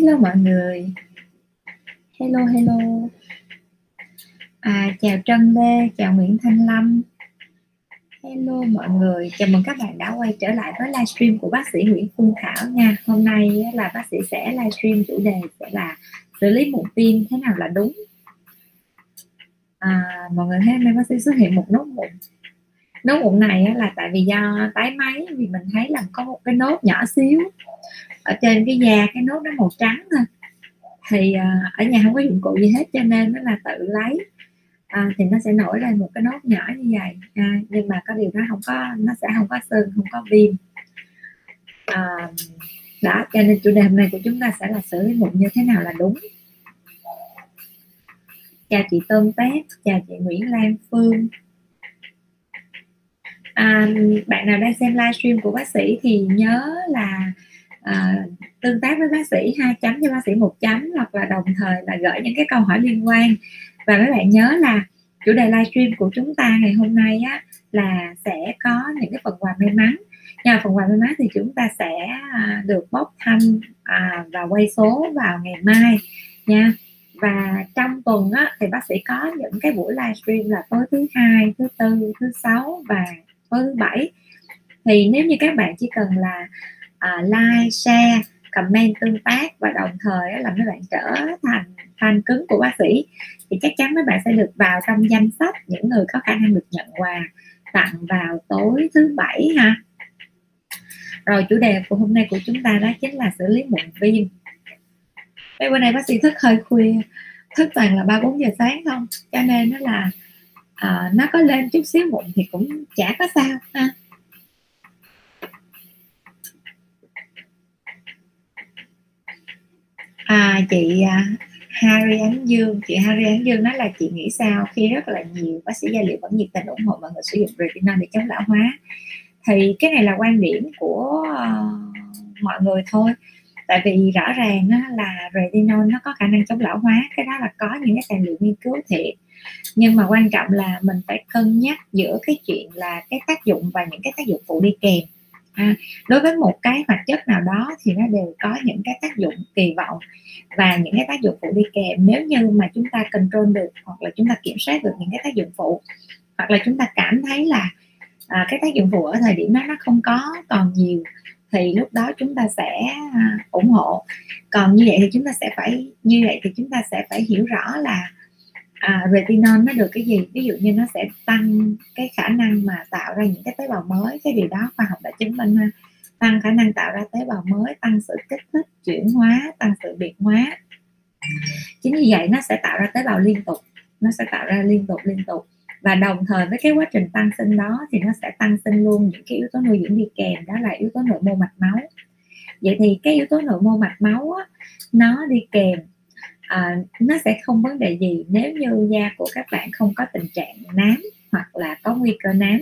Hello mọi người. Hello hello. À, chào Trân Lê, chào Nguyễn Thanh Lâm. Hello mọi người, chào mừng các bạn đã quay trở lại với livestream của bác sĩ Nguyễn Phương Thảo nha. Hôm nay là bác sĩ sẽ livestream chủ đề sẽ là xử lý mụn tim thế nào là đúng. À, mọi người thấy hôm nay bác sĩ xuất hiện một nốt mụn. Nốt mụn này là tại vì do tái máy vì mình thấy là có một cái nốt nhỏ xíu ở trên cái da cái nốt nó màu trắng thôi. Thì à, ở nhà không có dụng cụ gì hết cho nên nó là tự lấy. À, thì nó sẽ nổi lên một cái nốt nhỏ như vậy. À, nhưng mà có điều nó không có nó sẽ không có sưng không có viêm à, đó cho nên chủ đề hôm nay của chúng ta sẽ là xử lý mụn như thế nào là đúng. Chào chị Tôm Tét chào chị Nguyễn Lan Phương à, bạn nào đang xem livestream của bác sĩ thì nhớ là à, tương tác với bác sĩ hai chấm cho bác sĩ một chấm hoặc là đồng thời là gửi những cái câu hỏi liên quan. Và các bạn nhớ là chủ đề livestream của chúng ta ngày hôm nay á là sẽ có những cái phần quà may mắn. Nhờ phần quà may mắn thì chúng ta sẽ à, được bốc thăm à, và quay số vào ngày mai nha. Và trong tuần á, thì bác sĩ có những cái buổi livestream là tối thứ hai thứ tư thứ sáu và tối thứ bảy. Thì nếu như các bạn chỉ cần là uh, like share comment tương tác và đồng thời là mấy bạn trở thành fan cứng của bác sĩ thì chắc chắn mấy bạn sẽ được vào trong danh sách những người có khả năng được nhận quà tặng vào tối thứ bảy ha. Rồi chủ đề của hôm nay của chúng ta đó chính là xử lý mụn viêm. Bây bữa nay bác sĩ thức hơi khuya thức toàn là ba bốn giờ sáng không? Cho nên nó là à, nó có lên chút xíu mụn thì cũng chả có sao ha. À, chị à, Harry Ánh Dương. Chị Harry Ánh Dương nói là chị nghĩ sao khi rất là nhiều bác sĩ da liễu vẫn nhiệt tình ủng hộ mọi người sử dụng retinol để chống lão hóa? Thì cái này là quan điểm của uh, mọi người thôi. Tại vì rõ ràng á, là retinol nó có khả năng chống lão hóa. Cái đó là có những cái tài liệu nghiên cứu thiệt nhưng mà quan trọng là mình phải cân nhắc giữa cái chuyện là cái tác dụng và những cái tác dụng phụ đi kèm. À, đối với một cái hoạt chất nào đó thì nó đều có những cái tác dụng kỳ vọng và những cái tác dụng phụ đi kèm. Nếu như mà chúng ta control được hoặc là chúng ta kiểm soát được những cái tác dụng phụ hoặc là chúng ta cảm thấy là à, cái tác dụng phụ ở thời điểm đó nó không có còn nhiều thì lúc đó chúng ta sẽ à, ủng hộ. Còn như vậy thì chúng ta sẽ phải như vậy thì chúng ta sẽ phải hiểu rõ là à, retinol nó được cái gì? Ví dụ như nó sẽ tăng cái khả năng mà tạo ra những cái tế bào mới cái điều đó khoa học đã chứng minh ha. Tăng khả năng tạo ra tế bào mới tăng sự kích thích chuyển hóa tăng sự biệt hóa. Chính vì vậy nó sẽ tạo ra tế bào liên tục nó sẽ tạo ra liên tục liên tục. Và đồng thời với cái quá trình tăng sinh đó thì nó sẽ tăng sinh luôn những cái yếu tố nuôi dưỡng đi kèm đó là yếu tố nội mô mạch máu. Vậy thì cái yếu tố nội mô mạch máu á, nó đi kèm à, nó sẽ không vấn đề gì nếu như da của các bạn không có tình trạng nám hoặc là có nguy cơ nám.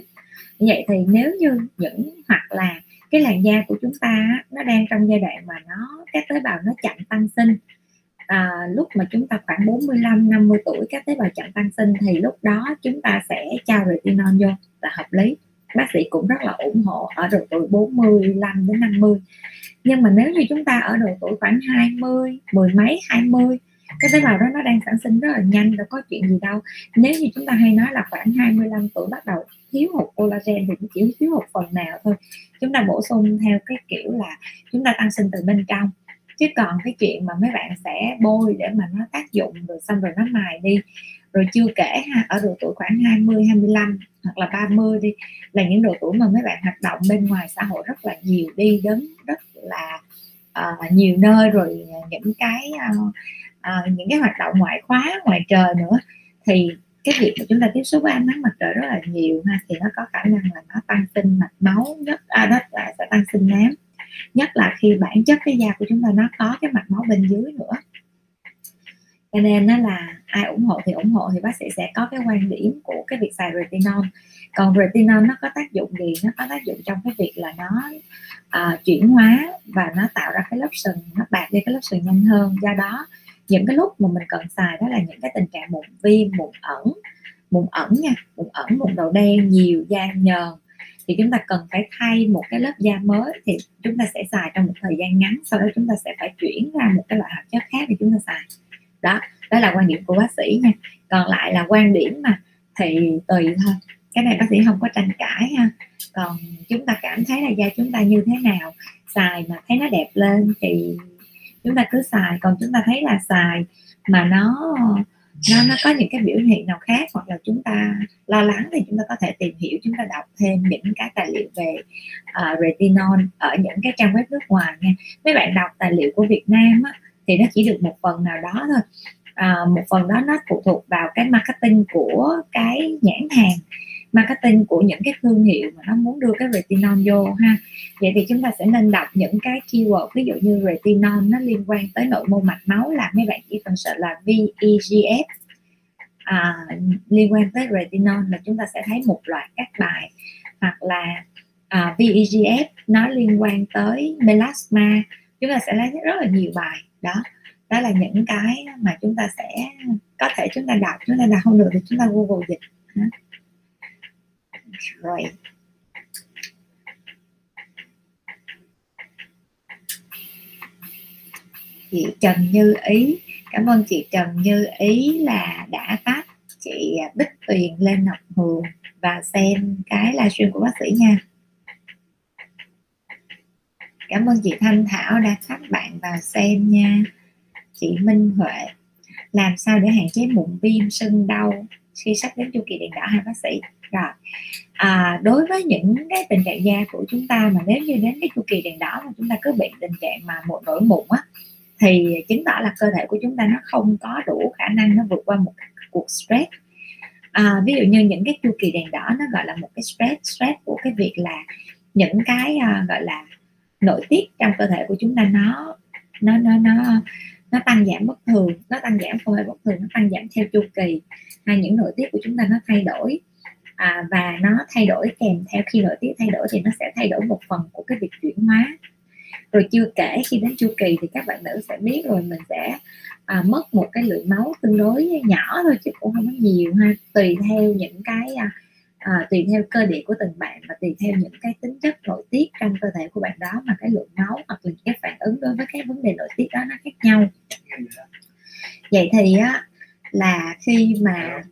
Vậy thì nếu như những hoặc là cái làn da của chúng ta nó đang trong giai đoạn mà nó các tế bào nó chậm tăng sinh à, lúc mà chúng ta khoảng 45 50 tuổi các tế bào chậm tăng sinh thì lúc đó chúng ta sẽ trao retinol vô là hợp lý. Bác sĩ cũng rất là ủng hộ ở độ tuổi 45 đến 50 nhưng mà nếu như chúng ta ở độ tuổi khoảng 20 mười mấy 20 cái tế bào đó nó đang sản sinh rất là nhanh đâu có chuyện gì đâu. Nếu như chúng ta hay nói là khoảng 25 tuổi bắt đầu thiếu hụt collagen thì chỉ thiếu hụt phần nào thôi. Chúng ta bổ sung theo cái kiểu là chúng ta tăng sinh từ bên trong. Chứ còn cái chuyện mà mấy bạn sẽ bôi để mà nó tác dụng rồi xong rồi nó mài đi rồi chưa kể ha ở độ tuổi khoảng 20 25 hoặc là 30 đi là những độ tuổi mà mấy bạn hoạt động bên ngoài xã hội rất là nhiều đi đến rất là uh, nhiều nơi rồi những cái uh, à, những cái hoạt động ngoại khóa ngoài trời nữa thì cái việc mà chúng ta tiếp xúc với ánh nắng mặt trời rất là nhiều ha thì nó có khả năng là nó tăng sinh mạch máu nhất à, đó là sẽ tăng sinh nám. Nhất là khi bản chất cái da của chúng ta nó có cái mạch máu bên dưới nữa. Cho nên nó là ai ủng hộ thì ủng hộ thì bác sĩ sẽ có cái quan điểm của cái việc xài retinol. Còn retinol nó có tác dụng gì? Nó có tác dụng trong cái việc là nó uh, chuyển hóa và nó tạo ra cái lớp sừng nó bạc đi cái lớp sừng nhanh hơn. Do đó những cái lúc mà mình cần xài đó là những cái tình trạng mụn viêm, mụn ẩn mụn ẩn nha, mụn ẩn, mụn đầu đen, nhiều da nhờn. Thì chúng ta cần phải thay một cái lớp da mới thì chúng ta sẽ xài trong một thời gian ngắn, sau đó chúng ta sẽ phải chuyển ra một cái loại hợp chất khác để chúng ta xài. Đó đó là quan điểm của bác sĩ nha. Còn lại là quan điểm mà thì tùy thôi, cái này bác sĩ không có tranh cãi ha. Còn chúng ta cảm thấy là da chúng ta như thế nào, xài mà thấy nó đẹp lên thì chúng ta cứ xài còn chúng ta thấy là xài mà nó nó nó có những cái biểu hiện nào khác hoặc là chúng ta lo lắng thì chúng ta có thể tìm hiểu chúng ta đọc thêm những cái tài liệu về uh, retinol ở những cái trang web nước ngoài nha. Mấy bạn đọc tài liệu của Việt Nam á, thì nó chỉ được một phần nào đó thôi. À, một phần đó nó phụ thuộc vào cái marketing của cái nhãn hàng marketing của những cái thương hiệu mà nó muốn đưa cái retinol vô ha. Vậy thì chúng ta sẽ nên đọc những cái keyword ví dụ như retinol nó liên quan tới nội mô mạch máu là mấy bạn chỉ cần sợ là VEGF à, liên quan tới retinol là chúng ta sẽ thấy một loạt các bài hoặc là à, VEGF nó liên quan tới melasma. Chúng ta sẽ lấy rất là nhiều bài đó. Đó là những cái mà chúng ta sẽ có thể chúng ta đọc chúng ta đọc không được thì chúng ta google dịch rồi. Chị Trần Như Ý. Cảm ơn chị Trần Như Ý là đã tắt chị Bích Tuyền lên Ngọc Hường và xem cái livestream của bác sĩ nha. Cảm ơn chị Thanh Thảo đã phát bạn vào xem nha. Chị Minh Huệ, làm sao để hạn chế mụn viêm sưng đau? Khi sắp đến chu kỳ đèn đỏ hai bác sĩ? Rồi à, đối với những cái tình trạng da của chúng ta mà nếu như đến cái chu kỳ đèn đỏ mà chúng ta cứ bị tình trạng mà một nổi mụn á thì chứng tỏ là cơ thể của chúng ta nó không có đủ khả năng nó vượt qua một cuộc stress. À, ví dụ như những cái chu kỳ đèn đỏ nó gọi là một cái stress stress của cái việc là những cái uh, gọi là nội tiết trong cơ thể của chúng ta nó nó nó nó nó tăng giảm bất thường nó tăng giảm không hề bất thường nó tăng giảm theo chu kỳ hay những nội tiết của chúng ta nó thay đổi à, và nó thay đổi kèm theo khi nội tiết thay đổi thì nó sẽ thay đổi một phần của cái việc chuyển hóa. Rồi chưa kể khi đến chu kỳ thì các bạn nữ sẽ biết rồi mình sẽ à, mất một cái lượng máu tương đối nhỏ thôi chứ cũng không có nhiều ha. Tùy theo những cái à, à, tùy theo cơ địa của từng bạn và tùy theo những cái tính chất nội tiết trong cơ thể của bạn đó mà cái lượng máu hoặc là cái phản ứng đối với cái vấn đề nội tiết đó nó khác nhau. Vậy thì á là khi mà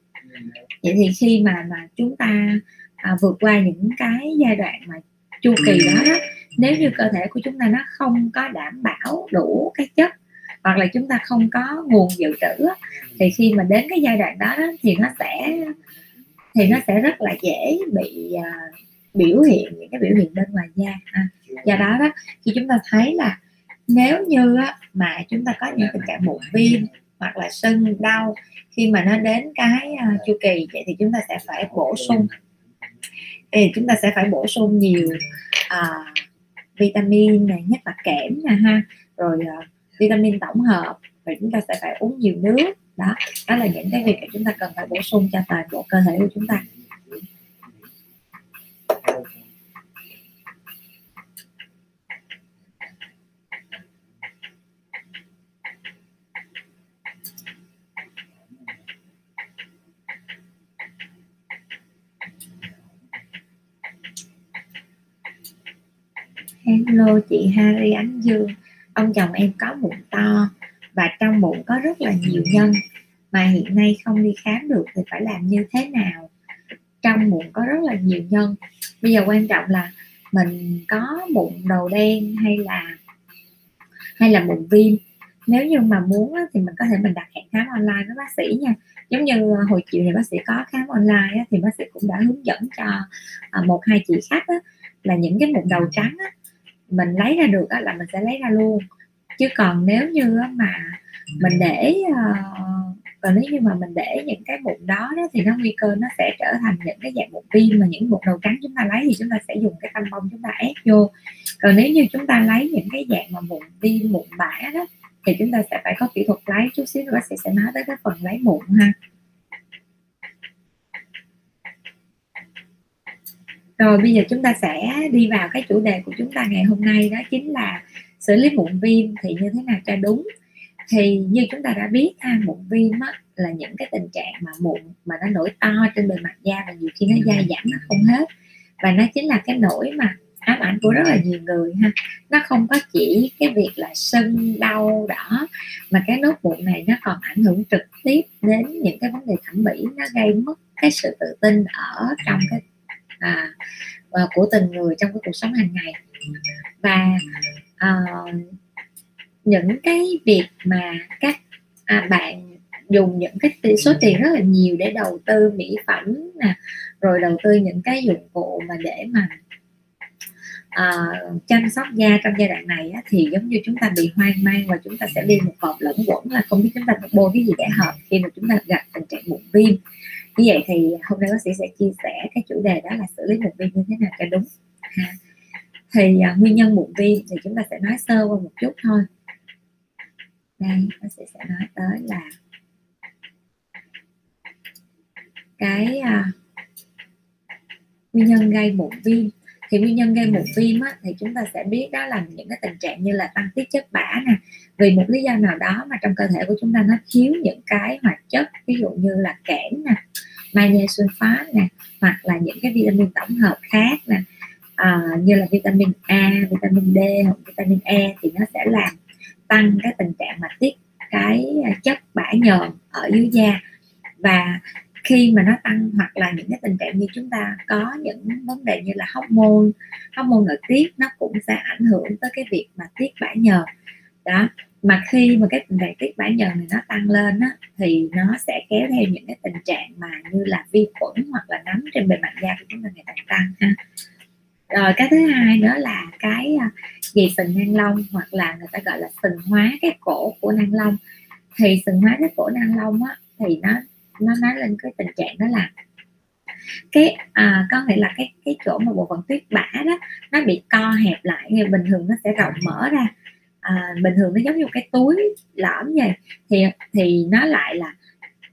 vậy thì khi mà mà chúng ta à, vượt qua những cái giai đoạn mà chu kỳ đó, đó nếu như cơ thể của chúng ta nó không có đảm bảo đủ cái chất hoặc là chúng ta không có nguồn dự trữ thì khi mà đến cái giai đoạn đó, đó thì nó sẽ thì nó sẽ rất là dễ bị uh, biểu hiện những cái biểu hiện bên ngoài da ha. do đó đó khi chúng ta thấy là nếu như á, mà chúng ta có những tình trạng mụn viêm hoặc là sưng đau. Khi mà nó đến cái uh, chu kỳ vậy thì chúng ta sẽ phải bổ sung. Thì chúng ta sẽ phải bổ sung nhiều uh, vitamin này nhất là kẽm nè ha. Rồi uh, vitamin tổng hợp. Rồi chúng ta sẽ phải uống nhiều nước. Đó đó là những cái việc mà chúng ta cần phải bổ sung cho toàn bộ cơ thể của chúng ta. Hello, chị Harry Ánh Dương. Ông chồng em có bụng to và trong bụng có rất là nhiều nhân, mà hiện nay không đi khám được thì phải làm như thế nào? Trong bụng có rất là nhiều nhân. Bây giờ quan trọng là mình có bụng đầu đen hay là hay là bụng viêm? Nếu như mà muốn thì mình có thể mình đặt hẹn khám online với bác sĩ nha. Giống như à, hồi chiều thì bác sĩ có khám online thì bác sĩ cũng đã hướng dẫn cho à, một hai chị khách là những cái bụng đầu trắng mình lấy ra được là mình sẽ lấy ra luôn. Chứ còn nếu như mà mình để uh, còn nếu như mà mình để những cái mụn đó, đó thì nó nguy cơ nó sẽ trở thành những cái dạng mụn viêm mà những mụn đầu trắng chúng ta lấy thì chúng ta sẽ dùng cái tăm bông chúng ta ép vô. Còn nếu như chúng ta lấy những cái dạng mà mụn viêm mụn bã đó thì chúng ta sẽ phải có kỹ thuật lấy chút xíu nữa bác sĩ sẽ nói tới cái phần lấy mụn ha. Rồi bây giờ chúng ta sẽ đi vào cái chủ đề của chúng ta ngày hôm nay đó chính là xử lý mụn viêm thì như thế nào cho đúng. Thì như chúng ta đã biết ha mụn viêm á, là những cái tình trạng mà mụn mà nó nổi to trên bề mặt da và nhiều khi nó dai dẳng nó không hết. Và nó chính là cái nỗi mà ám ảnh của rất là nhiều người ha. Nó không có chỉ cái việc là sưng đau đỏ mà cái nốt mụn này nó còn ảnh hưởng trực tiếp đến những cái vấn đề thẩm mỹ nó gây mất cái sự tự tin ở trong cái À, à, của từng người trong cái cuộc sống hàng ngày. Và à, những cái việc mà các à, bạn dùng những cái số tiền rất là nhiều để đầu tư mỹ phẩm nè rồi đầu tư những cái dụng cụ mà để mà uh, chăm sóc da trong giai đoạn này á, thì giống như chúng ta bị hoang mang và chúng ta sẽ đi một vòng lẫn quẩn là không biết chúng ta bôi cái gì để hợp khi mà chúng ta gặp tình trạng bụng viêm như vậy thì hôm nay bác sĩ sẽ chia sẻ cái chủ đề đó là xử lý mụn viêm như thế nào cho đúng. Ha. thì uh, nguyên nhân mụn viêm thì chúng ta sẽ nói sơ qua một chút thôi. Đây bác sĩ sẽ nói tới là cái uh, nguyên nhân gây mụn viêm. Thì nguyên nhân gây mụn viêm á, thì chúng ta sẽ biết đó là những cái tình trạng như là tăng tiết chất bã nè. Vì một lý do nào đó mà trong cơ thể của chúng ta nó thiếu những cái hoạt chất ví dụ như là kẽm nè magie sulfat nè hoặc là những cái vitamin tổng hợp khác nè. À, như là vitamin A, vitamin D hoặc vitamin E thì nó sẽ làm tăng cái tình trạng mà tiết cái chất bã nhờn ở dưới da. Và khi mà nó tăng hoặc là những cái tình trạng như chúng ta có những vấn đề như là hóc môn hóc môn nội tiết nó cũng sẽ ảnh hưởng tới cái việc mà tiết bã nhờn. Đó mà khi mà cái tình trạng tiết bã nhờn này nó tăng lên á, thì nó sẽ kéo theo những cái tình trạng mà như là vi khuẩn hoặc là nấm trên bề mặt da của chúng ta ngày càng tăng ha. Rồi cái thứ hai nữa là cái à, gì sừng nang lông hoặc là người ta gọi là sừng hóa cái cổ của nang lông. Thì sừng hóa cái cổ nang lông á thì nó nó nói lên cái tình trạng đó là cái à, có nghĩa là cái cái chỗ mà bộ phận tuyết bã đó nó bị co hẹp lại như bình thường nó sẽ rộng mở ra à, bình thường nó giống như cái túi lõm vậy thì thì nó lại là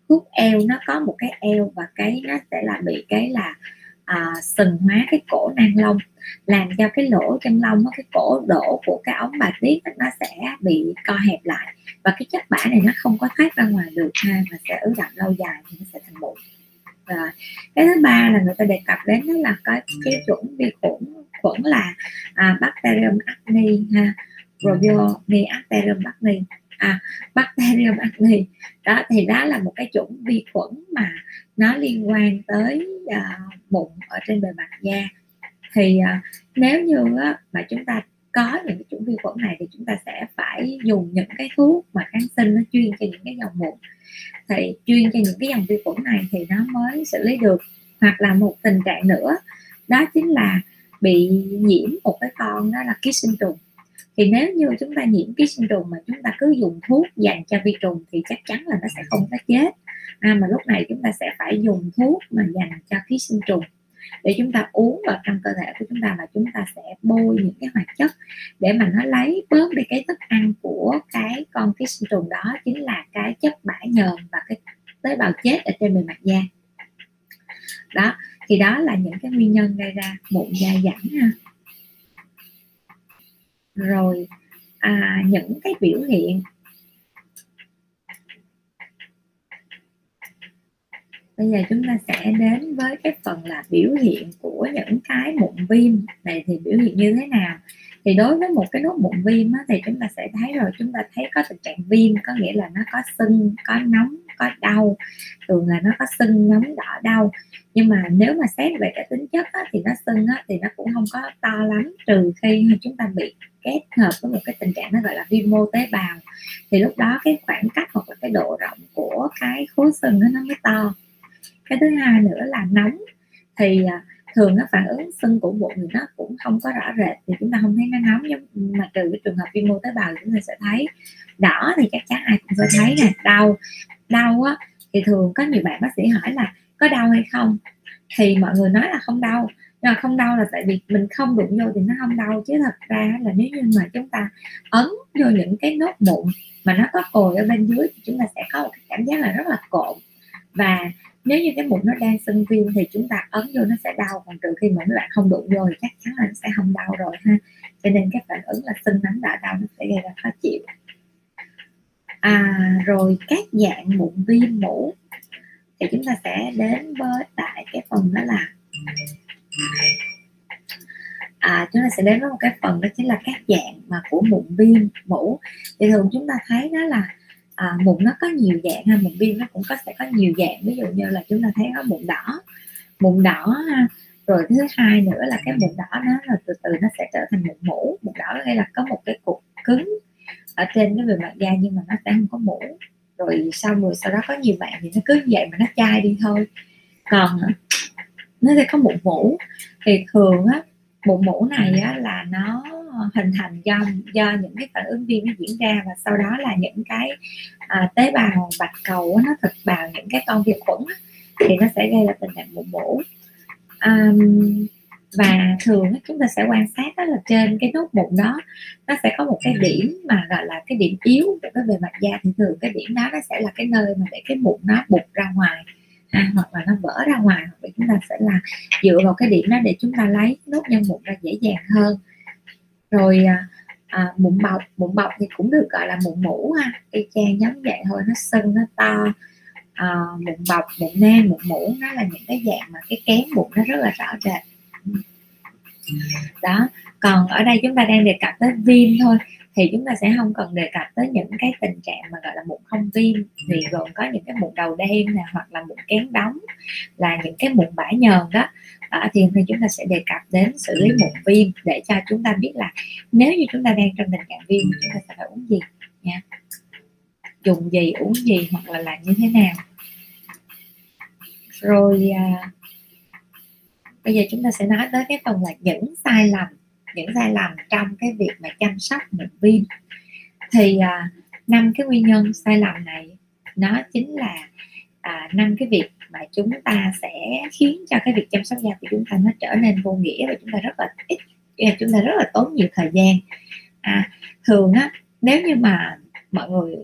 khúc eo nó có một cái eo và cái nó sẽ là bị cái là à, sừng hóa cái cổ nang lông. Làm cho cái lỗ chân lông cái cổ đổ của cái ống bài tiết nó sẽ bị co hẹp lại. Và cái chất bã này nó không có thoát ra ngoài được ha và sẽ ứ đọng lâu dài thì nó sẽ thành mụn rồi cái thứ ba là người ta đề cập đến đó là cái cái chuẩn vi khuẩn khuẩn là à, bacterium acne ha. Probionibacterium acne à bacterium acne đó thì đó là một cái chủng vi khuẩn mà nó liên quan tới uh, mụn ở trên bề mặt da. Thì uh, nếu như uh, mà chúng ta có những cái chủng vi khuẩn này thì chúng ta sẽ phải dùng những cái thuốc mà kháng sinh nó chuyên cho những cái dòng mụn thì chuyên cho những cái dòng vi khuẩn này thì nó mới xử lý được. Hoặc là một tình trạng nữa đó chính là bị nhiễm một cái con đó là ký sinh trùng thì nếu như chúng ta nhiễm ký sinh trùng mà chúng ta cứ dùng thuốc dành cho vi trùng thì chắc chắn là nó sẽ không có chết. À, mà lúc này chúng ta sẽ phải dùng thuốc mà dành cho ký sinh trùng để chúng ta uống vào trong cơ thể của chúng ta và chúng ta sẽ bôi những cái hoạt chất để mà nó lấy bớt đi cái thức ăn của cái con ký sinh trùng đó chính là cái chất bã nhờn và cái tế bào chết ở trên bề mặt da. Đó thì đó là những cái nguyên nhân gây ra mụn da giảm ha rồi à, những cái biểu hiện. Bây giờ chúng ta sẽ đến với cái phần là biểu hiện của những cái mụn viêm này thì biểu hiện như thế nào? Thì đối với một cái nốt mụn viêm á, thì chúng ta sẽ thấy rồi chúng ta thấy có tình trạng viêm có nghĩa là nó có sưng có nóng có đau. Thường là nó có sưng nóng đỏ đau. Nhưng mà nếu mà xét về cái tính chất á, thì nó sưng á, thì nó cũng không có to lắm. Trừ khi chúng ta bị kết hợp với một cái tình trạng nó gọi là viêm mô tế bào thì lúc đó cái khoảng cách hoặc là cái độ rộng của cái khối sưng nó mới to. Cái thứ hai nữa là nóng. Thì à, thường nó phản ứng sưng của bụng thì nó cũng không có rõ rệt thì chúng ta không thấy nó nóng nhưng mà trừ cái trường hợp viêm mô tế bào chúng ta sẽ thấy. Đỏ thì chắc chắn ai cũng sẽ thấy nè, đau. Đau á, thì thường có nhiều bạn bác sĩ hỏi là có đau hay không? Thì mọi người nói là không đau. Nhưng mà không đau là tại vì mình không đụng vô thì nó không đau. Chứ thật ra là nếu như mà chúng ta ấn vô những cái nốt mụn mà nó có cồi ở bên dưới thì chúng ta sẽ có một cái cảm giác là rất là cộn và nếu như cái mụn nó đang sưng viêm thì chúng ta ấn vô nó sẽ đau còn trừ khi mà các bạn không đụng vô thì chắc chắn là nó sẽ không đau rồi ha. Cho nên các phản ứng là sưng nắng đã đau nó sẽ gây ra khó chịu. À, rồi các dạng mụn viêm mũ thì chúng ta sẽ đến với tại cái phần đó là à, chúng ta sẽ đến với một cái phần đó chính là các dạng mà của mụn viêm mũ. Thì thường chúng ta thấy đó là à, mụn nó có nhiều dạng ha mụn viêm nó cũng có sẽ có nhiều dạng. Ví dụ như là chúng ta thấy có mụn đỏ mụn đỏ ha. Rồi thứ hai nữa là cái mụn đỏ nó là từ từ nó sẽ trở thành mụn mũ. Mụn đỏ nghĩa là có một cái cục cứng ở trên cái bề mặt da nhưng mà nó sẽ không có mũ. Rồi sau rồi sau đó có nhiều bạn thì nó cứ như vậy mà nó chai đi thôi. Còn nó sẽ có mụn mũ. Thì thường á mụn mũ này á, là nó hình thành do do những cái phản ứng viêm nó diễn ra và sau đó là những cái à, tế bào bạch cầu nó thực vào những cái con vi khuẩn thì nó sẽ gây ra tình trạng mụn mủ. Um, và thường chúng ta sẽ quan sát đó là trên cái nốt mụn đó nó sẽ có một cái điểm mà gọi là cái điểm yếu của cái bề mặt da. Thì thường cái điểm đó nó sẽ là cái nơi mà để cái mụn nó bục ra ngoài à, hoặc là nó vỡ ra ngoài hoặc là chúng ta sẽ là dựa vào cái điểm đó để chúng ta lấy nốt nhân mụn ra dễ dàng hơn rồi à, à, mụn bọc mụn bọc thì cũng được gọi là mụn mũ ha y chang giống vậy thôi nó sưng nó to. À, mụn bọc mụn nang mụn mũ nó là những cái dạng mà cái kén mụn nó rất là rõ rệt. Đó còn ở đây chúng ta đang đề cập tới viêm thôi thì chúng ta sẽ không cần đề cập tới những cái tình trạng mà gọi là mụn không viêm. Thì gồm có những cái mụn đầu đen nè hoặc là mụn kén đóng là những cái mụn bã nhờn đó ở thì thì chúng ta sẽ đề cập đến xử lý mụn viêm để cho chúng ta biết là nếu như chúng ta đang trong tình trạng viêm chúng ta sẽ phải uống gì nha. Dùng gì uống gì hoặc là làm như thế nào. Rồi à, bây giờ chúng ta sẽ nói tới cái phần là những sai lầm những sai lầm trong cái việc mà chăm sóc bệnh viêm. Thì à, năm cái nguyên nhân sai lầm này nó chính là à, năm cái việc mà chúng ta sẽ khiến cho cái việc chăm sóc da của chúng ta nó trở nên vô nghĩa và chúng ta rất là ít chúng ta rất là tốn nhiều thời gian. À, thường á nếu như mà mọi người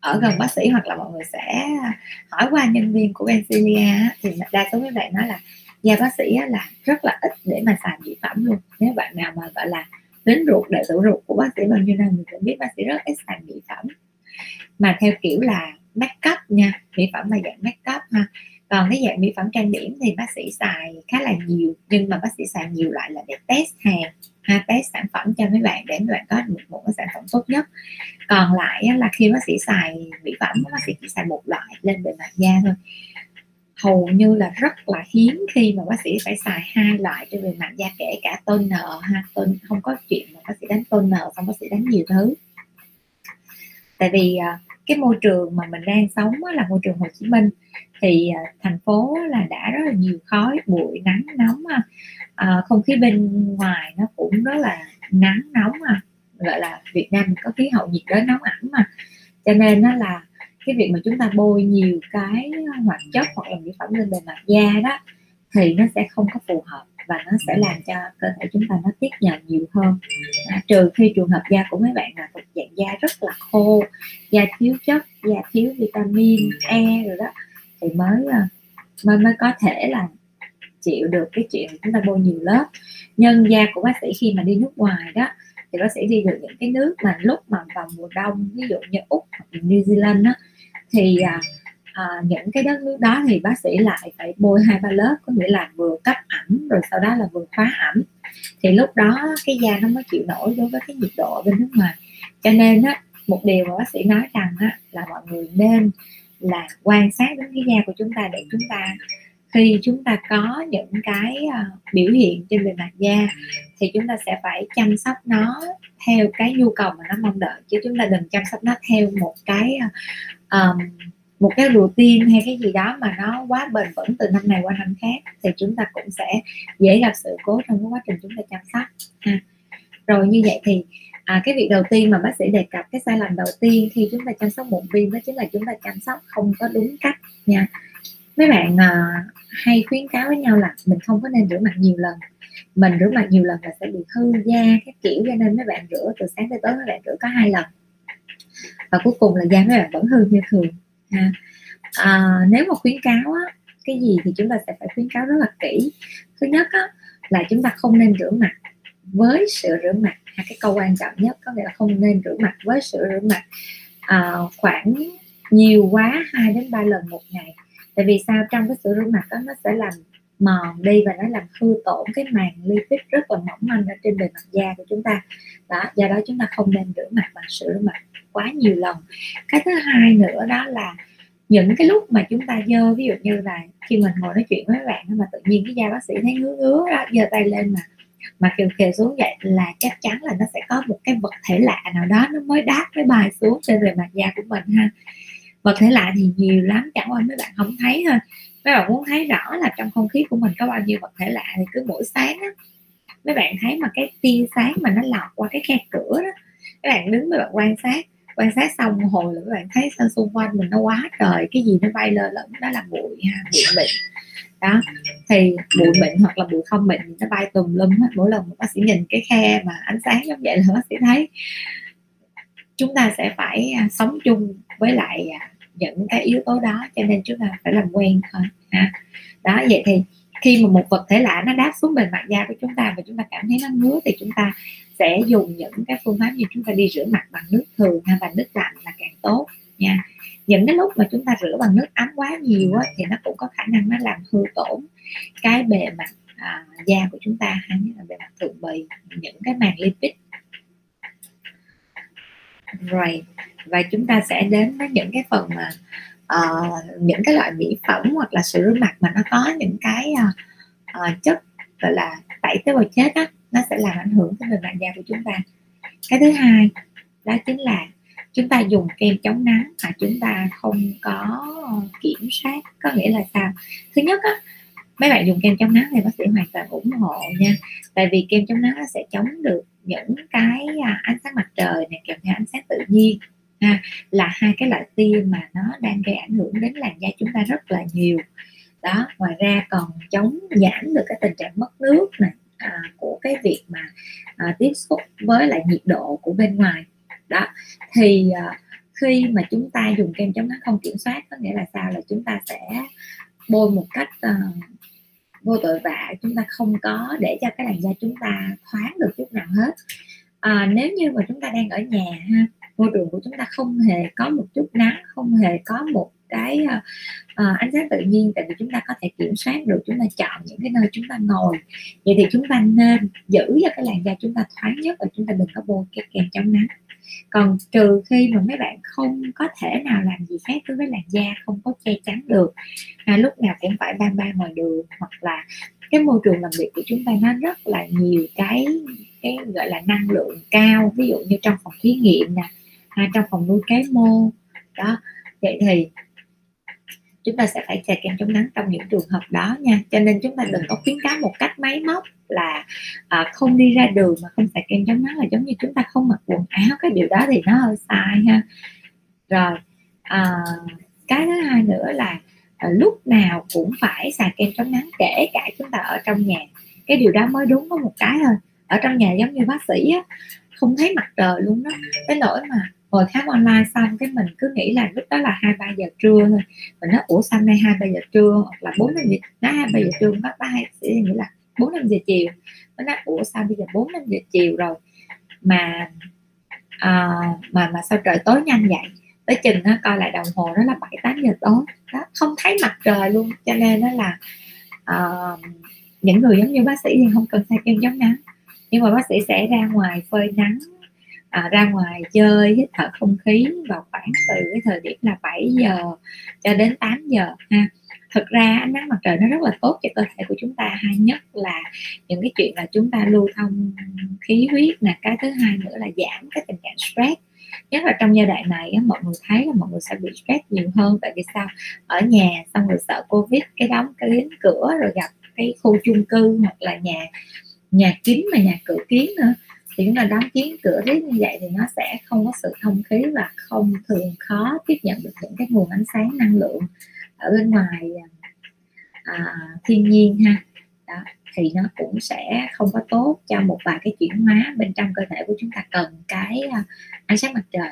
ở gần bác sĩ hoặc là mọi người sẽ hỏi qua nhân viên của Benzilia thì đa số các bạn nói là da bác sĩ là rất là ít để mà xài mỹ phẩm luôn. Nếu bạn nào mà gọi là đến ruột đệ tử ruột của bác sĩ bao nhiêu năm mình cũng biết bác sĩ rất ít xài mỹ phẩm. Mà theo kiểu là make up nha mỹ phẩm là dạng make up ha còn cái dạng mỹ phẩm trang điểm thì bác sĩ xài khá là nhiều, nhưng mà bác sĩ xài nhiều loại là để test hàng, ha, test sản phẩm cho mấy bạn để mấy bạn có được một cái sản phẩm tốt nhất. Còn lại là khi bác sĩ xài mỹ phẩm bác sĩ chỉ xài một loại lên bề mặt da thôi. Hầu như là rất là hiếm khi mà bác sĩ phải xài hai loại trên bề mặt da, kể cả toner, ha tôn không có chuyện mà bác sĩ đánh toner xong bác sĩ đánh nhiều thứ. Tại vì à, cái môi trường mà mình đang sống là môi trường Hồ Chí Minh thì à, thành phố là đã rất là nhiều khói bụi nắng nóng à, à không khí bên ngoài nó cũng rất là nắng nóng mà gọi là Việt Nam có khí hậu nhiệt đới nóng ẩm mà. Cho nên nó là cái việc mà chúng ta bôi nhiều cái hoạt chất hoặc là mỹ phẩm lên bề mặt da đó thì nó sẽ không có phù hợp và nó sẽ làm cho cơ thể chúng ta nó tiết nhận nhiều hơn. À, trừ khi trường hợp da của mấy bạn là thuộc dạng da rất là khô da thiếu chất da thiếu vitamin E rồi đó thì mới à, mới mới có thể là chịu được cái chuyện chúng ta bôi nhiều lớp. Nhân da của bác sĩ khi mà đi nước ngoài đó thì bác sĩ đi được những cái nước mà lúc mà vào mùa đông ví dụ như úc hoặc new zealand đó thì à, à, những cái đất nước đó thì bác sĩ lại phải bôi hai ba lớp có nghĩa là vừa cấp ẩm rồi sau đó là vừa khóa ẩm. Thì lúc đó cái da nó mới chịu nổi đối với cái nhiệt độ bên nước ngoài. Cho nên á một điều mà bác sĩ nói rằng á, là mọi người nên là quan sát đến cái da của chúng ta để chúng ta khi chúng ta có những cái uh, biểu hiện trên bề mặt da thì chúng ta sẽ phải chăm sóc nó theo cái nhu cầu mà nó mong đợi chứ chúng ta đừng chăm sóc nó theo một cái um, một cái routine hay cái gì đó mà nó quá bền vững từ năm này qua năm khác thì chúng ta cũng sẽ dễ gặp sự cố trong cái quá trình chúng ta chăm sóc ha. rồi như vậy thì à, cái việc đầu tiên mà bác sĩ đề cập cái sai lầm đầu tiên khi chúng ta chăm sóc mụn viêm đó chính là chúng ta chăm sóc không có đúng cách nha. Mấy bạn à, hay khuyến cáo với nhau là mình không có nên rửa mặt nhiều lần. Mình rửa mặt nhiều lần là sẽ bị hư da các kiểu cho nên mấy bạn rửa từ sáng tới tối mấy bạn rửa có hai lần. Và cuối cùng là da mấy bạn vẫn hư như thường ha. À, nếu mà khuyến cáo á, cái gì thì chúng ta sẽ phải khuyến cáo rất là kỹ. Thứ nhất á, là chúng ta không nên rửa mặt với sữa rửa mặt là cái câu quan trọng nhất. Có nghĩa là không nên rửa mặt với sữa rửa mặt à, khoảng nhiều quá 2 đến 3 lần một ngày. Tại vì sao? Trong cái sữa rửa mặt đó nó sẽ làm mòn đi và nó làm hư tổn cái màng lipid rất là mỏng manh ở trên bề mặt da của chúng ta. Đó do đó chúng ta không nên rửa mặt bằng sữa rửa mặt quá nhiều lần. Cái thứ hai nữa đó là những cái lúc mà chúng ta dơ ví dụ như là khi mình ngồi nói chuyện với các bạn mà tự nhiên cái da bác sĩ thấy ngứa ngứa đó giơ tay lên mà mà kiều kiều xuống vậy là chắc chắn là nó sẽ có một cái vật thể lạ nào đó nó mới đáp cái bài xuống trên bề mặt da của mình ha. Vật thể lạ thì nhiều lắm, chẳng qua mấy bạn không thấy thôi. Mấy bạn muốn thấy rõ là trong không khí của mình có bao nhiêu vật thể lạ thì cứ mỗi sáng á, mấy bạn thấy mà cái tia sáng mà nó lọt qua cái khe cửa đó các bạn đứng mấy bạn quan sát quan sát xong một hồi là các bạn thấy sao xung quanh mình nó quá trời, cái gì nó bay lên lẫn đó là bụi ha, bụi mịn đó, thì bụi mịn hoặc là bụi không mịn nó bay tùm lum hết, mỗi lần bác sĩ nhìn cái khe mà ánh sáng giống vậy là bác sĩ thấy. Chúng ta sẽ phải à, sống chung với lại à, những cái yếu tố đó cho nên chúng ta phải làm quen thôi, ha. Đó, vậy thì khi mà một vật thể lạ nó đáp xuống bề mặt da của chúng ta và chúng ta cảm thấy nó ngứa thì chúng ta sẽ dùng những cái phương pháp như chúng ta đi rửa mặt bằng nước thường hay bằng nước lạnh là càng tốt nha. Những cái lúc mà chúng ta rửa bằng nước ấm quá nhiều á, thì nó cũng có khả năng nó làm hư tổn cái bề mặt à, da của chúng ta hay là bề mặt thượng bì những cái màng lipid. Rồi và chúng ta sẽ đến với những cái phần mà uh, những cái loại mỹ phẩm hoặc là sữa rửa mặt mà nó có những cái uh, uh, chất gọi là tẩy tế bào chết á nó sẽ làm ảnh hưởng tới bề mặt da của chúng ta. Cái thứ hai đó chính là chúng ta dùng kem chống nắng mà chúng ta không có kiểm soát. Có nghĩa là sao? Thứ nhất á mấy bạn dùng kem chống nắng thì bác sĩ hoàn toàn ủng hộ nha. Tại vì kem chống nắng nó sẽ chống được những cái à, ánh sáng mặt trời này kèm theo ánh sáng tự nhiên ha, là hai cái loại tia mà nó đang gây ảnh hưởng đến làn da chúng ta rất là nhiều. Đó ngoài ra còn chống giảm được cái tình trạng mất nước này à, của cái việc mà à, tiếp xúc với lại nhiệt độ của bên ngoài. Đó thì à, khi mà chúng ta dùng kem chống nắng không kiểm soát có nghĩa là sao? Là chúng ta sẽ bôi một cách à, vô tội vạ chúng ta không có để cho cái làn da chúng ta thoáng được chút nào hết. À, nếu như mà chúng ta đang ở nhà ha môi trường của chúng ta không hề có một chút nắng không hề có một cái uh, uh, ánh sáng tự nhiên tại vì chúng ta có thể kiểm soát được chúng ta chọn những cái nơi chúng ta ngồi. Vậy thì chúng ta nên giữ cho cái làn da chúng ta thoáng nhất và chúng ta đừng có bôi cái kem chống nắng. Còn trừ khi mà mấy bạn không có thể nào làm gì khác đối với làn da không có che chắn được à, lúc nào cũng phải ban ban ngoài đường hoặc là cái môi trường làm việc của chúng ta nó rất là nhiều cái cái gọi là năng lượng cao ví dụ như trong phòng thí nghiệm nè à, trong phòng nuôi cái mô đó. Vậy thì chúng ta sẽ phải chà kem chống nắng trong những trường hợp đó nha. Cho nên chúng ta đừng có khuyến cáo một cách máy móc là à, không đi ra đường mà không xài kem chống nắng là giống như chúng ta không mặc quần áo. Cái điều đó thì nó hơi sai ha. Rồi à, cái thứ hai nữa là à, lúc nào cũng phải xài kem chống nắng kể cả chúng ta ở trong nhà. Cái điều đó mới đúng có một cái thôi. Ở trong nhà giống như bác sĩ á, không thấy mặt trời luôn đó. Cái nỗi mà ngồi khám online xong cái mình cứ nghĩ là lúc đó là hai ba giờ trưa thôi. Mình nói ủa sao nay hai ba giờ trưa? Hoặc là bốn năm giờ nó hai ba giờ trưa bác bác hay sẽ nghĩ là bốn năm giờ chiều. Nó nói ủa sao bây giờ bốn năm giờ chiều rồi? Mà à, mà mà sao trời tối nhanh vậy? Tới chừng nó coi lại đồng hồ nó là bảy tám giờ tối. Đó không thấy mặt trời luôn. Cho nên nó là uh, những người giống như bác sĩ thì không cần thay kem chống nắng. Nhưng mà bác sĩ sẽ ra ngoài phơi nắng à, ra ngoài chơi hít thở không khí vào khoảng từ cái thời điểm là 7 giờ cho đến 8 giờ ha. Thực ra ánh nắng mặt trời nó rất là tốt cho cơ thể của chúng ta Hay nhất là những cái chuyện là chúng ta lưu thông khí huyết nè. Cái thứ hai nữa là giảm cái tình trạng stress. Nhất là trong giai đoạn này mọi người thấy là mọi người sẽ bị stress nhiều hơn. Tại vì sao? Ở nhà xong rồi sợ covid cái đóng cái đến cửa rồi gặp cái khu chung cư hoặc là nhà nhà kín mà nhà cửa kín nữa thì chúng ta đóng kín cửa riết như vậy thì nó sẽ không có sự thông khí và không thường khó tiếp nhận được những cái nguồn ánh sáng năng lượng ở bên ngoài à, thiên nhiên ha. Đó thì nó cũng sẽ không có tốt cho một vài cái chuyển hóa bên trong cơ thể của chúng ta cần cái à, ánh sáng mặt trời.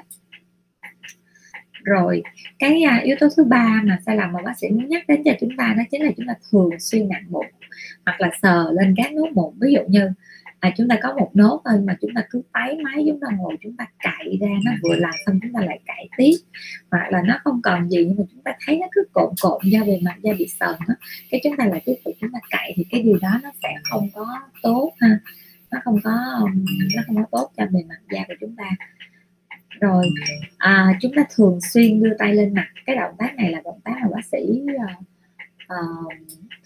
Rồi cái à, yếu tố thứ ba mà sai lầm mà bác sĩ muốn nhắc đến cho chúng ta đó chính là chúng ta thường xuyên nặng bụng hoặc là sờ lên các nốt mụn ví dụ như à, chúng ta có một nốt thôi mà chúng ta cứ tái máy chúng ta ngồi chúng ta cạy ra nó vừa làm xong chúng ta lại cạy tiếp. Hoặc là nó không còn gì nhưng mà chúng ta thấy nó cứ cộn cộn da bề mặt da bị sờn á cái chúng ta lại tiếp tục chúng ta cạy thì cái điều đó nó sẽ không có tốt ha. Nó không có nó không có tốt cho bề mặt da của chúng ta. Rồi à, chúng ta thường xuyên đưa tay lên mặt. Cái động tác này là động tác mà bác sĩ uh,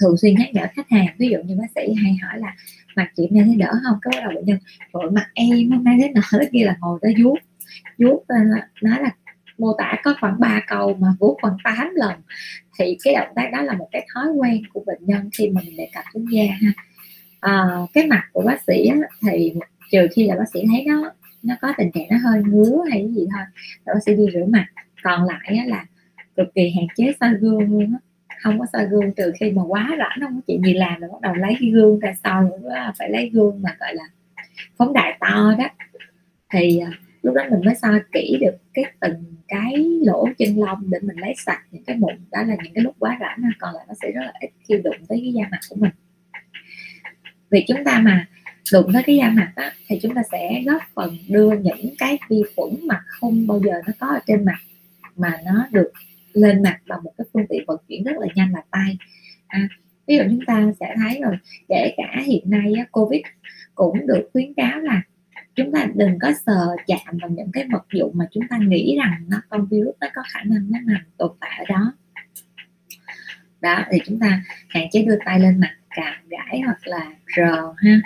thường xuyên nhắc nhở khách hàng ví dụ như bác sĩ hay hỏi là mặt chị nay thấy đỡ không? Có bắt đầu bệnh nhân vội mặt em hôm nay thế nở kia là ngồi tới vuốt vuốt nói là mô tả có khoảng 3 câu mà vuốt khoảng 8 lần. Thì cái động tác đó là một cái thói quen của bệnh nhân khi mà mình đề cập đến da ha. À, cái mặt của bác sĩ á, thì trừ khi là bác sĩ thấy nó nó có tình trạng nó hơi ngứa hay cái gì thôi rồi bác sĩ đi rửa mặt. Còn lại á, là cực kỳ hạn chế soi gương luôn á không có soi gương trừ khi mà quá rảnh không có chuyện gì làm rồi bắt đầu lấy cái gương ra soi phải lấy gương mà gọi là phóng đại to đó. Thì à, lúc đó mình mới soi kỹ được cái từng cái lỗ chân lông để mình lấy sạch những cái mụn đó là những cái lúc quá rảnh còn lại nó sẽ rất là ít khi đụng tới cái da mặt của mình. Vì chúng ta mà đụng tới cái da mặt á, thì chúng ta sẽ góp phần đưa những cái vi khuẩn mà không bao giờ nó có ở trên mặt mà nó được lên mặt bằng một cái phương tiện vận chuyển rất là nhanh là tay. À, ví dụ chúng ta sẽ thấy rồi kể cả hiện nay á, covid cũng được khuyến cáo là chúng ta đừng có sờ chạm vào những cái vật dụng mà chúng ta nghĩ rằng nó con virus nó có khả năng nó nằm tồn tại ở đó. Đó thì chúng ta hạn chế đưa tay lên mặt cào gãi hoặc là rờ ha.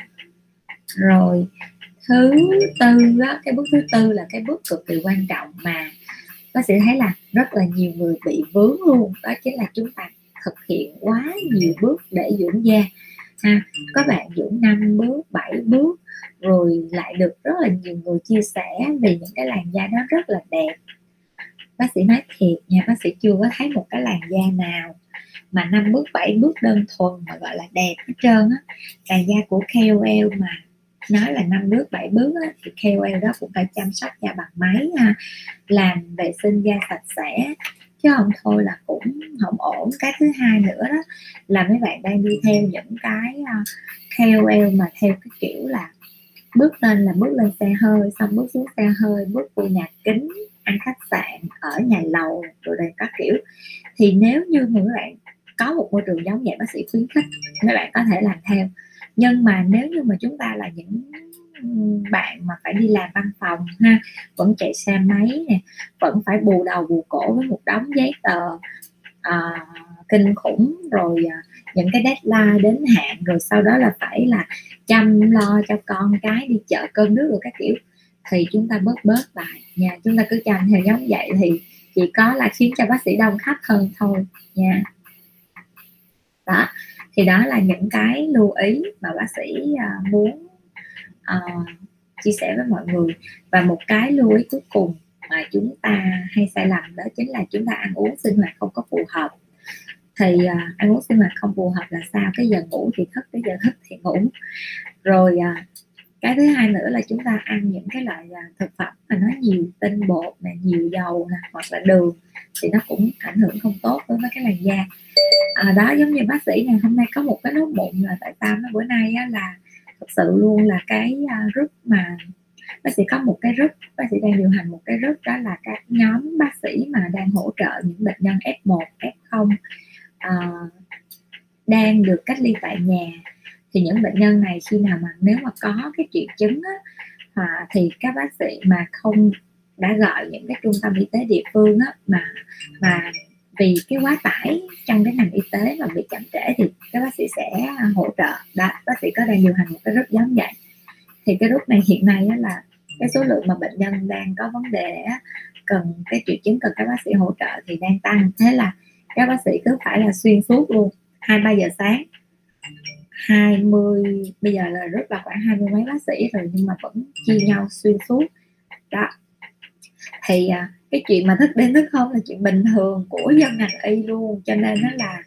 Rồi thứ tư đó, cái bước thứ tư là cái bước cực kỳ quan trọng mà bác sĩ thấy là rất là nhiều người bị vướng luôn. Đó chính là chúng ta thực hiện quá nhiều bước để dưỡng da. Ha, có bạn dưỡng năm bước 7 bước, rồi lại được rất là nhiều người chia sẻ về những cái làn da đó rất là đẹp. Bác sĩ nói thiệt nha, bác sĩ chưa có thấy một cái làn da nào mà năm bước 7 bước đơn thuần mà gọi là đẹp hết trơn á. Làn da của KOL mà nói là năm bước bảy bước á, thì KOL đó cũng phải chăm sóc da bằng máy ha làm vệ sinh da sạch sẽ chứ không thôi là cũng không ổn. Cái thứ hai nữa đó là mấy bạn đang đi theo những cái ờ, KOL mà theo cái kiểu là bước lên là bước lên xe hơi xong bước xuống xe hơi bước vô nhà kính ăn khách sạn ở nhà lầu rồi đây các kiểu. Thì nếu như mà các bạn có một môi trường giống vậy bác sĩ khuyến khích mấy bạn có thể làm theo nhưng mà nếu như mà chúng ta là những bạn mà phải đi làm văn phòng ha vẫn chạy xe máy nè vẫn phải bù đầu bù cổ với một đống giấy tờ à, kinh khủng rồi à, những cái deadline đến hạn rồi sau đó là phải là chăm lo cho con cái đi chợ cơm nước rồi các kiểu thì chúng ta bớt bớt lại nha. Chúng ta cứ chăm theo giống vậy thì chỉ có là khiến cho bác sĩ đông khách hơn thôi nha. Đó thì đó là những cái lưu ý mà bác sĩ uh, muốn uh, chia sẻ với mọi người. Và một cái lưu ý cuối cùng mà chúng ta hay sai lầm đó chính là chúng ta ăn uống sinh hoạt không có phù hợp. Thì uh, ăn uống sinh hoạt không phù hợp là sao? Cái giờ ngủ thì thức cái giờ thức thì ngủ. Rồi uh, cái thứ hai nữa là chúng ta ăn những cái loại à, thực phẩm mà nó nhiều tinh bột nè nhiều dầu nè hoặc là đường thì nó cũng ảnh hưởng không tốt với cái làn da. À, đó giống như bác sĩ ngày hôm nay có một cái nốt mụn là tại sao nó bữa nay á, là thực sự luôn là cái uh, group mà bác sĩ có một cái group bác sĩ đang điều hành một cái group đó là các nhóm bác sĩ mà đang hỗ trợ những bệnh nhân F1 F0 uh, đang được cách ly tại nhà thì những bệnh nhân này khi nào mà nếu mà có cái triệu chứng á, à, thì các bác sĩ mà không đã gọi những cái trung tâm y tế địa phương á, mà mà vì cái quá tải trong cái ngành y tế mà bị chậm trễ thì các bác sĩ sẽ hỗ trợ. Đó bác sĩ có đang điều hành một cái group giống vậy. Thì cái group này hiện nay á, là cái số lượng mà bệnh nhân đang có vấn đề á, cần cái triệu chứng cần các bác sĩ hỗ trợ thì đang tăng. Thế là các bác sĩ cứ phải là xuyên suốt luôn hai ba giờ sáng. 20 bây giờ là rất là khoảng hai mươi mấy bác sĩ rồi nhưng mà vẫn chia nhau xuyên suốt. Đó. Thì à, cái chuyện mà thức đêm thức không là chuyện bình thường của dân ngành y luôn cho nên nó là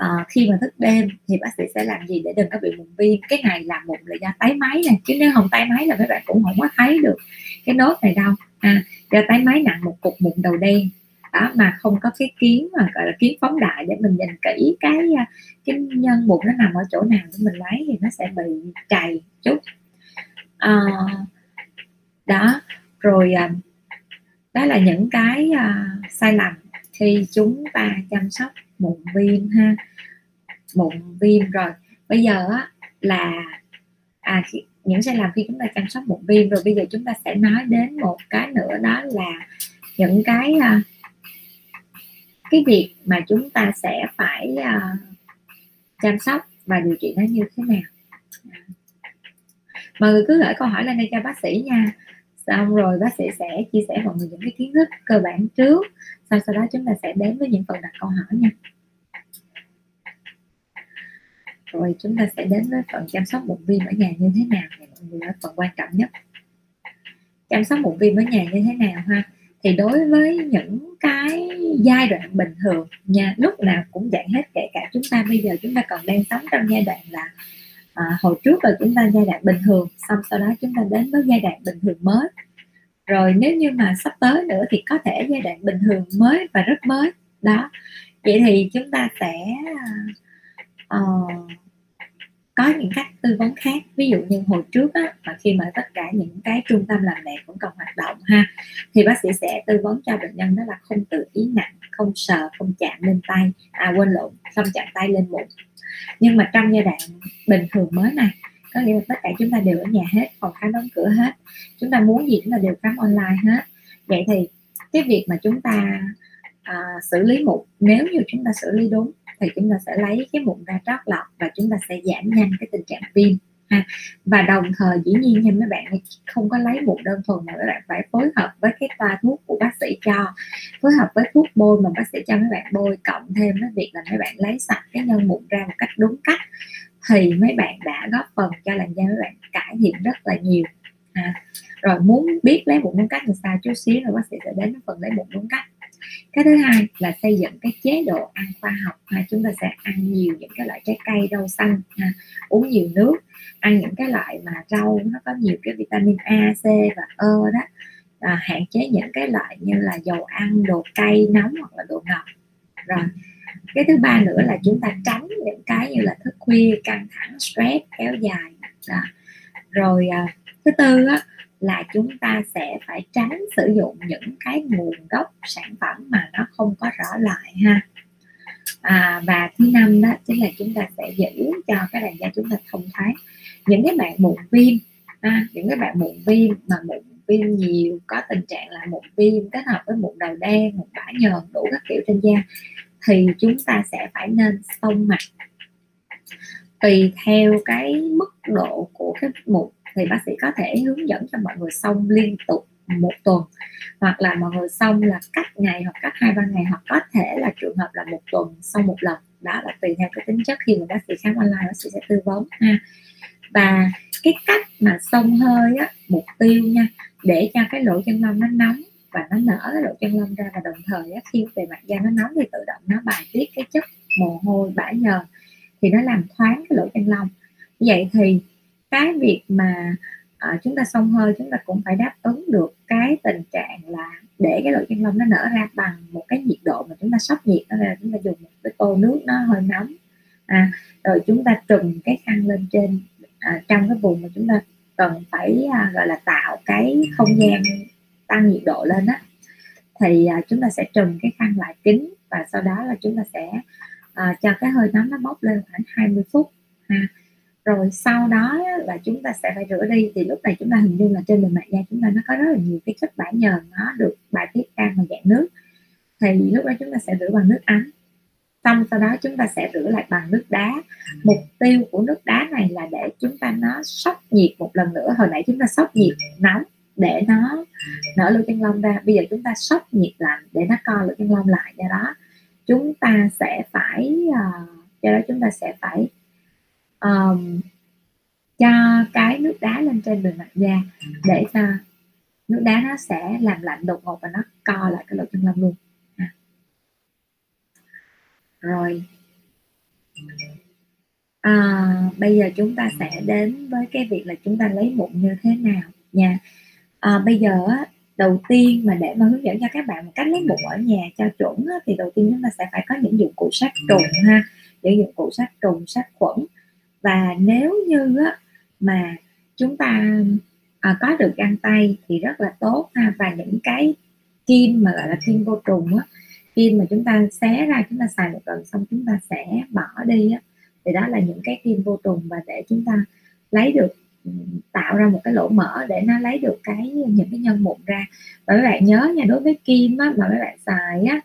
uh, khi mà thức đêm thì bác sĩ sẽ làm gì để đừng có bị mụn viêm. Cái ngày làm mụn là do tái máy này chứ nếu không tái máy là mấy bạn cũng không có thấy được cái nốt này đâu. À, do tái máy nặng một cục mụn đầu đen đó mà không có cái kiến mà gọi là kiến phóng đại để mình nhìn kỹ cái à, cái nhân mụn nó nằm ở chỗ nào để mình lấy thì nó sẽ bị chày chút. À, đó rồi à, đó là những cái uh, sai lầm khi chúng ta chăm sóc mụn viêm ha. Mụn viêm rồi. Bây giờ á, là à khi, những sai lầm khi chúng ta chăm sóc mụn viêm rồi bây giờ chúng ta sẽ nói đến một cái nữa đó là những cái uh, cái việc mà chúng ta sẽ phải uh, chăm sóc và điều trị nó như thế nào? Mọi người cứ gửi câu hỏi lên đây cho bác sĩ nha. Xong rồi bác sĩ sẽ chia sẻ mọi người những cái kiến thức cơ bản trước. Sau sau đó chúng ta sẽ đến với những phần đặt câu hỏi nha. Rồi chúng ta sẽ đến với phần chăm sóc bụng viêm ở nhà như thế nào? Này mọi người là phần quan trọng nhất. Chăm sóc bụng viêm ở nhà như thế nào ha? Thì đối với những cái giai đoạn bình thường nha lúc nào cũng dạng hết kể cả chúng ta bây giờ chúng ta còn đang sống trong giai đoạn là à, hồi trước là chúng ta giai đoạn bình thường xong sau đó chúng ta đến với giai đoạn bình thường mới. Rồi nếu như mà sắp tới nữa thì có thể giai đoạn bình thường mới và rất mới đó. Vậy thì chúng ta sẽ uh, có những cách tư vấn khác ví dụ như hồi trước á, mà khi mà tất cả những cái trung tâm làm đẹp vẫn còn hoạt động ha thì bác sĩ sẽ tư vấn cho bệnh nhân đó là không tự ý nặng không sờ không chạm lên tay à quên lộn không chạm tay lên bụng. Nhưng mà trong giai đoạn bình thường mới này có nghĩa là tất cả chúng ta đều ở nhà hết phòng khám đóng cửa hết chúng ta muốn gì chúng ta đều khám online hết. Vậy thì cái việc mà chúng ta à, xử lý mụn nếu như chúng ta xử lý đúng thì chúng ta sẽ lấy cái mụn ra trót lọc và chúng ta sẽ giảm nhanh cái tình trạng viêm ha. Và đồng thời dĩ nhiên nha mấy bạn không có lấy một đơn thuần mà các bạn phải phối hợp với cái toa thuốc của bác sĩ cho phối hợp với thuốc bôi mà bác sĩ cho mấy bạn bôi cộng thêm với việc là mấy bạn lấy sạch cái nhân mụn ra một cách đúng cách thì mấy bạn đã góp phần cho làn da mấy bạn cải thiện rất là nhiều à, rồi muốn biết lấy mụn đúng cách thì sao chút xíu rồi bác sĩ sẽ đến phần lấy mụn đúng cách cái thứ hai là xây dựng cái chế độ ăn khoa học mà chúng ta sẽ ăn nhiều những cái loại trái cây rau xanh ha. uống nhiều nước ăn những cái loại mà rau nó có nhiều cái vitamin A, C và E đó à, hạn chế những cái loại như là dầu ăn đồ cay nóng hoặc là đồ ngọt rồi cái thứ ba nữa là chúng ta tránh những cái như là thức khuya căng thẳng stress kéo dài đó. rồi à, thứ tư á, là chúng ta sẽ phải tránh sử dụng những cái nguồn gốc sản phẩm mà nó không có rõ lại ha. À, và thứ năm đó chính là chúng ta sẽ giữ cho cái làn da chúng ta thông thoáng. Những cái bạn mụn viêm à, những cái bạn mụn viêm mà mụn viêm nhiều có tình trạng là mụn viêm kết hợp với mụn đầu đen mụn bã nhờn đủ các kiểu trên da thì chúng ta sẽ phải nên xông mặt. Tùy theo cái mức độ của cái mụn thì bác sĩ có thể hướng dẫn cho mọi người xong liên tục một tuần. Hoặc là mọi người xong là cách ngày hoặc cách hai ba ngày hoặc có thể là trường hợp là một tuần xong một lần. Đó là tùy theo cái tính chất. Khi mà bác sĩ khám online bác sĩ sẽ tư vấn ha. Và cái cách mà xông hơi á mục tiêu nha để cho cái lỗ chân lông nó nóng và nó nở cái lỗ chân lông ra và đồng thời á, khi về mặt da nó nóng thì tự động nó bài tiết cái chất mồ hôi bã nhờn. Thì nó làm thoáng cái lỗ chân lông. Vậy thì cái việc mà uh, chúng ta xông hơi chúng ta cũng phải đáp ứng được cái tình trạng là để cái lỗ chân lông nó nở ra bằng một cái nhiệt độ mà chúng ta sốc nhiệt đó là chúng ta dùng một cái tô nước nó hơi nóng. À, rồi chúng ta trùm cái khăn lên trên à, trong cái vùng mà chúng ta cần phải à, gọi là tạo cái không gian tăng nhiệt độ lên á. Thì à, chúng ta sẽ trùm cái khăn lại kín và sau đó là chúng ta sẽ à, cho cái hơi nóng nó bốc lên khoảng 20 phút ha rồi sau đó là chúng ta sẽ phải rửa đi thì lúc này chúng ta hình dung là trên bề mặt da chúng ta nó có rất là nhiều cái chất bã nhờn nó được bài tiết ra bằng dạng nước thì lúc đó chúng ta sẽ rửa bằng nước ấm xong sau đó chúng ta sẽ rửa lại bằng nước đá mục tiêu của nước đá này là để chúng ta nó sốc nhiệt một lần nữa hồi nãy chúng ta sốc nhiệt nóng để nó nở lỗ chân lông ra bây giờ chúng ta sốc nhiệt lạnh để nó co lỗ chân lông lại do đó chúng ta sẽ phải uh, do đó chúng ta sẽ phải um, cho cái nước đá lên trên bề mặt da để cho nước đá nó sẽ làm lạnh đột ngột và nó co lại cái lỗ chân lông luôn. À. rồi. À, bây giờ chúng ta sẽ đến với cái việc là chúng ta lấy mụn như thế nào nha. À, bây giờ đầu tiên mà để mà hướng dẫn cho các bạn một cách lấy mụn ở nhà cho chuẩn thì đầu tiên chúng ta sẽ phải có những dụng cụ sát trùng ha. Những dụng cụ sát trùng sát khuẩn và nếu như á, mà chúng ta à, có được găng tay thì rất là tốt ha. Và những cái kim mà gọi là kim vô trùng á kim mà chúng ta xé ra chúng ta xài một lần xong chúng ta sẽ bỏ đi á thì đó là những cái kim vô trùng và để chúng ta lấy được ừ, tạo ra một cái lỗ mở để nó lấy được cái những cái nhân mụn ra. Và các bạn nhớ nha đối với kim á, mà các bạn xài á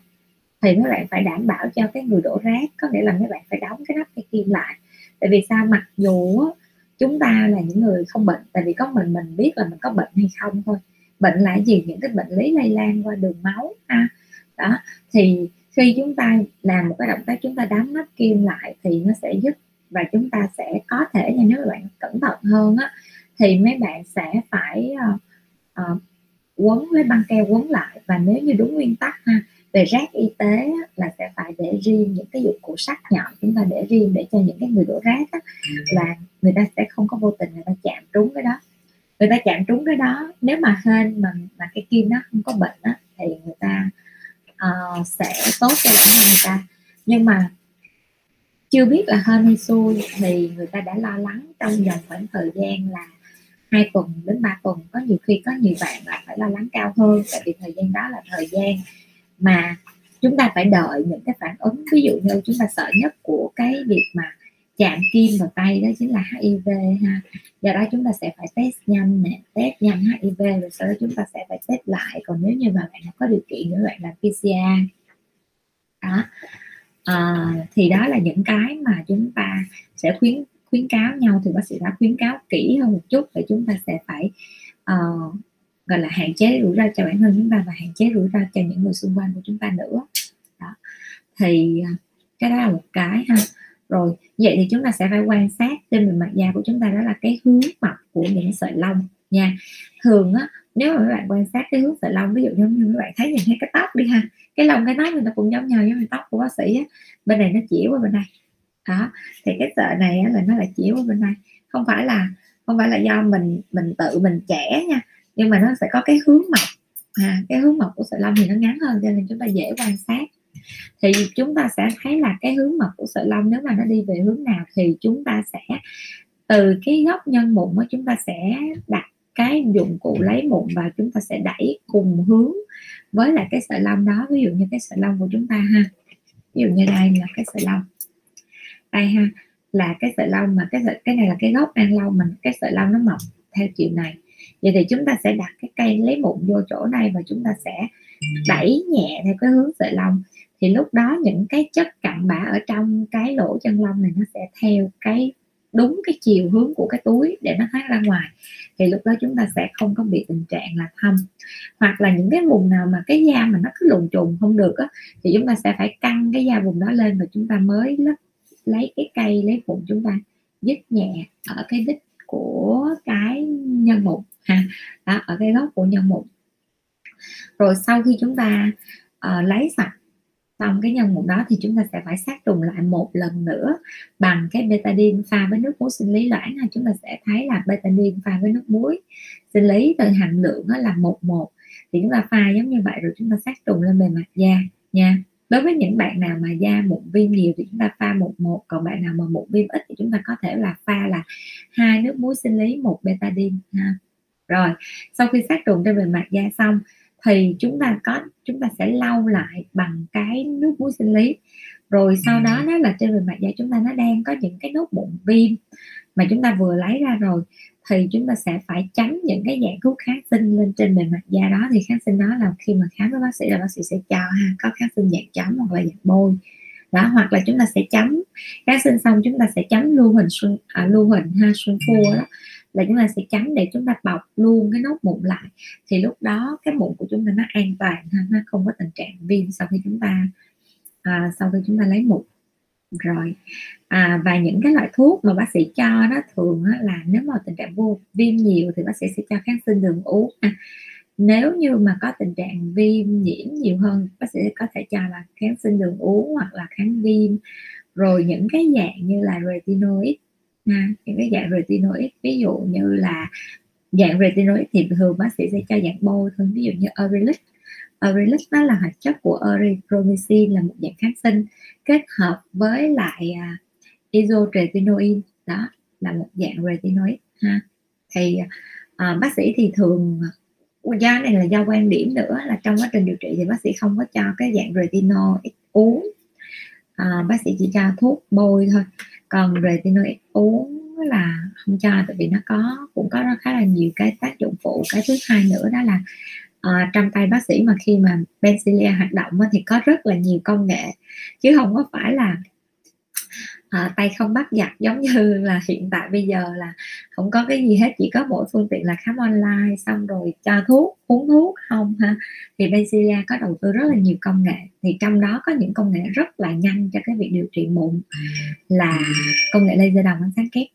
thì các bạn phải đảm bảo cho cái người đổ rác có nghĩa là các bạn phải đóng cái nắp cái kim lại tại vì sao? Mặc dù chúng ta là những người không bệnh tại vì có mình mình biết là mình có bệnh hay không thôi. Bệnh là gì? Những cái bệnh lý lây lan qua đường máu ha? Đó thì khi chúng ta làm một cái động tác chúng ta đóng nắp kim lại thì nó sẽ giúp và chúng ta sẽ có thể nha nếu bạn cẩn thận hơn á thì mấy bạn sẽ phải uh, uh, quấn với băng keo quấn lại. Và nếu như đúng nguyên tắc ha về rác y tế là sẽ phải để riêng những cái dụng cụ sắc nhọn chúng ta để riêng để cho những cái người đổ rác á, là người ta sẽ không có vô tình người ta chạm trúng cái đó. Người ta chạm trúng cái đó nếu mà hên mà mà cái kim nó không có bệnh á, thì người ta uh, sẽ tốt cho bản thân người ta. Nhưng mà chưa biết là hên hay xui thì người ta đã lo lắng trong vòng khoảng thời gian là hai tuần đến 3 tuần có nhiều khi có nhiều bạn là phải lo lắng cao hơn tại vì thời gian đó là thời gian mà chúng ta phải đợi những cái phản ứng. Ví dụ như chúng ta sợ nhất của cái việc mà chạm kim vào tay đó chính là HIV ha. Do đó chúng ta sẽ phải test nhanh nè test nhanh HIV rồi sau đó chúng ta sẽ phải test lại. Còn nếu như mà bạn có điều kiện nữa bạn làm PCR đó. À, thì đó là những cái mà chúng ta sẽ khuyến khuyến cáo nhau. Thì bác sĩ đã khuyến cáo kỹ hơn một chút để chúng ta sẽ phải uh, gọi là hạn chế rủi ro cho bản thân chúng ta và hạn chế rủi ro cho những người xung quanh của chúng ta nữa. Đó. Thì à, cái đó là một cái ha. Rồi vậy thì chúng ta sẽ phải quan sát trên bề mặt da của chúng ta đó là cái hướng mọc của những sợi lông nha. Thường á nếu mà các bạn quan sát cái hướng sợi lông ví dụ như các bạn thấy nhìn thấy cái tóc đi ha cái lông cái tóc người ta cũng giống nhau giống như tóc của bác sĩ á. Bên này nó chỉ qua bên này. Đó thì cái sợi này á, là nó lại chỉ qua bên này. Không phải là không phải là do mình mình tự mình trẻ nha nhưng mà nó sẽ có cái hướng mọc. À, cái hướng mọc của sợi lông thì nó ngắn hơn cho nên chúng ta dễ quan sát. Thì chúng ta sẽ thấy là cái hướng mọc của sợi lông nếu mà nó đi về hướng nào thì chúng ta sẽ từ cái góc nhân mụn đó chúng ta sẽ đặt cái dụng cụ lấy mụn và chúng ta sẽ đẩy cùng hướng với lại cái sợi lông đó. Ví dụ như cái sợi lông của chúng ta ha. Ví dụ như đây là cái sợi lông. Đây ha là cái sợi lông mà cái sợi cái này là cái gốc an lông mình cái sợi lông nó mọc theo chiều này vậy thì chúng ta sẽ đặt cái cây lấy mụn vô chỗ này và chúng ta sẽ đẩy nhẹ theo cái hướng sợi lông. Thì lúc đó những cái chất cặn bã ở trong cái lỗ chân lông này nó sẽ theo cái, đúng cái chiều hướng của cái túi để nó thoát ra ngoài. Thì lúc đó chúng ta sẽ không có bị tình trạng là thâm hoặc là những cái vùng nào mà cái da mà nó cứ lùn trùng không được á, thì chúng ta sẽ phải căng cái da vùng đó lên và chúng ta mới lấp, lấy cái cây lấy bụng chúng ta, dứt nhẹ ở cái đích của cái nhân mụn ha. Đó, ở cái góc của nhân mụn rồi sau khi chúng ta uh, lấy sạch xong cái nhân mụn đó thì chúng ta sẽ phải sát trùng lại một lần nữa bằng cái betadine pha với nước muối sinh lý. Loãng chúng ta sẽ thấy là betadine pha với nước muối sinh lý từ hàm lượng là một một. Thì chúng ta pha giống như vậy rồi chúng ta sát trùng lên bề mặt da nha. Đối với những bạn nào mà da mụn viêm nhiều thì chúng ta pha một một còn bạn nào mà mụn viêm ít thì chúng ta có thể là pha là hai nước muối sinh lý một betadine ha rồi sau khi sát trùng trên bề mặt da xong thì chúng ta có chúng ta sẽ lau lại bằng cái nước muối sinh lý. Rồi sau đó nó là trên bề mặt da chúng ta nó đang có những cái nốt mụn viêm mà chúng ta vừa lấy ra rồi thì chúng ta sẽ phải chấm những cái dạng thuốc kháng sinh lên trên bề mặt da đó. Thì kháng sinh đó là khi mà khám với bác sĩ là bác sĩ sẽ cho ha có kháng sinh dạng chấm hoặc là dạng bôi. Đó hoặc là chúng ta sẽ chấm kháng sinh xong chúng ta sẽ chấm lưu hình xuân à, lưu hình ha xuân phua đó là chúng ta sẽ chấm để chúng ta bọc luôn cái nốt mụn lại. Thì lúc đó cái mụn của chúng ta nó an toàn nó không có tình trạng viêm sau khi chúng ta à, sau khi chúng ta lấy mụn rồi à, và những cái loại thuốc mà bác sĩ cho đó thường á, là nếu mà tình trạng vô viêm nhiều thì bác sĩ sẽ cho kháng sinh đường uống. À, nếu như mà có tình trạng viêm nhiễm nhiều hơn bác sĩ có thể cho là kháng sinh đường uống hoặc là kháng viêm. Rồi những cái dạng như là retinoid Ừ, những cái dạng retinoid ví dụ như là dạng retinoid thì thường bác sĩ sẽ cho dạng bôi thôi ví dụ như Aurelix Aurelix nó là hoạt chất của erythromycin là một dạng kháng sinh kết hợp với lại uh, isotretinoin đó là một dạng retinoid ha. Thì à, bác sĩ thì thường à, do này là do quan điểm nữa là trong quá trình điều trị thì bác sĩ không có cho cái dạng retinol uống. À, bác sĩ chỉ cho thuốc bôi thôi còn retinol e uống là không cho tại vì nó có cũng có khá là nhiều cái tác dụng phụ. Cái thứ hai nữa đó là uh, trong tay bác sĩ mà khi mà pencilia hoạt động thì có rất là nhiều công nghệ. Chứ không có phải là à, tay không bắt giặt giống như là hiện tại bây giờ là không có cái gì hết chỉ có mỗi phương tiện là khám online xong rồi cho thuốc uống thuốc không ha? Thì Basilia có đầu tư rất là nhiều công nghệ. Thì trong đó có những công nghệ rất là nhanh cho cái việc điều trị mụn là công nghệ laser đồng ánh sáng kép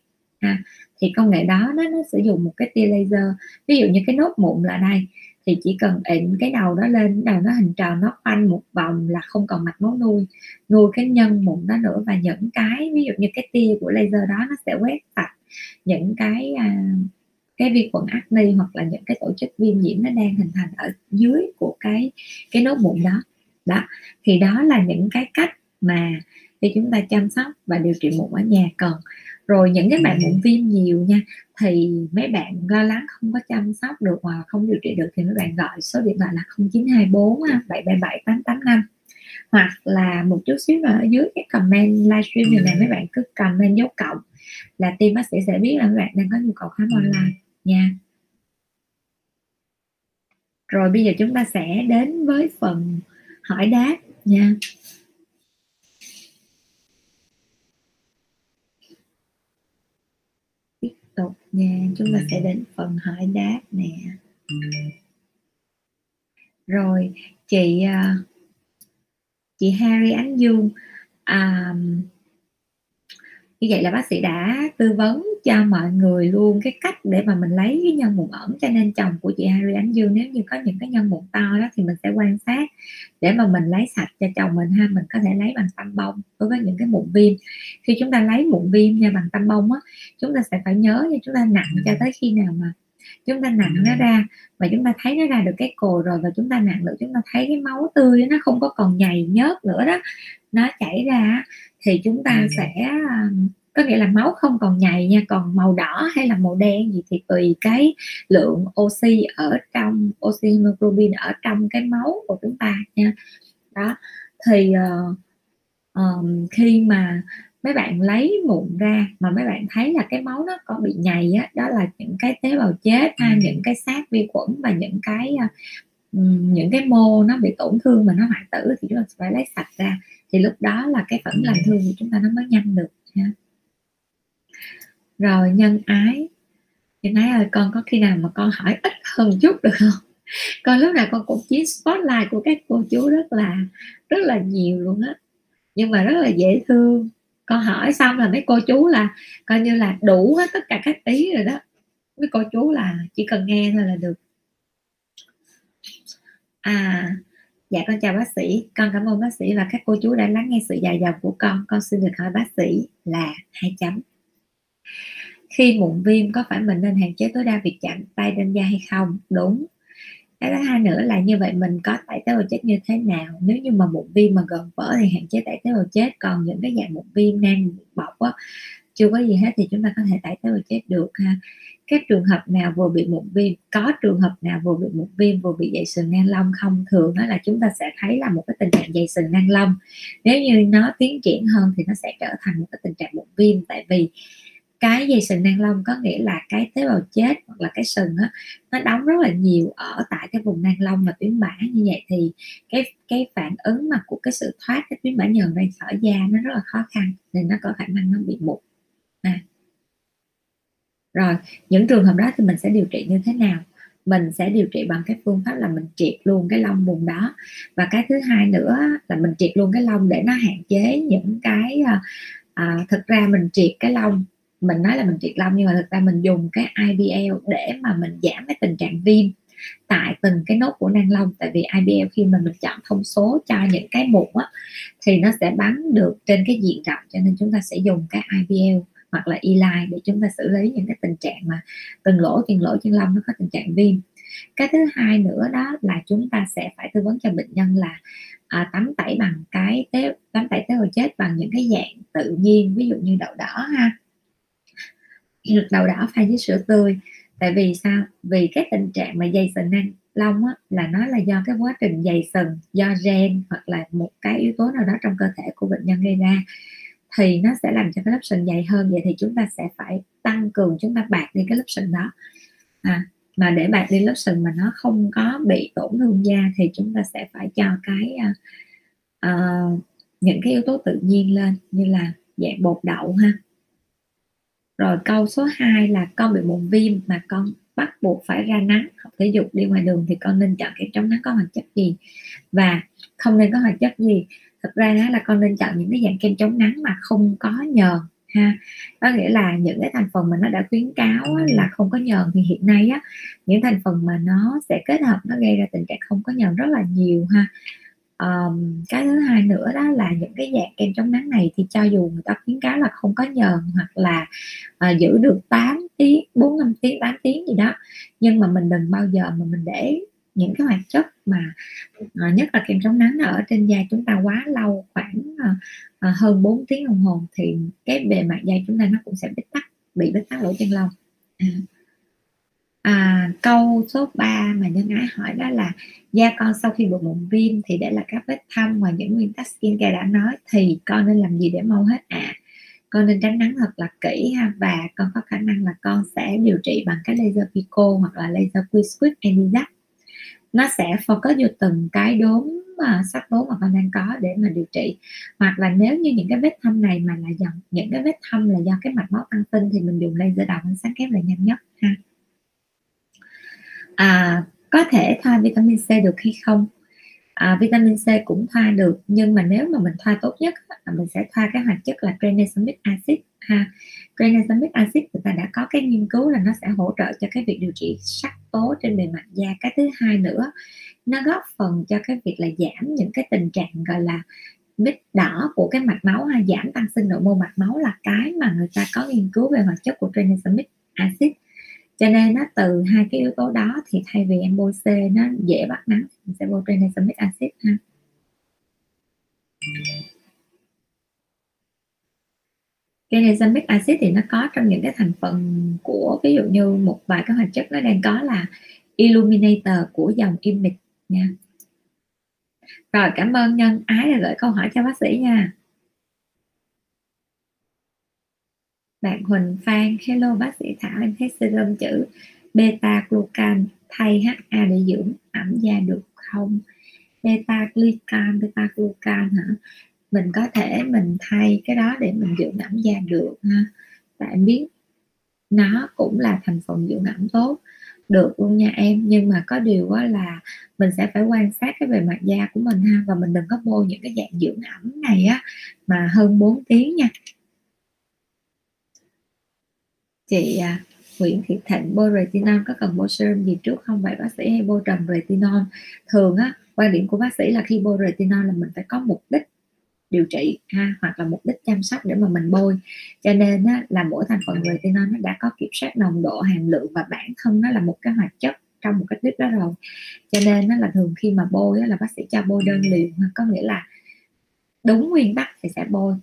ha? Thì công nghệ đó nó, nó sử dụng một cái tia laser ví dụ như cái nốt mụn là đây thì chỉ cần ịn cái đầu đó lên đầu nó hình tròn nó quanh một vòng là không còn mạch máu nuôi. Nuôi cái nhân mụn đó nữa và những cái ví dụ như cái tia của laser đó nó sẽ quét sạch những cái à, cái vi khuẩn acne hoặc là những cái tổ chức viêm nhiễm nó đang hình thành ở dưới của cái cái nốt mụn đó. Đó thì đó là những cái cách mà khi chúng ta chăm sóc và điều trị mụn ở nhà. Cần rồi những cái bạn mụn viêm nhiều nha thì mấy bạn lo lắng không có chăm sóc được hoặc không điều trị được thì mấy bạn gọi số điện thoại là 0924 777 885 hoặc là một chút xíu nữa ở dưới cái comment livestream này này mấy bạn cứ comment dấu cộng là team bác sĩ sẽ biết là mấy bạn đang có nhu cầu khám online nha. Rồi bây giờ chúng ta sẽ đến với phần hỏi đáp nha tục nha. Chúng ta sẽ đến phần hỏi đáp nè. Rồi chị à, chị Harry Ánh Dương à, như vậy là bác sĩ đã tư vấn cho mọi người luôn cái cách để mà mình lấy cái nhân mụn ẩn cho nên chồng của chị Harry Ánh Dương nếu như có những cái nhân mụn to đó thì mình sẽ quan sát để mà mình lấy sạch cho chồng mình ha. Mình có thể lấy bằng tăm bông đối với những cái mụn viêm. Khi chúng ta lấy mụn viêm nha bằng tăm bông á chúng ta sẽ phải nhớ nha chúng ta nặng cho tới khi nào mà chúng ta nặng nó ra và chúng ta thấy nó ra được cái cồi rồi và chúng ta nặng được chúng ta thấy cái máu tươi nó không có còn nhầy nhớt nữa đó nó chảy ra thì chúng ta sẽ có nghĩa là máu không còn nhầy nha còn màu đỏ hay là màu đen gì thì tùy cái lượng oxy ở trong oxy hemoglobin ở trong cái máu của chúng ta nha. Đó thì uh, um, khi mà mấy bạn lấy mụn ra mà mấy bạn thấy là cái máu nó có bị nhầy á đó là những cái tế bào chết hay những cái xác vi khuẩn và những cái uh, những cái mô nó bị tổn thương mà nó hoại tử thì chúng ta phải lấy sạch ra. Thì lúc đó là cái phản lành thương của chúng ta nó mới nhanh được nha rồi nhân ái. Nhân ái ơi, con có khi nào mà con hỏi ít hơn chút được không? Con lúc nào con cũng chiếm spotlight của các cô chú rất là rất là nhiều luôn á. Nhưng mà rất là dễ thương. Con hỏi xong là mấy cô chú là coi như là đủ hết tất cả các ý rồi đó. Mấy cô chú là chỉ cần nghe thôi là được. À dạ con chào bác sĩ. Con cảm ơn bác sĩ và các cô chú đã lắng nghe sự dài dòng của con. Con xin được hỏi bác sĩ là hai chấm khi mụn viêm có phải mình nên hạn chế tối đa việc chạm tay lên da hay không? Đúng. Cái thứ hai nữa là như vậy mình có tẩy tế bào chết như thế nào? Nếu như mà mụn viêm mà gần vỡ thì hạn chế tẩy tế bào chết, còn những cái dạng mụn viêm nang bọc á, chưa có gì hết thì chúng ta có thể tẩy tế bào chết được ha. Các trường hợp nào vừa bị mụn viêm, có trường hợp nào vừa bị mụn viêm, vừa bị dày sừng nang lông không? Thường đó là chúng ta sẽ thấy là một cái tình trạng dày sừng nang lông. Nếu như nó tiến triển hơn thì nó sẽ trở thành một cái tình trạng mụn viêm, tại vì cái dây sừng nang lông có nghĩa là cái tế bào chết hoặc là cái sừng á nó đóng rất là nhiều ở tại cái vùng nang lông và tuyến bã như vậy thì cái cái phản ứng mà của cái sự thoát cái tuyến bã nhờn ra khỏi da nó rất là khó khăn nên nó có khả năng nó bị mụn. À. rồi những trường hợp đó thì mình sẽ điều trị như thế nào? Mình sẽ điều trị bằng cái phương pháp là mình triệt luôn cái lông vùng đó. Và cái thứ hai nữa là mình triệt luôn cái lông để nó hạn chế những cái à, à thực ra mình triệt cái lông mình nói là mình triệt lông nhưng mà thực ra mình dùng cái IBL để mà mình giảm cái tình trạng viêm tại từng cái nốt của nang lông. Tại vì IBL khi mà mình chọn thông số cho những cái mụn á thì nó sẽ bắn được trên cái diện rộng cho nên chúng ta sẽ dùng cái IBL hoặc là e line để chúng ta xử lý những cái tình trạng mà từng lỗ từng lỗ chân lông nó có tình trạng viêm. Cái thứ hai nữa đó là chúng ta sẽ phải tư vấn cho bệnh nhân là à, tắm tẩy bằng cái tế tắm tẩy tế bào chết bằng những cái dạng tự nhiên ví dụ như đậu đỏ ha đầu đỏ pha với sữa tươi. Tại vì sao? Vì cái tình trạng mà dày sừng nang lông á, là nó là do cái quá trình dày sừng do gen hoặc là một cái yếu tố nào đó trong cơ thể của bệnh nhân gây ra thì nó sẽ làm cho cái lớp sừng dày hơn. Vậy thì chúng ta sẽ phải tăng cường chúng ta bạc đi cái lớp sừng đó. À, mà để bạc đi lớp sừng mà nó không có bị tổn thương da thì chúng ta sẽ phải cho cái uh, uh, những cái yếu tố tự nhiên lên như là dạng bột đậu ha rồi câu số 2 là con bị mụn viêm mà con bắt buộc phải ra nắng. Học thể dục đi ngoài đường thì con nên chọn kem chống nắng có hoạt chất gì. Và không nên có hoạt chất gì. Thực ra đó là con nên chọn những cái dạng kem chống nắng mà không có nhờn, ha. Có nghĩa là những cái thành phần mà nó đã khuyến cáo là không có nhờn thì hiện nay á, những thành phần mà nó sẽ kết hợp, nó gây ra tình trạng không có nhờn rất là nhiều, ha um, cái thứ hai nữa đó là những cái dạng kem chống nắng này thì cho dù người ta khuyến cáo là không có nhờn hoặc là uh, giữ được 8 tiếng 4 5 tiếng 8 tiếng gì đó nhưng mà mình đừng bao giờ mà mình để những cái hoạt chất mà uh, nhất là kem chống nắng ở trên da chúng ta quá lâu khoảng uh, uh, hơn 4 tiếng đồng hồ thì cái bề mặt da chúng ta nó cũng sẽ bị tắc bị bít tắc lỗ chân lông uh. À, câu số 3 mà nhân ái hỏi đó là da con sau khi bị mụn viêm thì để là các vết thâm và những nguyên tắc skin care đã nói thì con nên làm gì để mau hết ạ? À? con nên tránh nắng thật là kỹ ha và con có khả năng là con sẽ điều trị bằng cái laser pico hoặc là laser quick Enizac nó sẽ focus vô từng cái đốm mà sắc tố mà con đang có để mà điều trị. Hoặc là nếu như những cái vết thâm này mà là do những cái vết thâm là do cái mạch máu tăng tinh thì mình dùng laser đầu ánh sáng kép là nhanh nhất ha à, có thể thoa vitamin C được hay không? À, vitamin C cũng thoa được nhưng mà nếu mà mình thoa tốt nhất là mình sẽ thoa cái hoạt chất là tranexamic acid. À, ha tranexamic acid người ta đã có cái nghiên cứu là nó sẽ hỗ trợ cho cái việc điều trị sắc tố trên bề mặt da. Cái thứ hai nữa nó góp phần cho cái việc là giảm những cái tình trạng gọi là mít đỏ của cái mạch máu hay giảm tăng sinh nội mô mạch máu là cái mà người ta có nghiên cứu về hoạt chất của tranexamic acid cho nên nó từ hai cái yếu tố đó thì thay vì em bôi C nó dễ bắt nắng mình sẽ bôi tranexamic acid ha. Tranexamic acid thì nó có trong những cái thành phần của, ví dụ như một vài cái hoạt chất nó đang có là illuminator của dòng image nha. Rồi, cảm ơn nhân ái đã gửi câu hỏi cho bác sĩ nha. Bạn Huỳnh Phan, hello, bác sĩ Thảo, em thấy serum chữ beta glucan thay HA để dưỡng ẩm da được không? Beta glucan beta glucan hả? Mình có thể mình thay cái đó để mình dưỡng ẩm da được ha. Tại biết nó cũng là thành phần dưỡng ẩm tốt được luôn nha em. Nhưng mà có điều á là mình sẽ phải quan sát cái bề mặt da của mình ha. Và mình đừng có bôi những cái dạng dưỡng ẩm này á mà hơn 4 tiếng nha chị à, Nguyễn Thị Thịnh bôi retinol có cần bôi serum gì trước không? Vậy bác sĩ hay bôi trần retinol? Thường á quan điểm của bác sĩ là khi bôi retinol là mình phải có mục đích điều trị ha hoặc là mục đích chăm sóc để mà mình bôi. Cho nên á, là mỗi thành phần retinol nó đã có kiểm soát nồng độ hàm lượng và bản thân nó là một cái hoạt chất trong một cái tuyết đó rồi. Cho nên nó là thường khi mà bôi á, là bác sĩ cho bôi đơn liều có nghĩa là đúng nguyên tắc thì sẽ bôi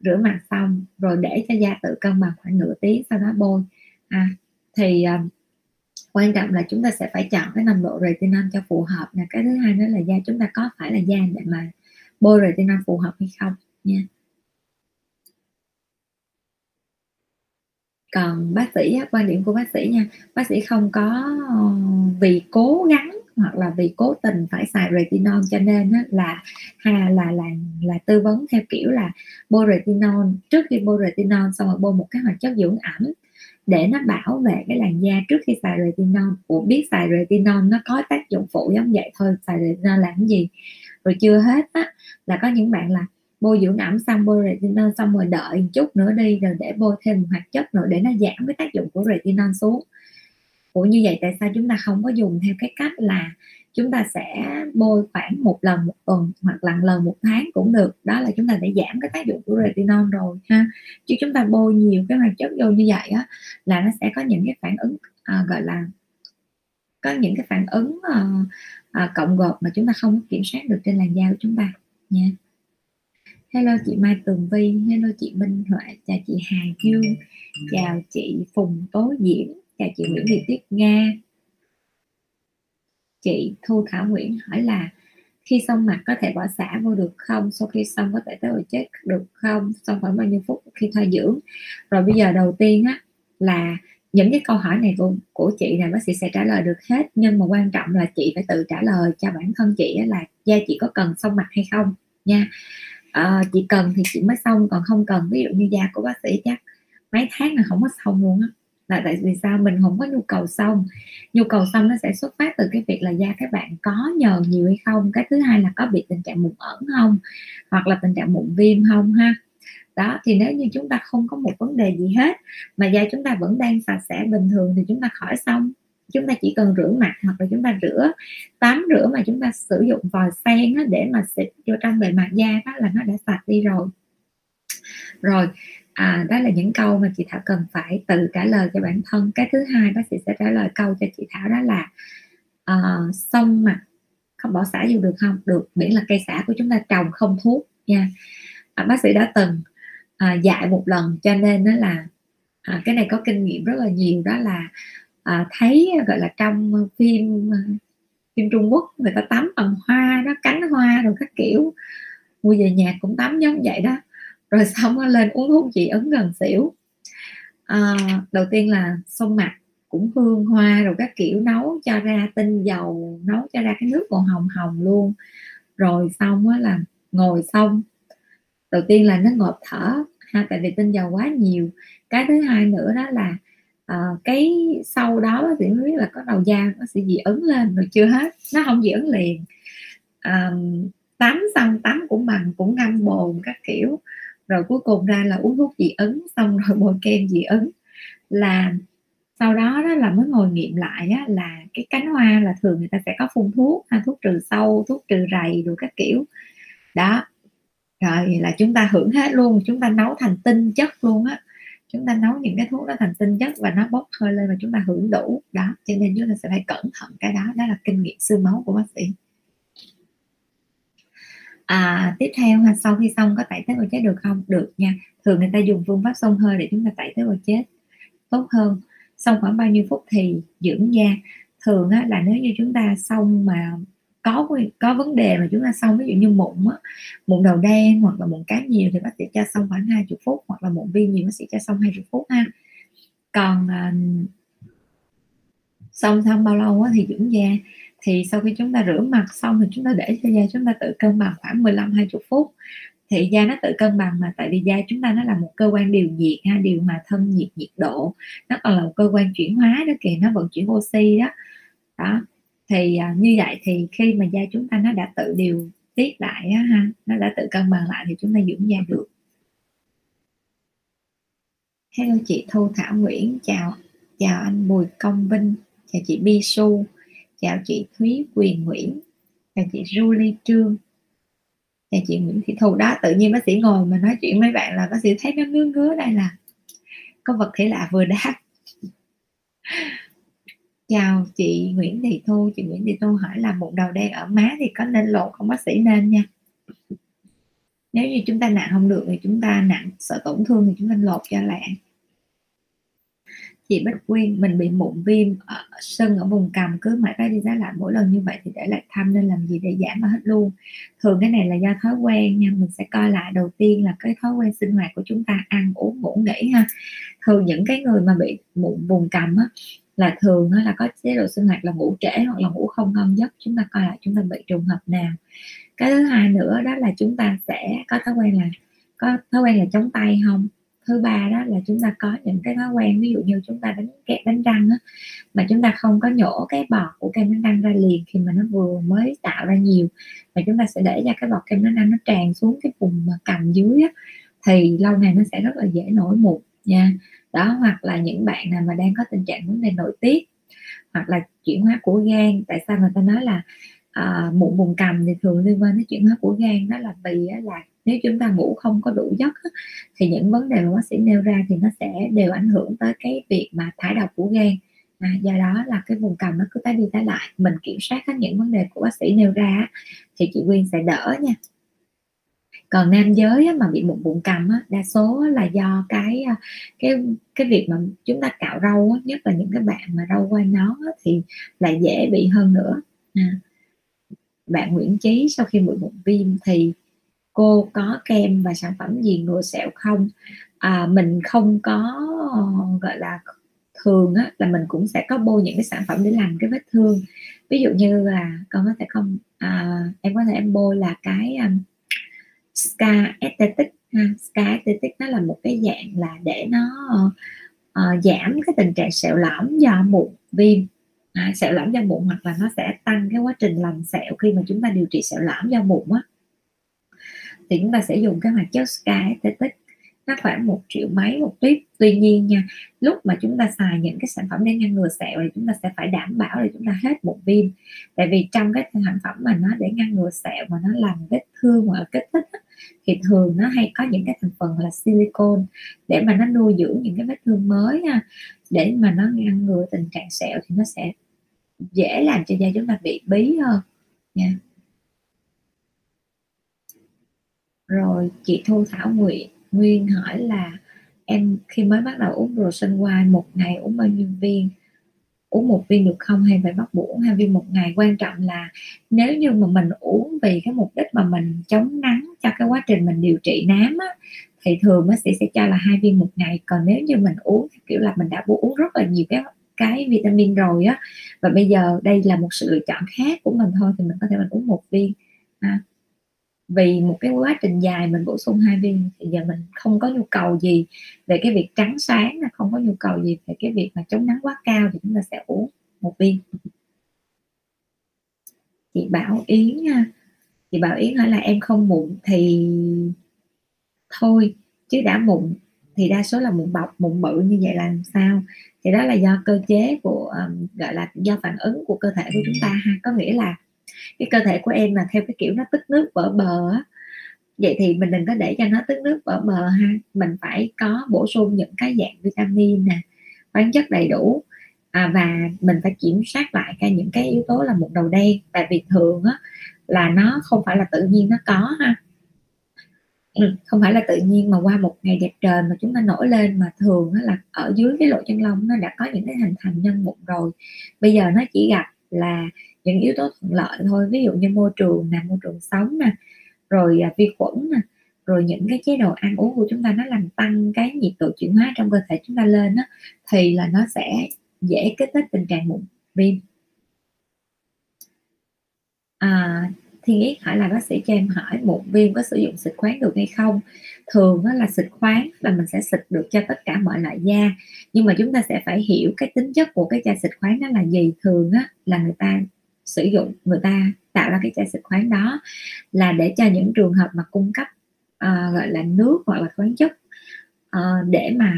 rửa mặt xong rồi để cho da tự cân bằng khoảng nửa tiếng sau đó bôi. À, thì um, quan trọng là chúng ta sẽ phải chọn cái nồng độ retinol cho phù hợp là cái thứ hai nữa là da chúng ta có phải là da để mà bôi retinol phù hợp hay không nha. Còn bác sĩ quan điểm của bác sĩ nha bác sĩ không có ờ, vì cố gắng hoặc là vì cố tình phải xài retinol cho nên á, là hà là là là tư vấn theo kiểu là bôi retinol. Trước khi bôi retinol xong rồi bôi một cái hoạt chất dưỡng ẩm để nó bảo vệ cái làn da trước khi xài retinol. Ủa biết xài retinol nó có tác dụng phụ giống vậy thôi xài retinol làm cái gì? Rồi chưa hết á là có những bạn là bôi dưỡng ẩm xong bôi retinol xong rồi đợi một chút nữa đi rồi để bôi thêm một hoạt chất nữa để nó giảm cái tác dụng của retinol xuống. Ủa như vậy tại sao chúng ta không có dùng theo cái cách là chúng ta sẽ bôi khoảng một lần một tuần hoặc là lần một tháng cũng được? Đó là chúng ta để giảm cái tác dụng của retinol rồi ha. Chứ chúng ta bôi nhiều cái hoạt chất vô như vậy á là nó sẽ có những cái phản ứng à, gọi là có những cái phản ứng à, à, cộng gộp mà chúng ta không kiểm soát được trên làn da của chúng ta nha. Hello chị Mai Tường Vi hello chị Minh Huệ chào chị Hà Dương chào chị Phùng Tố Diễm chào chị Nguyễn Thị Tuyết Nga. Chị Thu Thảo Nguyễn hỏi là khi xong mặt có thể bỏ xả vô được không? Sau khi xong có thể tới hồi chết được không? Xong khoảng bao nhiêu phút khi thoa dưỡng? Rồi bây giờ đầu tiên á là những cái câu hỏi này của, của chị này bác sĩ sẽ trả lời được hết. Nhưng mà quan trọng là chị phải tự trả lời cho bản thân chị là da chị có cần xong mặt hay không nha. À, chị cần thì chị mới xong còn không cần ví dụ như da của bác sĩ chắc mấy tháng là không có xong luôn á là tại vì sao? Mình không có nhu cầu xong. Nhu cầu xong nó sẽ xuất phát từ cái việc là da các bạn có nhờn nhiều hay không? Cái thứ hai là có bị tình trạng mụn ẩn không? Hoặc là tình trạng mụn viêm không ha? Đó, thì nếu như chúng ta không có một vấn đề gì hết, mà da chúng ta vẫn đang sạch sẽ bình thường thì chúng ta khỏi xong. Chúng ta chỉ cần rửa mặt hoặc là chúng ta rửa, tắm rửa mà chúng ta sử dụng vòi sen để mà xịt vô trong bề mặt da đó là nó đã sạch đi rồi. Rồi à, đó là những câu mà chị thảo cần phải tự trả lời cho bản thân. Cái thứ hai bác sĩ sẽ trả lời câu cho chị thảo đó là uh, xong mà không bỏ xả vô được không? Được miễn là cây xả của chúng ta trồng không thuốc nha. À, bác sĩ đã từng à, dạy một lần cho nên đó là à, cái này có kinh nghiệm rất là nhiều. Đó là à, thấy gọi là trong phim à, phim Trung Quốc người ta tắm bằng hoa đó cánh hoa rồi các kiểu. Mua về nhà cũng tắm giống vậy đó rồi xong nó lên uống thuốc dị ứng gần xỉu. À, đầu tiên là xông mặt cũng hương hoa rồi các kiểu nấu cho ra tinh dầu nấu cho ra cái nước còn hồng hồng luôn. Rồi xong á là ngồi xong. Đầu tiên là nó ngộp thở ha tại vì tinh dầu quá nhiều. Cái thứ hai nữa đó là uh, cái sau đó bác sĩ mới biết là có đầu da nó sẽ dị ứng lên rồi chưa hết. Nó không dị ứng liền. Um, tắm xong tắm cũng bằng cũng ngâm bồn các kiểu rồi cuối cùng ra là uống thuốc dị ứng xong rồi bôi kem dị ứng. Là sau đó đó là mới ngồi nghiệm lại á, là cái cánh hoa là thường người ta sẽ có phun thuốc ha, thuốc trừ sâu thuốc trừ rầy đủ các kiểu. Đó. Rồi là chúng ta hưởng hết luôn chúng ta nấu thành tinh chất luôn á. Chúng ta nấu những cái thuốc đó thành tinh chất và nó bốc hơi lên và chúng ta hưởng đủ. Đó cho nên chúng ta sẽ phải cẩn thận cái đó đó là kinh nghiệm xương máu của bác sĩ à, tiếp theo ha sau khi xong có tẩy tế bào chết được không? Được nha. Thường người ta dùng phương pháp xông hơi để chúng ta tẩy tế bào chết. Tốt hơn xong khoảng bao nhiêu phút thì dưỡng da. Thường á, là nếu như chúng ta xong mà có có vấn đề mà chúng ta xong ví dụ như mụn á, mụn đầu đen hoặc là mụn cá nhiều thì bác sĩ cho xong khoảng 20 phút hoặc là mụn viêm nhiều bác sĩ cho xong 20 phút ha. Còn à, xong xong bao lâu á, thì dưỡng da thì sau khi chúng ta rửa mặt xong thì chúng ta để cho da chúng ta tự cân bằng khoảng 15 20 phút. Thì da nó tự cân bằng mà tại vì da chúng ta nó là một cơ quan điều nhiệt ha điều hòa thân nhiệt nhiệt độ nó còn là một cơ quan chuyển hóa đó kìa nó vận chuyển oxy đó. Đó thì à, như vậy thì khi mà da chúng ta nó đã tự điều tiết lại á, ha nó đã tự cân bằng lại thì chúng ta dưỡng da được. Hello chị Thu Thảo Nguyễn chào chào anh Bùi Công Vinh chào chị Bi Su chào chị Thúy Quyền Nguyễn. Chào chị Julie Trương. Chào chị Nguyễn Thị Thu. Đó, tự nhiên bác sĩ ngồi mà nói chuyện với bạn là bác sĩ thấy nó ngứa ngứa đây là có vật thể lạ vừa đáp. Chào chị Nguyễn Thị Thu. Chị Nguyễn Thị Thu hỏi là một đầu đen ở má thì có nên lột không? Bác sĩ nên nha. Nếu như chúng ta nặng không được thì chúng ta nặng, sợ tổn thương thì chúng ta lột cho lẹ chị Bích Quyên, mình bị mụn viêm ở sưng ở vùng cằm, cứ mãi phải đi giá lại. Mỗi lần như vậy thì để lại thăm nên làm gì để giảm hết luôn. Thường cái này là do thói quen nha, mình sẽ coi lại đầu tiên là cái thói quen sinh hoạt của chúng ta, ăn, uống, ngủ, nghỉ ha. Thường những cái người mà bị mụn vùng cằm á, là thường là có chế độ sinh hoạt là ngủ trễ hoặc là ngủ không ngon giấc. Chúng ta coi lại, chúng ta bị trường hợp nào. Cái thứ hai nữa đó là chúng ta sẽ có thói quen là, có thói quen là chống tay không? Thứ ba đó là chúng ta có những cái thói quen ví dụ như chúng ta đánh kẹt đánh răng á, mà chúng ta không có nhổ cái bọt của kem đánh răng ra liền khi mà nó vừa mới tạo ra nhiều mà chúng ta sẽ để cho cái bọt kem đánh răng nó tràn xuống cái vùng mà cầm dưới á, thì lâu ngày nó sẽ rất là dễ nổi mụn nha. Đó hoặc là những bạn nào mà đang có tình trạng vấn đề nội tiết hoặc là chuyển hóa của gan tại sao người ta nói là à, mụn vùng cầm thì thường liên quan đến chuyển hóa của gan đó là vì là nếu chúng ta ngủ không có đủ giấc thì những vấn đề mà bác sĩ nêu ra thì nó sẽ đều ảnh hưởng tới cái việc mà thải độc của gan. À, do đó là cái vùng cầm nó cứ tái đi tái lại. Mình kiểm soát hết những vấn đề của bác sĩ nêu ra thì chị Quyên sẽ đỡ nha. Còn nam giới mà bị mụn bụng cầm đa số là do cái à, cái cái việc mà chúng ta cạo râu nhất là những cái bạn mà râu quai nón thì lại dễ bị hơn nữa. À, bạn Nguyễn Trí sau khi bị mụn viêm thì cô có kem và sản phẩm gì ngừa sẹo không? À, mình không có gọi là thường á, là mình cũng sẽ có bôi những cái sản phẩm để làm cái vết thương. Ví dụ như là con có thể không? À, em có thể em bôi là cái um, scar aesthetic ha. scar aesthetic nó là một cái dạng là để nó uh, giảm cái tình trạng sẹo lõm do mụn viêm. À, sẹo lõm do mụn hoặc là nó sẽ tăng cái quá trình làm sẹo khi mà chúng ta điều trị sẹo lõm do mụn á thì chúng ta sẽ dùng cái hoạt chất scar tích nó khoảng một triệu mấy một tuyếp tuy nhiên nha, lúc mà chúng ta xài những cái sản phẩm để ngăn ngừa sẹo thì chúng ta sẽ phải đảm bảo là chúng ta hết một viêm tại vì trong cái sản phẩm mà nó để ngăn ngừa sẹo mà nó làm vết thương hoặc là kích thích thì thường nó hay có những cái thành phần là silicon để mà nó nuôi dưỡng những cái vết thương mới ha. Để mà nó ngăn ngừa tình trạng sẹo thì nó sẽ dễ làm cho da chúng ta bị bí hơn nha. Rồi chị Thu Thảo Nguyện Nguyên hỏi là em khi mới bắt đầu uống Rosenwine một ngày uống bao nhiêu viên? Uống một viên được không hay phải bắt buộc uống hai viên một ngày? Quan trọng là nếu như mà mình uống vì cái mục đích mà mình chống nắng cho cái quá trình mình điều trị nám á, thì thường bác sĩ sẽ cho là hai viên một ngày. Còn nếu như mình uống kiểu là mình đã uống rất là nhiều cái cái vitamin rồi á và bây giờ đây là một sự lựa chọn khác của mình thôi thì mình có thể mình uống một viên. À, vì một cái quá trình dài mình bổ sung hai viên thì giờ mình không có nhu cầu gì về cái việc trắng sáng là không có nhu cầu gì về cái việc mà chống nắng quá cao thì chúng ta sẽ uống một viên. Chị Bảo Yến nha. Chị Bảo Yến hỏi là em không mụn thì thôi chứ đã mụn thì đa số là mụn bọc mụn bự như vậy là làm sao? Thì đó là do cơ chế của um, gọi là do phản ứng của cơ thể của chúng ta ha. Có nghĩa là cái cơ thể của em mà theo cái kiểu nó tức nước vỡ bờ á. Vậy thì mình đừng có để cho nó tức nước vỡ bờ ha. Mình phải có bổ sung những cái dạng vitamin nè khoáng chất đầy đủ. À, và mình phải kiểm soát lại cái những cái yếu tố là một đầu đen. Tại vì thường á là nó không phải là tự nhiên nó có ha. Ừ, không phải là tự nhiên mà qua một ngày đẹp trời mà chúng ta nổi lên mà thường á là ở dưới cái lỗ chân lông nó đã có những cái hình thành nhân mụn rồi. Bây giờ nó chỉ gặp là những yếu tố thuận lợi thôi. Ví dụ như môi trường nè môi trường sống nè rồi à, vi khuẩn nè rồi những cái chế độ ăn uống của chúng ta nó làm tăng cái nhiệt độ chuyển hóa trong cơ thể chúng ta lên á, thì là nó sẽ dễ kích thích tình trạng mụn viêm. À, thiên ý hỏi là bác sĩ cho em hỏi mụn viêm có sử dụng xịt khoáng được hay không? Thường đó là xịt khoáng là mình sẽ xịt được cho tất cả mọi loại da nhưng mà chúng ta sẽ phải hiểu cái tính chất của cái chai xịt khoáng đó là gì. Thường á là người ta sử dụng người ta tạo ra cái chai xịt khoáng đó là để cho những trường hợp mà cung cấp uh, gọi là nước hoặc là khoáng chất uh, để mà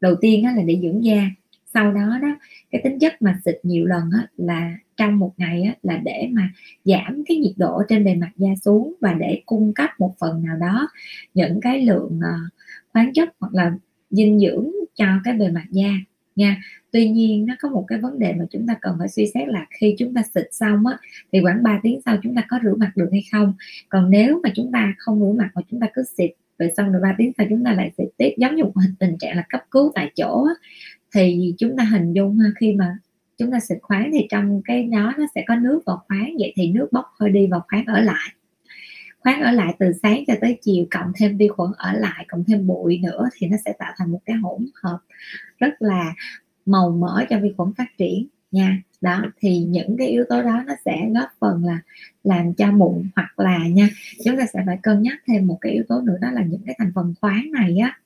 đầu tiên đó là để dưỡng da. Sau đó đó cái tính chất mà xịt nhiều lần á, là trong một ngày á, là để mà giảm cái nhiệt độ trên bề mặt da xuống và để cung cấp một phần nào đó những cái lượng ờ, khoáng chất hoặc là dinh dưỡng cho cái bề mặt da nha. Tuy nhiên nó có một cái vấn đề mà chúng ta cần phải suy xét là khi chúng ta xịt xong á thì khoảng 3 tiếng sau chúng ta có rửa mặt được hay không? Còn nếu mà chúng ta không rửa mặt mà chúng ta cứ xịt rồi xong rồi 3 tiếng sau chúng ta lại xịt tiếp giống như một tình trạng là cấp cứu tại chỗ á, thì chúng ta hình dung ha khi mà chúng ta xịt khoáng thì trong cái đó nó sẽ có nước vào khoáng vậy thì nước bốc hơi đi vào khoáng ở lại khoáng ở lại từ sáng cho tới chiều, cộng thêm vi khuẩn ở lại, cộng thêm bụi nữa thì nó sẽ tạo thành một cái hỗn hợp rất là màu mỡ cho vi khuẩn phát triển nha. Đó, thì những cái yếu tố đó nó sẽ góp phần là làm cho mụn hoặc là nha, chúng ta sẽ phải cân nhắc thêm một cái yếu tố nữa, đó là những cái thành phần khoáng này á,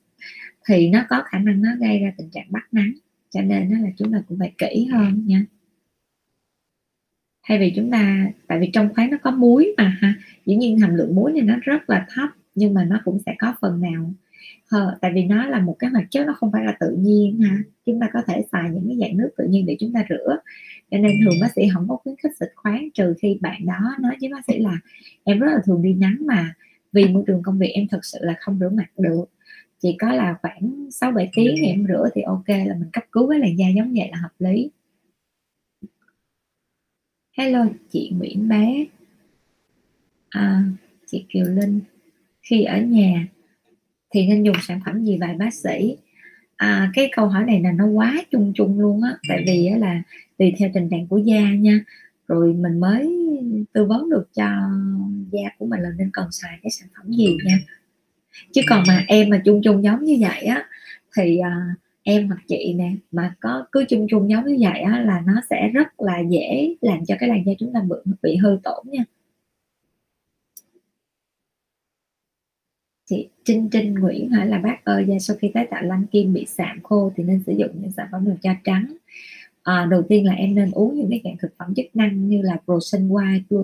thì nó có khả năng nó gây ra tình trạng bắt nắng, cho nên nó là chúng ta cũng phải kỹ hơn nha thay vì chúng ta tại vì trong khoáng nó có muối mà ha dĩ nhiên hàm lượng muối này nó rất là thấp nhưng mà nó cũng sẽ có phần nào. Hờ, tại vì nó là một cái hoạt chất nó không phải là tự nhiên ha chúng ta có thể xài những cái dạng nước tự nhiên để chúng ta rửa. Cho nên thường bác sĩ không có khuyến khích xịt khoáng trừ khi bạn đó nói với bác sĩ là em rất là thường đi nắng mà vì môi trường công việc em thật sự là không rửa mặt được. Chỉ có là khoảng 6 7 tiếng thì em rửa thì ok là mình cấp cứu với làn da giống vậy là hợp lý hello chị Nguyễn bé. À, chị Kiều Linh. Khi ở nhà thì nên dùng sản phẩm gì vậy bác sĩ? À, cái câu hỏi này là nó quá chung chung luôn á. Tại vì là tùy theo tình trạng của da nha. Rồi mình mới tư vấn được cho da của mình là nên cần xài cái sản phẩm gì nha. Chứ còn mà em mà chung chung giống như vậy á thì à, em hoặc chị nè mà có cứ chung chung giống như vậy á là nó sẽ rất là dễ làm cho cái làn da chúng ta bị bị hư tổn nha. Chị Trinh Trinh Nguyễn hỏi là bác ơi da sau khi tái tạo lăn kim bị sạm khô thì nên sử dụng những sản phẩm được da trắng. À, đầu tiên là em nên uống những cái dạng thực phẩm chức năng như là Prosen White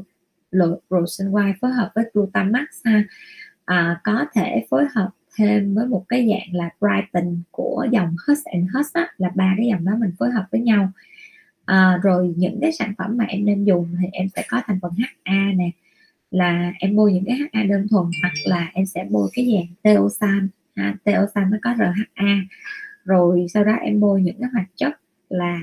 Prosen White phối hợp với Glutamax ha. À, có thể phối hợp thêm với một cái dạng là Brighton của dòng Hush and Hush á, là ba cái dòng đó mình phối hợp với nhau. À, rồi những cái sản phẩm mà em nên dùng thì em sẽ có thành phần HA nè là em bôi những cái HA đơn thuần hoặc là em sẽ bôi cái dạng Teosan. Ha, Teosan nó có RHA rồi sau đó em bôi những cái hoạt chất là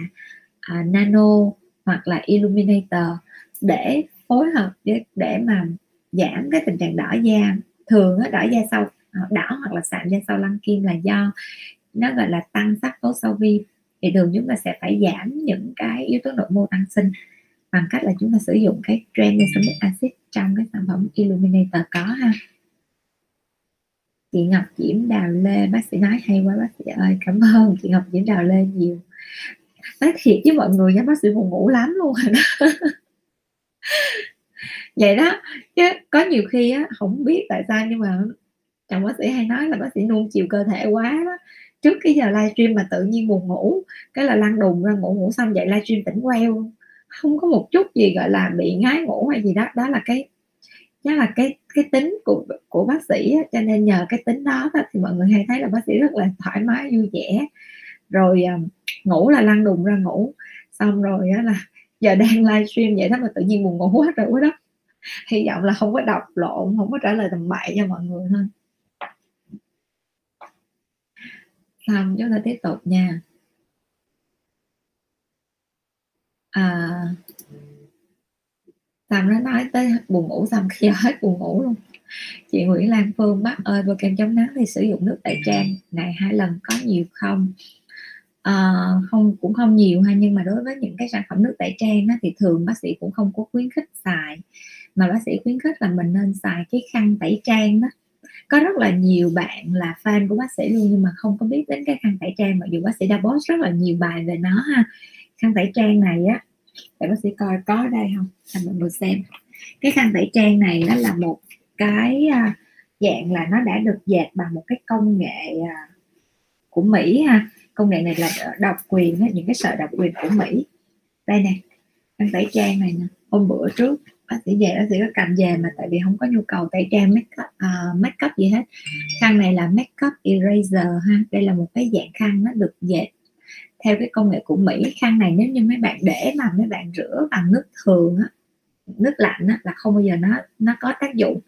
à, nano hoặc là illuminator để phối hợp để, để mà giảm cái tình trạng đỏ da. Thường á, đỏ da sau Ờ, đỏ hoặc là sạm da sau lăn kim là do nó, gọi là, tăng sắc tố sau vi. Thì thường chúng ta sẽ phải giảm những cái yếu tố nội mô tăng sinh bằng cách là chúng ta sử dụng cái tranexamic acid trong cái sản phẩm illuminator có ha. Chị Ngọc Diễm Đào Lê, bác sĩ nói hay quá, bác sĩ ơi, cảm ơn chị Ngọc Diễm Đào Lê nhiều. Nói thiệt với mọi người nha, bác sĩ buồn ngủ lắm luôn rồi đó. Vậy đó, chứ có nhiều khi á, không biết tại sao nhưng mà chồng bác sĩ hay nói là bác sĩ nuông chiều cơ thể quá đó. Trước cái giờ livestream mà tự nhiên buồn ngủ cái là lăn đùng ra ngủ ngủ xong dậy livestream tỉnh queo. Không có một chút gì gọi là bị ngái ngủ hay gì đó. Đó là cái đó là cái cái tính của của bác sĩ cho nên nhờ cái tính đó, đó thì mọi người hay thấy là bác sĩ rất là thoải mái vui vẻ. Rồi à, ngủ là lăn đùng ra ngủ. Xong rồi đó là giờ đang livestream vậy đó mà tự nhiên buồn ngủ hết rồi đó hy vọng là không có đọc lộn không có trả lời tầm bậy cho mọi người thôi. Xong chúng ta tiếp tục nha. À, xong nó nói tới buồn ngủ xong khi hết buồn ngủ luôn. Chị Nguyễn Lan Phương bác ơi bôi kem chống nắng thì sử dụng nước tẩy trang này hai lần có nhiều không? À, không cũng không nhiều ha nhưng mà đối với những cái sản phẩm nước tẩy trang á, thì thường bác sĩ cũng không có khuyến khích xài. Mà bác sĩ khuyến khích là mình nên xài cái khăn tẩy trang đó có rất là nhiều bạn là fan của bác sĩ luôn, nhưng mà không có biết đến cái khăn tẩy trang, mặc dù bác sĩ đã post rất là nhiều bài về nó ha. Khăn tẩy trang này á, để bác sĩ coi có ở đây không? Cho mọi người xem. Cái khăn tẩy trang này nó là một cái à, dạng là nó đã được dệt bằng một cái công nghệ à, của Mỹ ha. Công nghệ này là độc quyền những cái sợi độc quyền của Mỹ. Đây nè, khăn tẩy trang này nè. Hôm bữa trước bác sĩ về bác sĩ có cầm về mà tại vì không có nhu cầu tẩy trang make up, uh, make up gì hết. Khăn này là make up eraser ha đây là một cái dạng khăn nó được dệt theo cái công nghệ của Mỹ. Khăn này nếu như mấy bạn để mà mấy bạn rửa bằng nước thường á nước lạnh á, là không bao giờ nó nó có tác dụng.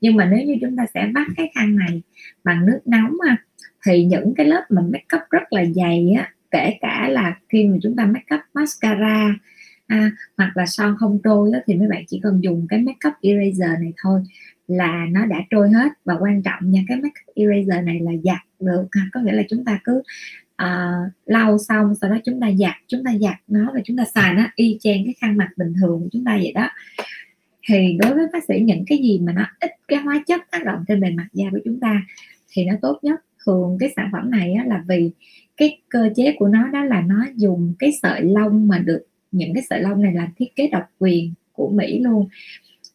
Nhưng mà nếu như chúng ta sẽ vắt cái khăn này bằng nước nóng á, thì những cái lớp mà make up rất là dày á kể cả là khi mà chúng ta make up mascara ha hoặc là son không trôi đó, thì mấy bạn chỉ cần dùng cái makeup eraser này thôi là nó đã trôi hết. Và quan trọng nha cái makeup eraser này là giặt được ha. Có nghĩa là chúng ta cứ uh, lau xong sau đó chúng ta giặt chúng ta giặt nó và chúng ta xài nó y chang cái khăn mặt bình thường của chúng ta vậy đó. Thì đối với bác sĩ những cái gì mà nó ít cái hóa chất tác động trên bề mặt da của chúng ta thì nó tốt nhất. Thường cái sản phẩm này á, là vì cái cơ chế của nó đó là nó dùng cái sợi lông mà được những cái sợi lông này là thiết kế độc quyền của Mỹ luôn.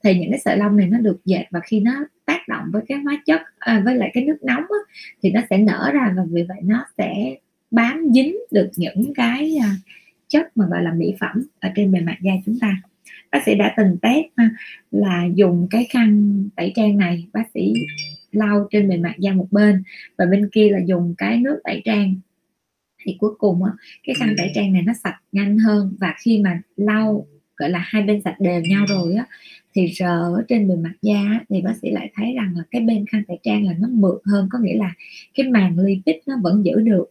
Thì những cái sợi lông này nó được dệt và khi nó tác động với cái hóa chất à, với lại cái nước nóng á, thì nó sẽ nở ra và vì vậy nó sẽ bám dính được những cái à, chất mà gọi là mỹ phẩm ở trên bề mặt da chúng ta. Bác sĩ đã từng test ha, là dùng cái khăn tẩy trang này bác sĩ lau trên bề mặt da một bên và bên kia là dùng cái nước tẩy trang thì cuối cùng á, cái khăn tẩy trang này nó sạch nhanh hơn và khi mà lau gọi là hai bên sạch đều nhau rồi á thì rờ ở trên bề mặt da thì bác sĩ lại thấy rằng là cái bên khăn tẩy trang là nó mượt hơn có nghĩa là cái màng lipid nó vẫn giữ được.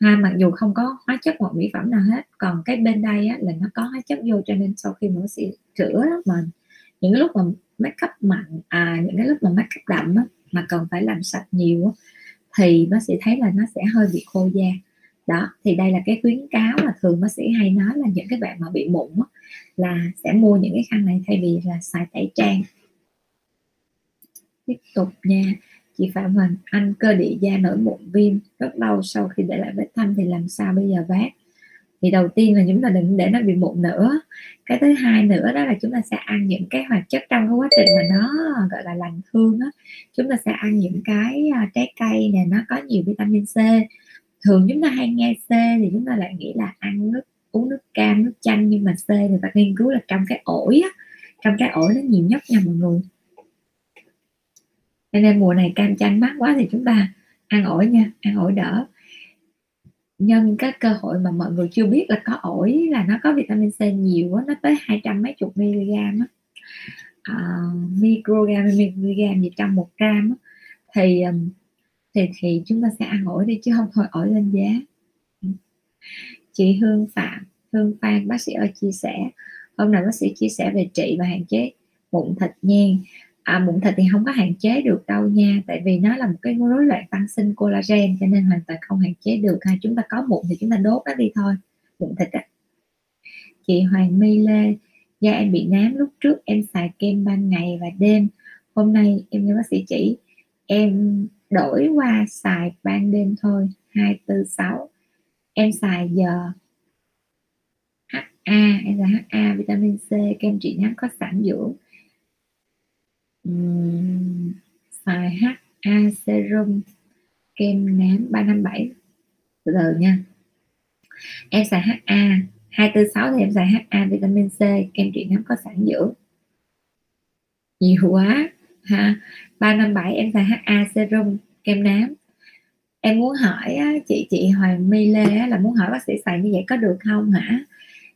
Ha mặc dù không có hóa chất hoặc mỹ phẩm nào hết còn cái bên đây á, là nó có hóa chất vô cho nên sau khi mà bác sĩ rửa mà những cái lúc mà make up mạnh à những cái lúc mà make up đậm á, mà cần phải làm sạch nhiều thì bác sĩ thấy là nó sẽ hơi bị khô da đó, thì đây là cái khuyến cáo mà thường bác sĩ hay nói là những cái bạn mà bị mụn là sẽ mua những cái khăn này thay vì là xài tẩy trang. Tiếp tục nha, chị Phạm Hoàng Anh, cơ địa da nổi mụn viêm, rất lâu sau khi để lại vết thâm thì làm sao bây giờ bác? Thì đầu tiên là chúng ta đừng để nó bị mụn nữa. Cái thứ hai nữa đó là chúng ta sẽ ăn những cái hoạt chất trong cái quá trình mà nó, gọi là, lành thương đó chúng ta sẽ ăn những cái à, trái cây này nó có nhiều vitamin C thường chúng ta hay nghe C thì chúng ta lại nghĩ là ăn nước uống nước cam nước chanh nhưng mà C người ta nghiên cứu là trong cái ổi á trong trái ổi nó nhiều nhất nha mọi người. Cho nên mùa này cam chanh mát quá thì chúng ta ăn ổi nha ăn ổi đỡ. Nhân cái cơ hội mà mọi người chưa biết là có ổi là nó có vitamin C nhiều quá nó tới hai trăm mấy chục mg á. Uh, microgram microgram gì trong một gram á, thì um, thì thì chúng ta sẽ ăn ổi đi chứ không thôi ổi lên giá. Chị Hương Phạm Hương Phan bác sĩ ơi chia sẻ. Hôm nay bác sĩ chia sẻ về trị và hạn chế mụn thịt nhen à, mụn thịt thì không có hạn chế được đâu nha tại vì nó là một cái rối loạn tăng sinh collagen cho nên hoàn toàn không hạn chế được ha. Chúng ta có mụn thì chúng ta đốt nó đi thôi mụn thịt á chị Hoàng My Lê da em bị nám lúc trước em xài kem ban ngày và đêm. Hôm nay em nghe bác sĩ chỉ em đổi qua xài ban đêm thôi. 246 em xài giờ HA em xài HA vitamin C kem trị nám có sẵn dưỡng. Uhm, xài HA serum kem nám 357 từ từ nha. Em xài HA 246 thì em xài HA vitamin C kem trị nám có sẵn dưỡng. Nhiều quá ha. 357 em xài HA serum kem nám. Em muốn hỏi chị chị Hoàng My Lê là muốn hỏi bác sĩ xài như vậy có được không hả?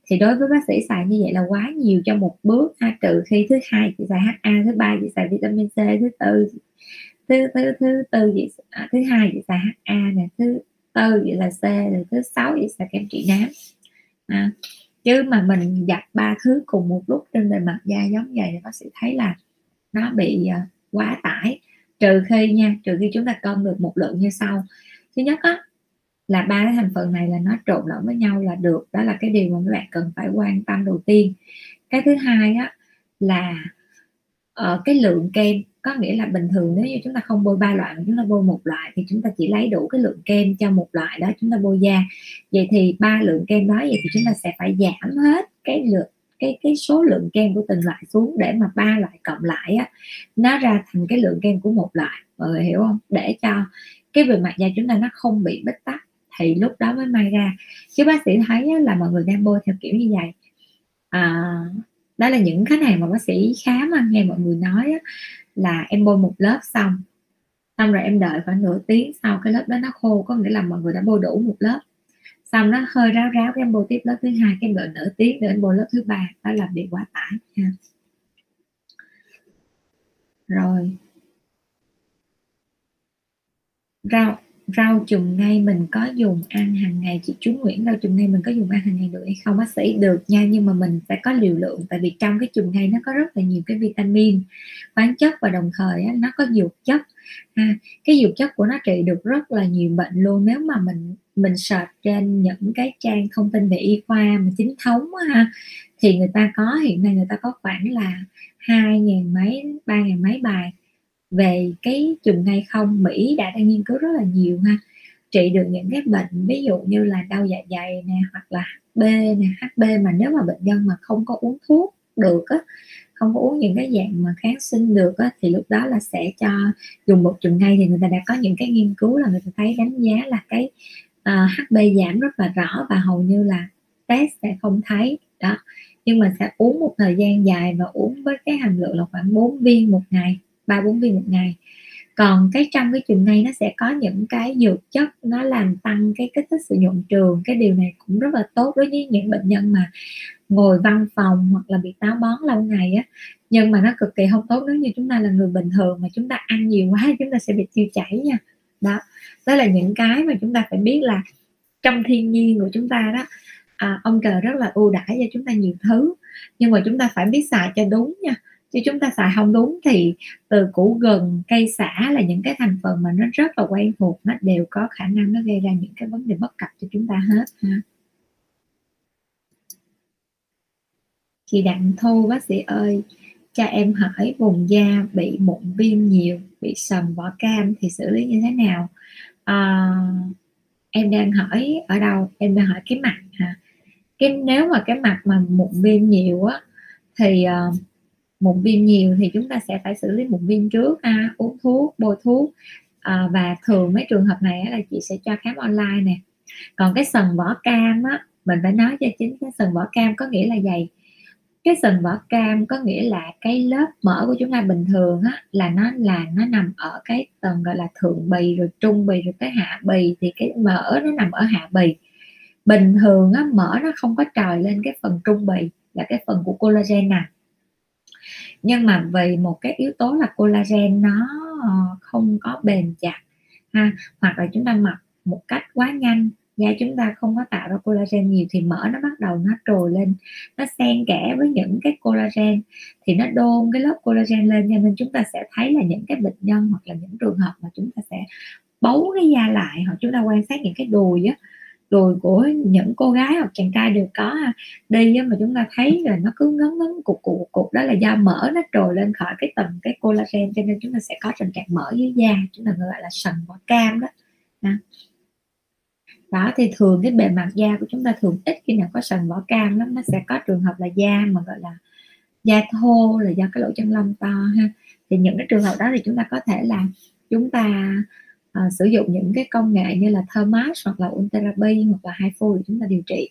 Thì đối với bác sĩ xài như vậy là quá nhiều cho một bước ha trừ khi thứ hai chị xài HA thứ ba chị xài vitamin C thứ tư thứ thứ thứ tư chị à, thứ hai chị xài HA nè thứ tư vậy là C rồi thứ sáu chị xài kem trị nám. À, chứ mà mình giặt ba thứ cùng một lúc trên bề mặt da giống vậy thì bác sĩ thấy là nó bị ờ, quá tải. Trừ khi nha trừ khi chúng ta cân được một lượng như sau. Thứ nhất á là ba cái thành phần này là nó trộn lẫn với nhau là được. Đó là cái điều mà các bạn cần phải quan tâm đầu tiên. Cái thứ hai á là uh, cái lượng kem. Có nghĩa là bình thường nếu như chúng ta không bôi ba loại mà chúng ta bôi một loại thì chúng ta chỉ lấy đủ cái lượng kem cho một loại đó chúng ta bôi da. Vậy thì ba lượng kem đó vậy thì chúng ta sẽ phải giảm hết cái lượng cái cái số lượng kem của từng loại xuống để mà ba loại cộng lại á nó ra thành cái lượng kem của một loại. Mọi người hiểu không? Để cho cái bề mặt da chúng ta nó không bị bít tắc thì lúc đó mới may ra. Chứ bác sĩ thấy á, là mọi người đang bôi theo kiểu như vậy. À, đó là những khách hàng mà bác sĩ khám nghe mọi người nói á, là em bôi một lớp xong xong rồi em đợi khoảng nửa tiếng sau cái lớp đó nó khô có nghĩa là mọi người đã bôi đủ một lớp xong nó hơi ráo ráo cái em bôi tiếp lớp thứ hai, cái đợi nửa tiếng để em bôi lớp thứ ba. Đó là bị quá tải, ha. Rồi. Rau rau chùm ngay mình có dùng ăn hàng ngày. Chị chú Nguyễn rau chùm ngay mình có dùng ăn hàng ngày được hay không? Bác sĩ được nha nhưng mà mình phải có liều lượng tại vì trong cái chùm ngay nó có rất là nhiều cái vitamin khoáng chất và đồng thời á, nó có dược chất. Ha cái dược chất của nó trị được rất là nhiều bệnh luôn. Nếu mà mình mình search trên những cái trang thông tin về y khoa mà chính thống ha thì người ta có hiện nay người ta có khoảng là hai ngàn mấy ba ngàn mấy bài về cái trùng ngay không Mỹ đã đang nghiên cứu rất là nhiều ha. Trị được những cái bệnh ví dụ như là đau dạ dày nè hoặc là hb nè HB mà nếu mà bệnh nhân mà không có uống thuốc được á không có uống những cái dạng mà kháng sinh được á, thì lúc đó là sẽ cho dùng một trùng ngay. Thì người ta đã có những cái nghiên cứu là người ta thấy đánh giá là cái ờ, uh, HB giảm rất là rõ và hầu như là test sẽ không thấy. Đó. Nhưng mà sẽ uống một thời gian dài và uống với cái hàm lượng là khoảng 4 viên một ngày ba bốn viên một ngày. Còn cái trong cái chùm này nó sẽ có những cái dược chất nó làm tăng cái kích thích sự nhuận trường. Cái điều này cũng rất là tốt đối với những bệnh nhân mà ngồi văn phòng hoặc là bị táo bón lâu ngày á. Nhưng mà nó cực kỳ không tốt nếu như chúng ta là người bình thường mà chúng ta ăn nhiều quá chúng ta sẽ bị tiêu chảy nha. Đó đó là những cái mà chúng ta phải biết là trong thiên nhiên của chúng ta đó à, ông trời rất là ưu đãi cho chúng ta nhiều thứ. Nhưng mà chúng ta phải biết xài cho đúng nha chứ chúng ta xài không đúng thì từ củ gừng cây xả là những cái thành phần mà nó rất là quen thuộc nó đều có khả năng nó gây ra những cái vấn đề bất cập cho chúng ta hết. Ha chị đặng thu bác sĩ ơi cha em hỏi vùng da bị mụn viêm nhiều bị sầm vỏ cam thì xử lý như thế nào? À, em đang hỏi ở đâu? Em đang hỏi cái mặt hả? Cái nếu mà cái mặt mà mụn viêm nhiều á thì uh, mụn viêm nhiều thì chúng ta sẽ phải xử lý mụn viêm trước ha uống thuốc bôi thuốc. À, và thường mấy trường hợp này là chị sẽ cho khám online nè. Còn cái sần vỏ cam á mình phải nói cho chính cái sần vỏ cam có nghĩa là gì? Cái sừng vỏ cam có nghĩa là cái lớp mỡ của chúng ta bình thường á là nó là nó nằm ở cái tầng gọi là thượng bì rồi trung bì rồi cái hạ bì thì cái mỡ nó nằm ở hạ bì. Bình thường á mỡ nó không có trồi lên cái phần trung bì là cái phần của collagen nè nhưng mà vì một cái yếu tố là collagen nó ờ, không có bền chặt, ha, hoặc là chúng ta mặc một cách quá nhanh, da chúng ta không có tạo ra collagen nhiều thì mỡ nó bắt đầu nó trồi lên, nó xen kẽ với những cái collagen thì nó đôn cái lớp collagen lên cho nên chúng ta sẽ thấy là những cái bệnh nhân hoặc là những trường hợp mà chúng ta sẽ bấu cái da lại hoặc chúng ta quan sát những cái đùi á đùi của những cô gái hoặc chàng trai đều có đi mà chúng ta thấy là nó cứ ngấn ngấn cục cục cục đó là da mỡ nó trồi lên khỏi cái tầng cái collagen, cho nên chúng ta sẽ có tình trạng mỡ dưới da, chúng ta gọi là sần vỏ cam đó. Đó. Thì thường cái bề mặt da của chúng ta thường ít khi nào có sần vỏ cam lắm, nó sẽ có trường hợp là da mà gọi là da thô là do cái lỗ chân lông to ha. Thì những cái trường hợp đó thì chúng ta có thể là chúng ta à, sử dụng những cái công nghệ như là thermat hoặc là ultherapy hoặc là hai phôi để chúng ta điều trị.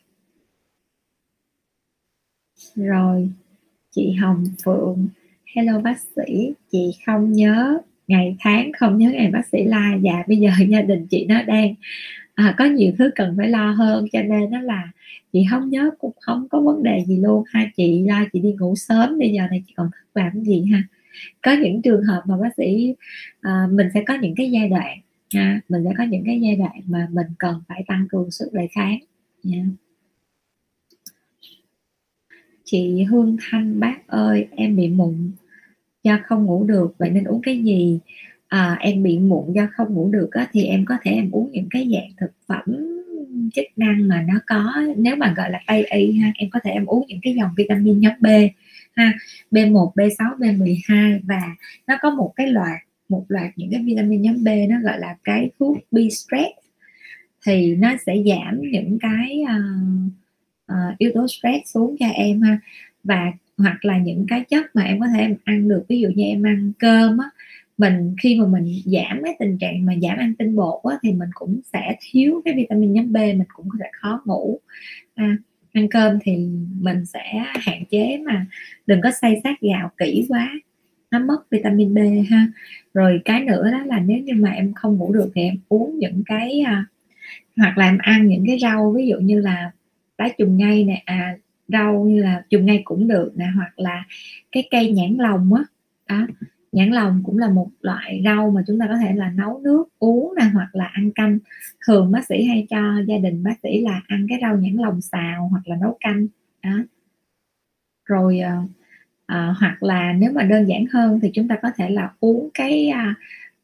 Rồi chị Hồng Phượng hello bác sĩ chị không nhớ ngày tháng không nhớ ngày bác sĩ la dạ bây giờ gia đình chị nó đang à, có nhiều thứ cần phải lo hơn cho nên nó là chị không nhớ cũng không có vấn đề gì luôn. Ha chị la, chị đi ngủ sớm bây giờ này chị còn thức làm cái gì ha? Có những trường hợp mà bác sĩ à, mình sẽ có những cái giai đoạn à mình sẽ có những cái giai đoạn mà mình cần phải tăng cường sức đề kháng. Nha chị Hương Thanh bác ơi em bị mụn do không ngủ được. Vậy nên uống cái gì? À, em bị muộn do không ngủ được á, thì em có thể em uống những cái dạng thực phẩm chức năng mà nó có. Nếu mà gọi là Tây y ha em có thể em uống những cái dòng vitamin nhóm B ha B1 B6 B12 và nó có một cái loạt một loạt những cái vitamin nhóm B nó gọi là cái thuốc B stress thì nó sẽ giảm những cái uh, uh, yếu tố stress xuống cho em ha. Và hoặc là những cái chất mà em có thể em ăn được ví dụ như em ăn cơm á mình khi mà mình giảm cái tình trạng mà giảm ăn tinh bột á, thì mình cũng sẽ thiếu cái vitamin nhóm B mình cũng sẽ khó ngủ. À, ăn cơm thì mình sẽ hạn chế mà đừng có xay sát gạo kỹ quá nó mất vitamin B ha. Rồi cái nữa đó là nếu như mà em không ngủ được thì em uống những cái à, hoặc là em ăn những cái rau ví dụ như là lá chùm ngay nè à rau như là chùm ngay cũng được nè hoặc là cái cây nhãn lồng á. Đó nhãn lồng cũng là một loại rau mà chúng ta có thể là nấu nước uống nè hoặc là ăn canh. Thường bác sĩ hay cho gia đình bác sĩ là ăn cái rau nhãn lồng xào hoặc là nấu canh. Đó. Rồi ờ, à, hoặc là nếu mà đơn giản hơn thì chúng ta có thể là uống cái à,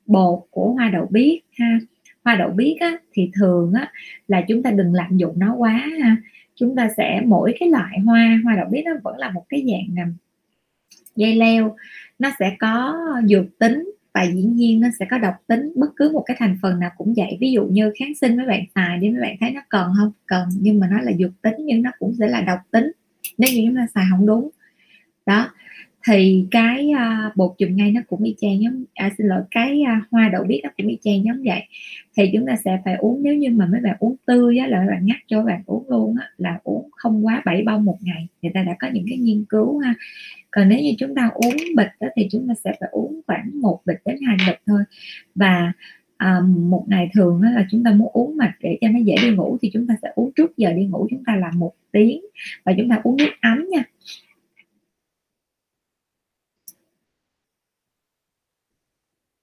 bột của hoa đậu biếc ha. Hoa đậu biếc á, thì thường á, là chúng ta đừng lạm dụng nó quá ha. Chúng ta sẽ mỗi cái loại hoa hoa đậu biếc nó vẫn là một cái dạng à, dây leo. Nó sẽ có dược tính và dĩ nhiên nó sẽ có độc tính. Bất cứ một cái thành phần nào cũng vậy. Ví dụ như kháng sinh mấy bạn xài đi mấy bạn thấy nó cần không? Cần nhưng mà nó là dược tính nhưng nó cũng sẽ là độc tính. Nếu như chúng ta xài không đúng đó thì cái uh, bột chùm ngay nó cũng y chang giống à, xin lỗi cái uh, hoa đậu biếc nó cũng y chang giống vậy. Thì chúng ta sẽ phải uống nếu như mà mấy bạn uống tươi á, là mấy bạn nhắc cho bạn uống luôn á, là uống không quá 7 bông một ngày. Người ta đã có những cái nghiên cứu ha. Còn nếu như chúng ta uống bịch đó, thì chúng ta sẽ phải uống khoảng một bịch đến hai bịch thôi. Và à, một ngày thường đó là chúng ta muốn uống mà để cho nó dễ đi ngủ thì chúng ta sẽ uống trước giờ đi ngủ chúng ta làm một tiếng. Và chúng ta uống nước ấm nha.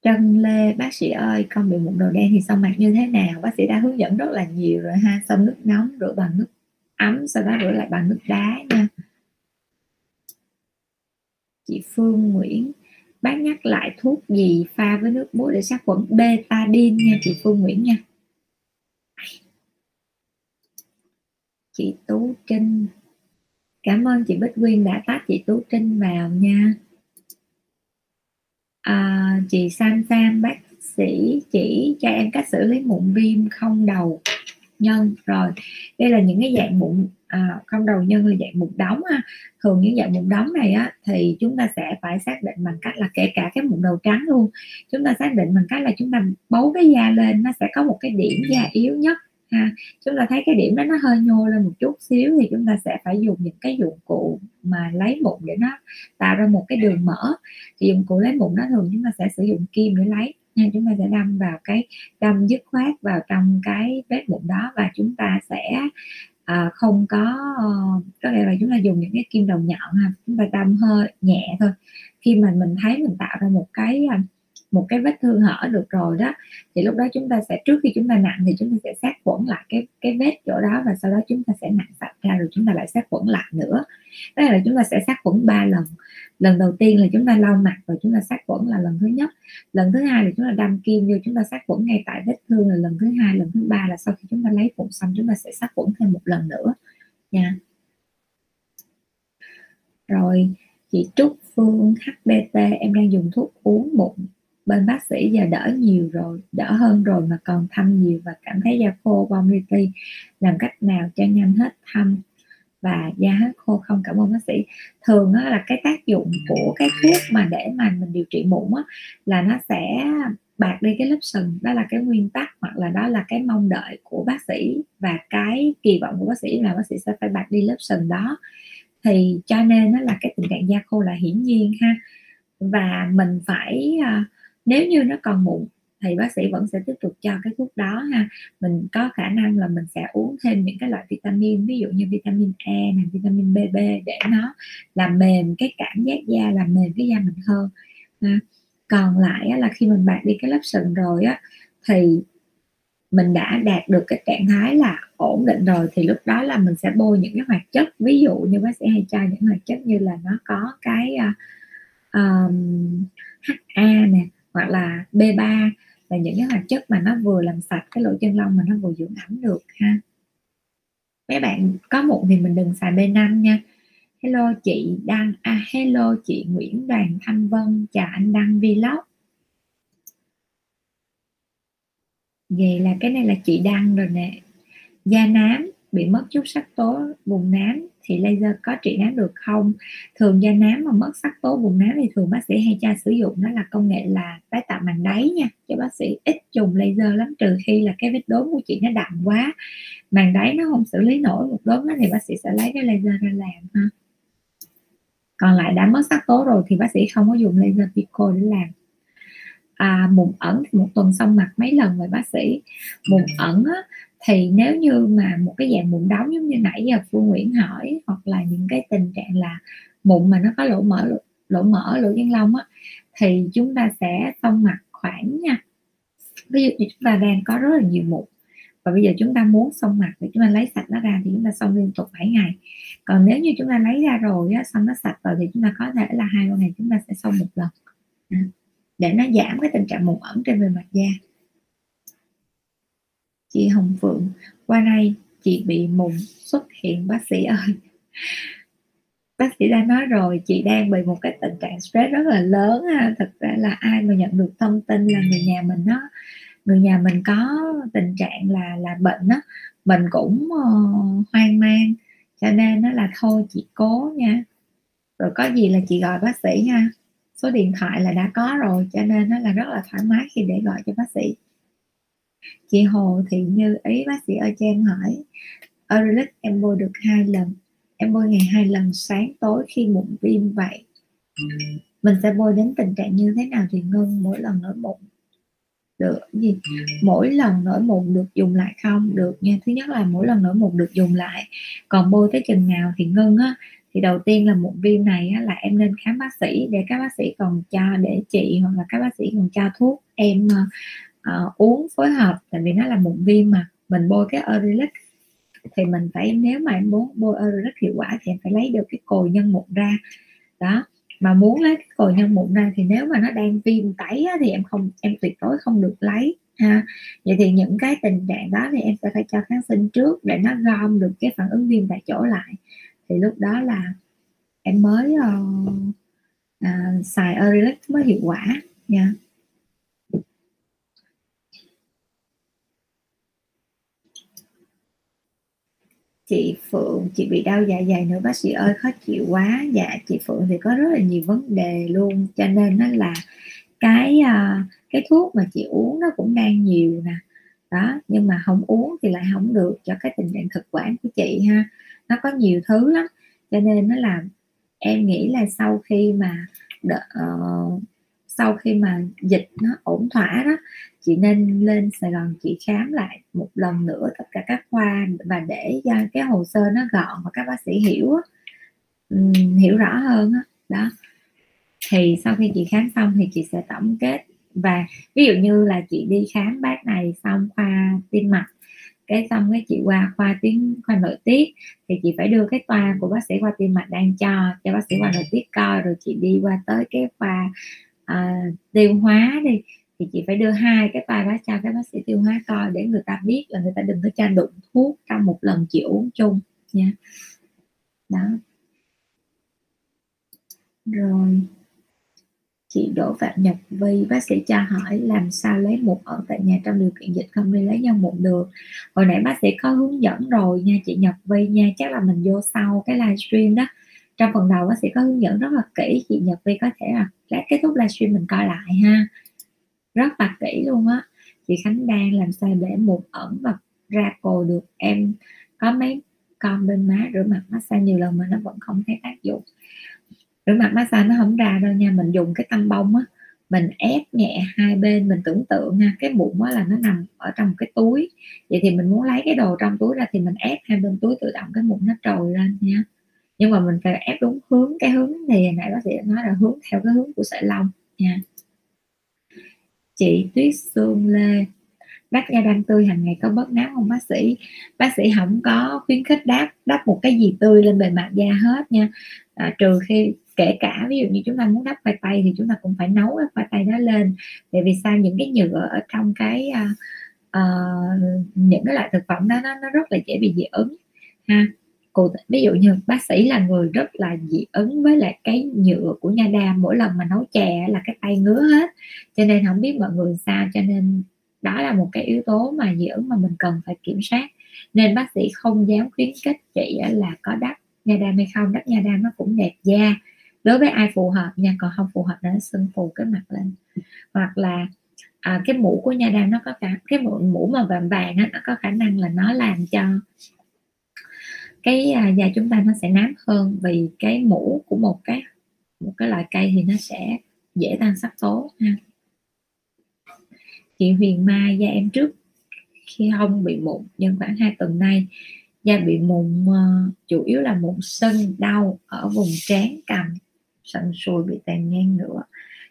Trân Lê, bác sĩ ơi, con bị mụn đầu đen thì xong mặt như thế nào? Bác sĩ đã hướng dẫn rất là nhiều rồi ha. Xong nước nóng rửa bằng nước ấm, sau đó rửa lại bằng nước đá nha. Chị Phương Nguyễn, bác nhắc lại thuốc gì pha với nước muối để sát khuẩn? Betadine nha chị Phương Nguyễn nha. Chị Tú Trinh. Cảm ơn chị Bích Quyên đã tác chị Tú Trinh vào nha à, chị Sam Sam bác sĩ chỉ cho em cách xử lý mụn viêm không đầu nhân. Rồi đây là những cái dạng mụn à, không đầu nhân là dạng mụn đóng ha. Thường những dạng mụn đóng này á thì chúng ta sẽ phải xác định bằng cách là kể cả cái mụn đầu trắng luôn. Chúng ta xác định bằng cách là chúng ta bấu cái da lên nó sẽ có một cái điểm da yếu nhất ha. Chúng ta thấy cái điểm đó nó hơi nhô lên một chút xíu thì chúng ta sẽ phải dùng những cái dụng cụ mà lấy mụn để nó tạo ra một cái đường mở thì dụng cụ lấy mụn đó thường chúng ta sẽ sử dụng kim để lấy nha. Chúng ta sẽ đâm vào cái đâm dứt khoát vào trong cái vết mụn đó và chúng ta sẽ à, không có ờ, có nghĩa là chúng ta dùng những cái kim đầu nhọn ha. Chúng ta đâm hơi nhẹ thôi. Khi mà mình thấy mình tạo ra một cái à, một cái vết thương hở được rồi đó thì lúc đó chúng ta sẽ trước khi chúng ta nặng thì chúng ta sẽ sát khuẩn lại cái cái vết chỗ đó và sau đó chúng ta sẽ nặng sạch ra rồi chúng ta lại sát khuẩn lại nữa tức là chúng ta sẽ sát khuẩn ba lần lần đầu tiên là chúng ta lau mặt và chúng ta sát khuẩn là lần thứ nhất lần thứ hai là chúng ta đâm kim vô chúng ta sát khuẩn ngay tại vết thương là lần thứ hai lần thứ ba là sau khi chúng ta lấy phụng xong chúng ta sẽ sát khuẩn thêm một lần nữa nha rồi chị Trúc Phương HBT em đang dùng thuốc uống mụn bên bác sĩ giờ đỡ nhiều rồi đỡ hơn rồi mà còn thâm nhiều và cảm thấy da khô bong li ti làm cách nào cho nhanh hết thâm và da hết khô không? Cảm ơn bác sĩ. Thường á, là cái tác dụng của cái thuốc mà để mà mình điều trị mụn á, là nó sẽ bạc đi cái lớp sừng. Đó là cái nguyên tắc hoặc là đó là cái mong đợi của bác sĩ và cái kỳ vọng của bác sĩ là bác sĩ sẽ phải bạc đi lớp sừng đó. Thì cho nên nó là cái tình trạng da khô là hiển nhiên ha. Và mình phải uh, nếu như nó còn mụn thì bác sĩ vẫn sẽ tiếp tục cho cái thuốc đó ha mình có khả năng là mình sẽ uống thêm những cái loại vitamin ví dụ như vitamin E này vitamin BB để nó làm mềm cái cảm giác da làm mềm cái da mình hơn ha. còn lại là khi mình bạc đi cái lớp sừng rồi á thì mình đã đạt được cái trạng thái là ổn định rồi thì lúc đó là mình sẽ bôi những cái hoạt chất ví dụ như bác sĩ hay cho những hoạt chất như là nó có cái à, uh, um, HA nè hoặc là B3 là những cái hoạt chất mà nó vừa làm sạch cái lỗ chân lông mà nó vừa dưỡng ẩm được ha. Mấy bạn có mụn thì mình đừng xài B5 nha. Hello chị Đăng à hello chị Nguyễn Đoàn Thanh Vân, chào anh Đăng Vlog. Vậy là cái này là chị Đăng rồi nè. Da nám bị mất chút sắc tố vùng nám thì laser có trị nám được không? Thường da nám mà mất sắc tố vùng nám thì thường bác sĩ hay cho sử dụng đó là công nghệ là tái tạo màng đáy nha. Cho bác sĩ ít dùng laser lắm trừ khi là cái vết đốm của chị nó đậm quá. Màng đáy nó không xử lý nổi một đốm đó thì bác sĩ sẽ lấy cái laser ra làm ha. Còn lại đã mất sắc tố rồi thì bác sĩ không có dùng laser pico để làm. À, mụn ẩn thì một tuần xong mặt mấy lần rồi bác sĩ. Mụn ẩn á, thì nếu như mà một cái dạng mụn đóng giống như nãy giờ Phương Nguyễn hỏi hoặc là những cái tình trạng là mụn mà nó có lỗ mở lỗ mở lỗ chân lông á thì chúng ta sẽ xông mặt khoảng nha. Ví dụ như chúng ta đang có rất là nhiều mụn và bây giờ chúng ta muốn xong mặt thì chúng ta lấy sạch nó ra thì chúng ta xong liên tục 7 ngày. Còn nếu như chúng ta lấy ra rồi á, xong nó sạch rồi thì chúng ta có thể là hai ba ngày chúng ta sẽ xong một lần. Ừ. Để nó giảm cái tình trạng mụn ẩn trên bề mặt da chị Hồng Phượng. Qua đây chị bị mụn xuất hiện bác sĩ ơi. Bác sĩ đã nói rồi chị đang bị một cái tình trạng stress rất là lớn ha. Thật ra là ai mà nhận được thông tin là người nhà mình nó người nhà mình có tình trạng là là bệnh đó mình cũng uh, hoang mang. Cho nên nó là thôi chị cố nha. Rồi có gì là chị gọi bác sĩ nha. Số điện thoại là đã có rồi cho nên nó là rất là thoải mái khi để gọi cho bác sĩ chị Hồ Thị Như ý bác sĩ ơi cho em hỏi. Aurelic em bôi được hai lần. Em bôi ngày hai lần sáng tối khi mụn viêm vậy. Mình sẽ bôi đến tình trạng như thế nào thì ngưng mỗi lần nổi mụn? Được gì? Mỗi lần nổi mụn được dùng lại không? Được nha. Thứ nhất là mỗi lần nổi mụn được dùng lại. Còn bôi tới chừng nào thì ngưng á thì đầu tiên là mụn viêm này á, là em nên khám bác sĩ để các bác sĩ còn cho để trị hoặc là các bác sĩ còn cho thuốc em uh, uống phối hợp tại vì nó là mụn viêm mà mình bôi cái Aurelic thì mình phải nếu mà em muốn bôi Aurelic hiệu quả thì em phải lấy được cái cồi nhân mụn ra. Đó mà muốn lấy cái cồi nhân mụn ra thì nếu mà nó đang viêm tấy á, thì em không em tuyệt đối không được lấy ha. Vậy thì những cái tình trạng đó thì em sẽ phải cho kháng sinh trước để nó gom được cái phản ứng viêm tại chỗ lại. Thì lúc đó là em mới uh, uh, xài Aurelix mới hiệu quả nha. Chị Phượng chị bị đau dạ dày nữa bác sĩ ơi khó chịu quá. Dạ chị Phượng thì có rất là nhiều vấn đề luôn cho nên nó là cái à, cái thuốc mà chị uống nó cũng đang nhiều nè. Đó nhưng mà không uống thì lại không được cho cái tình trạng thực quản của chị ha. Nó có nhiều thứ lắm cho nên nó làm em nghĩ là sau khi mà đợi, uh, ờ, sau khi mà dịch nó ổn thỏa đó, chị nên lên Sài Gòn chị khám lại một lần nữa tất cả các khoa và để cho cái hồ sơ nó gọn và các bác sĩ hiểu hiểu rõ hơn đó. đó thì sau khi chị khám xong thì chị sẽ tổng kết và ví dụ như là chị đi khám bác này xong khoa tim mạch, cái xong cái chị qua khoa tiếng khoa nội tiết thì chị phải đưa cái toa của bác sĩ khoa tim mạch đang cho cho bác sĩ khoa nội tiết coi rồi chị đi qua tới cái khoa à, tiêu hóa đi thì chị phải đưa hai cái tay đó cho các bác sĩ tiêu hóa coi để người ta biết là người ta đừng có cho đụng thuốc trong một lần chị uống chung nha. Đó. Rồi chị Đỗ Phạm Nhật Vi bác sĩ cho hỏi làm sao lấy mụn ở tại nhà trong điều kiện dịch không đi lấy nhau mụn được. Hồi nãy bác sĩ có hướng dẫn rồi nha chị Nhật Vi nha chắc là mình vô sau cái livestream đó trong phần đầu bác sĩ có hướng dẫn rất là kỹ, chị Nhật Vi có thể là lát kết thúc livestream mình coi lại ha. Rất là kỹ luôn á. Chị Khánh đang làm sao để mụn ẩn và ra cồ được? Em có mấy con bên má rửa mặt massage nhiều lần mà nó vẫn không thấy tác dụng. Rửa mặt massage nó không ra đâu nha, mình dùng cái tăm bông á, mình ép nhẹ hai bên, mình tưởng tượng nha cái bụng á là nó nằm ở trong cái túi. Vậy thì mình muốn lấy cái đồ trong túi ra thì mình ép hai bên túi tự động cái bụng nó trồi lên nha nhưng mà mình phải ép đúng hướng cái hướng thì nãy bác sĩ nói là hướng theo cái hướng của sợi lông nha. Chị Tuyết Xuân Lê bác da đăng tươi hàng ngày có bớt nám không bác sĩ? Bác sĩ không có khuyến khích đáp đắp một cái gì tươi lên bề mặt da hết nha. À, trừ khi kể cả ví dụ như chúng ta muốn đắp khoai tây thì chúng ta cũng phải nấu cái khoai tây đó lên. Tại vì sao? Những cái nhựa ở trong cái uh, uh, những cái loại thực phẩm đó nó, nó rất là dễ bị dị ứng ha cụ ví dụ như bác sĩ là người rất là dị ứng với lại cái nhựa của nha đam mỗi lần mà nấu chè là cái tay ngứa hết. Cho nên không biết mọi người sao cho nên đó là một cái yếu tố mà dị ứng mà mình cần phải kiểm soát. Nên bác sĩ không dám khuyến khích chị là có đắp nha đam hay không. Đắp nha đam nó cũng đẹp da. Đối với ai phù hợp nha còn không phù hợp nó sưng phù cái mặt lên. Hoặc là à, cái mũ của nha đam nó có cả cái mũ, mũ mà vàng vàng á, nó có khả năng là nó làm cho cái à, da chúng ta nó sẽ nám hơn vì cái mũ của một cái một cái loại cây thì nó sẽ dễ tăng sắc tố ha. Chị Huyền Mai da em trước khi không bị mụn nhưng khoảng 2 tuần nay da bị mụn uh, chủ yếu là mụn sưng đau ở vùng trán cằm sần sùi bị tàn nhang nữa.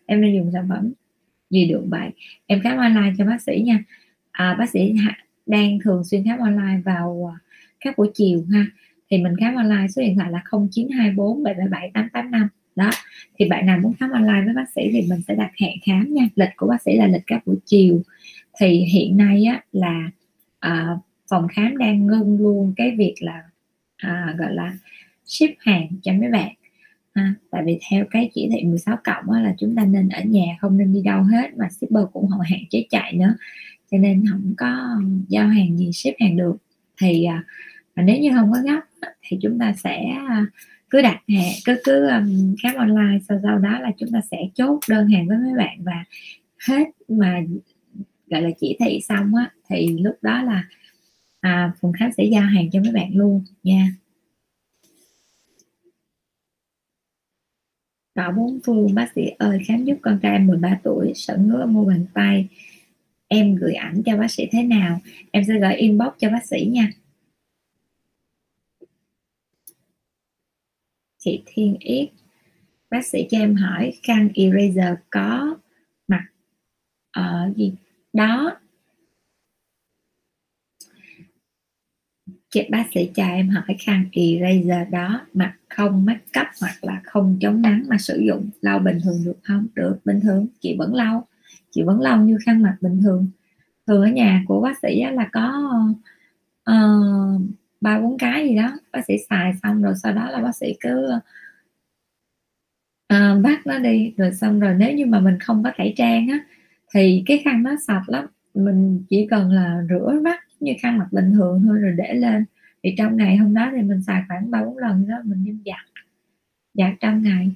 Em nên dùng sản phẩm gì được vậy? Em khám online cho bác sĩ nha. À, bác sĩ đang thường xuyên khám online vào à, các buổi chiều ha. Thì mình khám online số điện thoại là 0924 777 885 đó thì bạn nào muốn khám online với bác sĩ thì mình sẽ đặt hẹn khám nha. Lịch của bác sĩ là lịch các buổi chiều. Thì hiện nay á là à, phòng khám đang ngưng luôn cái việc là à, gọi là ship hàng cho mấy bạn. Ha. tại vì theo cái chỉ thị 16 cộng á, là chúng ta nên ở nhà không nên đi đâu hết mà shipper cũng họ hạn chế chạy nữa. Cho nên không có giao hàng gì ship hàng được thì à, nếu như không có gấp thì chúng ta sẽ à, cứ đặt hàng cứ cứ um, khám online sau sau đó là chúng ta sẽ chốt đơn hàng với mấy bạn và hết mà gọi là chỉ thị xong á thì lúc đó là à, phòng khám sẽ giao hàng cho mấy bạn luôn nha. Cậu bốn phương bác sĩ ơi khám giúp con trai 13 tuổi sợ ngứa mua bàn tay em gửi ảnh cho bác sĩ thế nào, em sẽ gửi inbox cho bác sĩ nha. Chị Thiên Yết, bác sĩ cho em hỏi, khăn eraser có mặt ở gì? Đó. Chị, bác sĩ cho em hỏi khăn eraser đó mặt không make up hoặc là không chống nắng mà sử dụng, lau bình thường được không? Được, bình thường, chị vẫn lau chị vẫn lau như khăn mặt bình thường. Thường ở nhà của bác sĩ là có uh, ba bốn cái gì đó bác sĩ xài xong rồi sau đó là bác sĩ cứ uh, nó đi rồi xong rồi nếu như mà mình không có tẩy trang á thì cái khăn nó sạch lắm. Mình chỉ cần là rửa mắt như khăn mặt bình thường thôi rồi để lên. Thì trong ngày hôm đó thì mình xài khoảng ba bốn lần đó mình đem giặt giặt trong ngày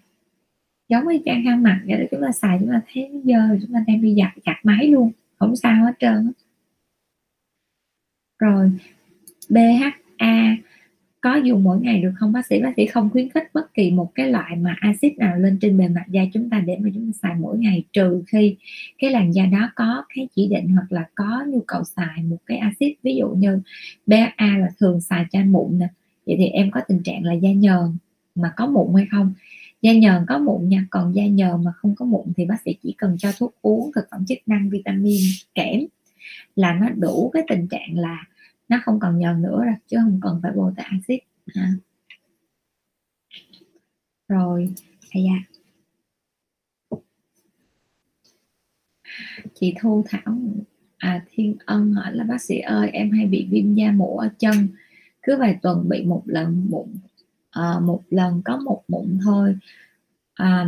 giống như trang khăn mặt vậy đó, chúng ta xài chúng ta thấy nó dơ chúng ta đem đi giặt giặt máy luôn, không sao hết trơn rồi BHA có dùng mỗi ngày được không? Bác sĩ bác sĩ không khuyến khích bất kỳ một cái loại mà axit nào lên trên bề mặt da chúng ta để mà chúng ta xài mỗi ngày, trừ khi cái làn da đó có cái chỉ định hoặc là có nhu cầu xài một cái axit. Ví dụ như BHA là thường xài cho mụn nè. Vậy thì em có tình trạng là da nhờn mà có mụn hay không? Da nhờn có mụn nha, còn da nhờn mà không có mụn thì bác sĩ chỉ cần cho thuốc uống thực phẩm chức năng, vitamin, kẽm, là nó đủ cái tình trạng là nó không còn nhờn nữa rồi, chứ không cần phải bôi tại axit. Ha. rồi à dạ chị thu thảo à thiên ân hỏi là, bác sĩ ơi, em hay bị viêm da mũ ở chân, cứ vài tuần bị một lần mụn à, một lần có một mụn thôi. À,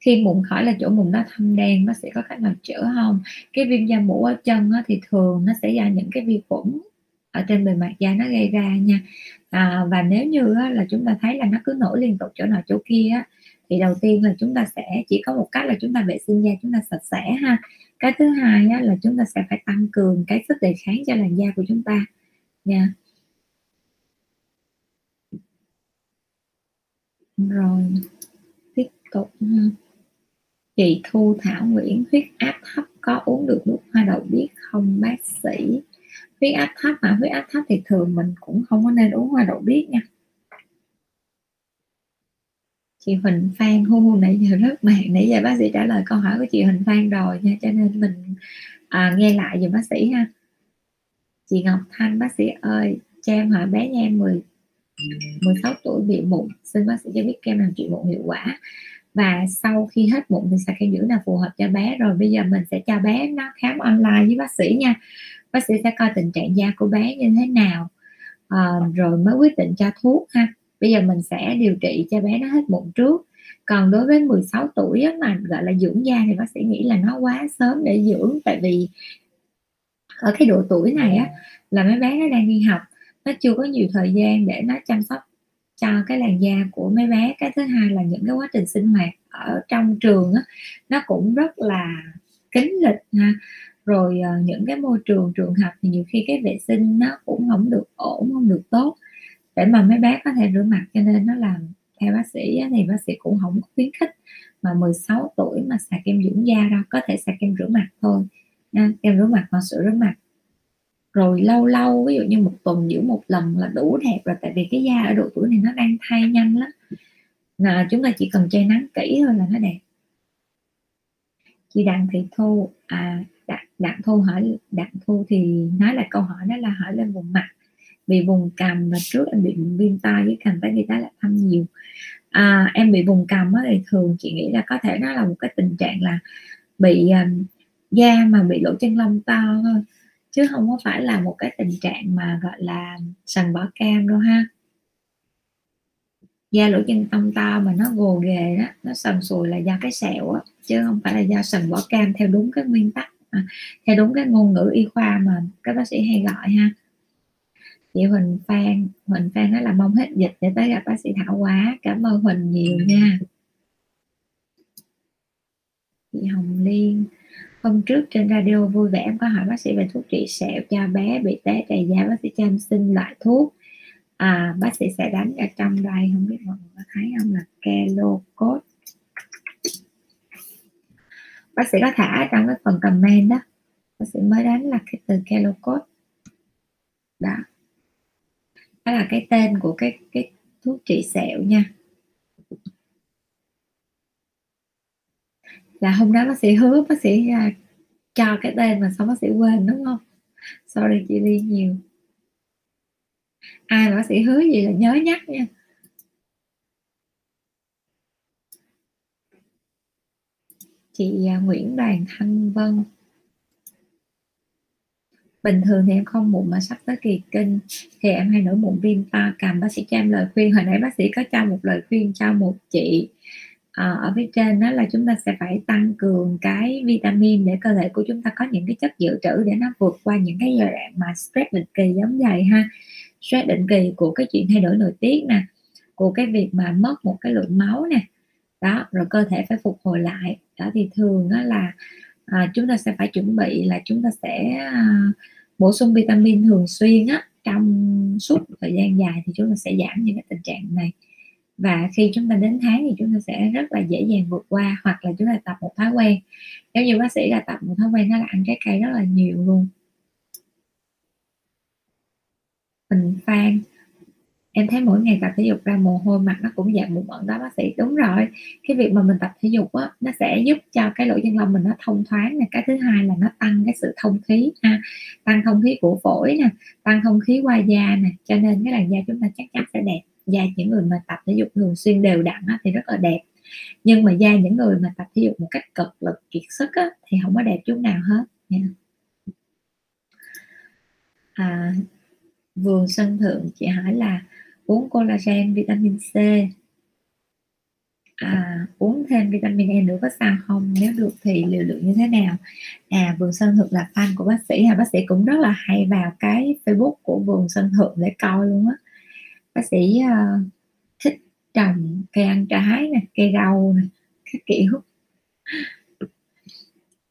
khi mụn khỏi là chỗ mụn nó thâm đen nó sẽ có cách nào chữa không? Cái viêm da mũ ở chân á, thì thường nó sẽ do những cái vi khuẩn ở trên bề mặt da nó gây ra nha. À, và nếu như á, là chúng ta thấy là nó cứ nổi liên tục chỗ nào chỗ kia á, thì đầu tiên là chúng ta sẽ chỉ có một cách là chúng ta vệ sinh da chúng ta sạch sẽ ha. Cái thứ hai á, là chúng ta sẽ phải tăng cường cái sức đề kháng cho làn da của chúng ta nha. Rồi tiếp tục ừ. chị Thu Thảo Nguyễn huyết áp thấp có uống được nước hoa đậu biết không bác sĩ? Huyết áp thấp mà huyết áp thấp thì thường mình cũng không có nên uống hoa đậu biết nha. Chị Huỳnh Phan hu hu nãy giờ rất mạng nãy giờ bác sĩ trả lời câu hỏi của chị Huỳnh Phan rồi nha cho nên mình à, nghe lại giùm bác sĩ ha. Chị Ngọc Thanh bác sĩ ơi cho em hỏi bé nha em 10 16 tuổi bị mụn xin bác sĩ cho biết kem làm trị mụn hiệu quả. Và sau khi hết mụn thì xài kem dưỡng nào phù hợp cho bé. Rồi bây giờ mình sẽ cho bé nó khám online với bác sĩ nha. Bác sĩ sẽ coi tình trạng da của bé như thế nào. À, rồi mới quyết định cho thuốc ha. Bây giờ mình sẽ điều trị cho bé nó hết mụn trước. Còn đối với 16 tuổi á, mà gọi là dưỡng da thì bác sĩ nghĩ là nó quá sớm để dưỡng. Tại vì ở cái độ tuổi này á là mấy bé nó đang đi học nó chưa có nhiều thời gian để nó chăm sóc cho cái làn da của mấy bé. Cái thứ hai là những cái quá trình sinh hoạt ở trong trường á, nó cũng rất là kín lịch ha. Rồi uh, những cái môi trường trường học thì nhiều khi cái vệ sinh nó cũng không được ổn không được tốt để mà mấy bé có thể rửa mặt. Cho nên nó làm theo bác sĩ á, thì bác sĩ cũng không khuyến khích mà 16 tuổi mà xài kem dưỡng da đâu có thể xài kem rửa mặt thôi nha kem rửa mặt hoặc sữa rửa mặt rồi lâu lâu ví dụ như một tuần dưỡng một lần là đủ đẹp rồi tại vì cái da ở độ tuổi này nó đang thay nhanh lắm. Là chúng ta chỉ cần che nắng kỹ thôi là nó đẹp. Chị đặng thị thu à đặng, đặng thu hỏi đặng thu thì nói là câu hỏi đó là hỏi lên vùng mặt. Bị vùng cằm mà trước em bị viêm tai với cằm tới thì tá lại thăm nhiều. À, em bị vùng cằm thì thường chị nghĩ là có thể nó là một cái tình trạng là bị um, da mà bị lỗ chân lông to thôi chứ không có phải là một cái tình trạng mà gọi là sần bỏ cam đâu ha. Da lỗ chân tông to mà nó gồ ghề đó nó sần sùi là do cái sẹo á chứ không phải là do sần bỏ cam theo đúng cái nguyên tắc à, theo đúng cái ngôn ngữ y khoa mà các bác sĩ hay gọi ha. Chị Huỳnh Phan Huỳnh Phan nói là mong hết dịch để tới gặp bác sĩ Thảo quá cảm ơn Huỳnh nhiều nha. Chị Hồng Liên hôm trước trên radio vui vẻ em có hỏi bác sĩ về thuốc trị sẹo cho bé bị té trầy da bác sĩ cho em xin loại thuốc. À, bác sĩ sẽ đánh ở trong đây không biết mọi người có thấy không là kelocode bác sĩ có thả trong cái phần comment đó. Bác sĩ mới đánh là cái từ kelocode đó. Đó là cái tên của cái cái thuốc trị sẹo nha. Là hôm đó bác sĩ hứa bác sĩ uh, cho cái tên mà sao bác sĩ quên đúng không? Sorry chị ly nhiều. Ai bác sĩ hứa gì là nhớ nhắc nha. Chị à, Nguyễn Đoàn Thanh Vân. Bình thường thì em không mụn mà sắp tới kỳ kinh thì em hay nổi mụn viêm to cầm. Bác sĩ cho em lời khuyên hồi nãy bác sĩ có cho một lời khuyên cho một chị à, ở phía trên đó là chúng ta sẽ phải tăng cường cái vitamin để cơ thể của chúng ta có những cái chất dự trữ để nó vượt qua những cái giai đoạn mà stress định kỳ giống vậy ha. Stress định kỳ của cái chuyện thay đổi nội tiết nè của cái việc mà mất một cái lượng máu nè. Đó rồi cơ thể phải phục hồi lại. Đó thì thường đó là à, chúng ta sẽ phải chuẩn bị là chúng ta sẽ à, bổ sung vitamin thường xuyên á trong suốt thời gian dài thì chúng ta sẽ giảm những cái tình trạng này và khi chúng ta đến tháng thì chúng ta sẽ rất là dễ dàng vượt qua hoặc là chúng ta tập một thói quen. Nếu như bác sĩ là tập một thói quen đó là ăn trái cây rất là nhiều luôn. Bình Phan, em thấy mỗi ngày tập thể dục ra mồ hôi mặt nó cũng dạng mụn mẩn đó, bác sĩ. Đúng rồi, cái việc mà mình tập thể dục á, nó sẽ giúp cho cái lỗ chân lông mình nó thông thoáng nè. Cái thứ hai là nó tăng cái sự thông khí, ha, tăng thông khí của phổi nè, tăng thông khí qua da nè. Cho nên cái làn da chúng ta chắc chắn sẽ đẹp da những người mà tập thể dục thường xuyên đều đặn á, thì rất là đẹp. Nhưng mà da những người mà tập thể dục một cách cực lực kiệt sức á, thì không có đẹp chút nào hết nha. À, vườn sân thượng chị hỏi là uống collagen vitamin C. À, uống thêm vitamin E nữa có sao không? Nếu được thì liều lượng như thế nào? À vườn sơn thượng là fan của bác sĩ à bác sĩ cũng rất là hay vào cái facebook của vườn sơn thượng để coi luôn á bác sĩ uh, thích trồng cây ăn trái này cây rau này các kiểu.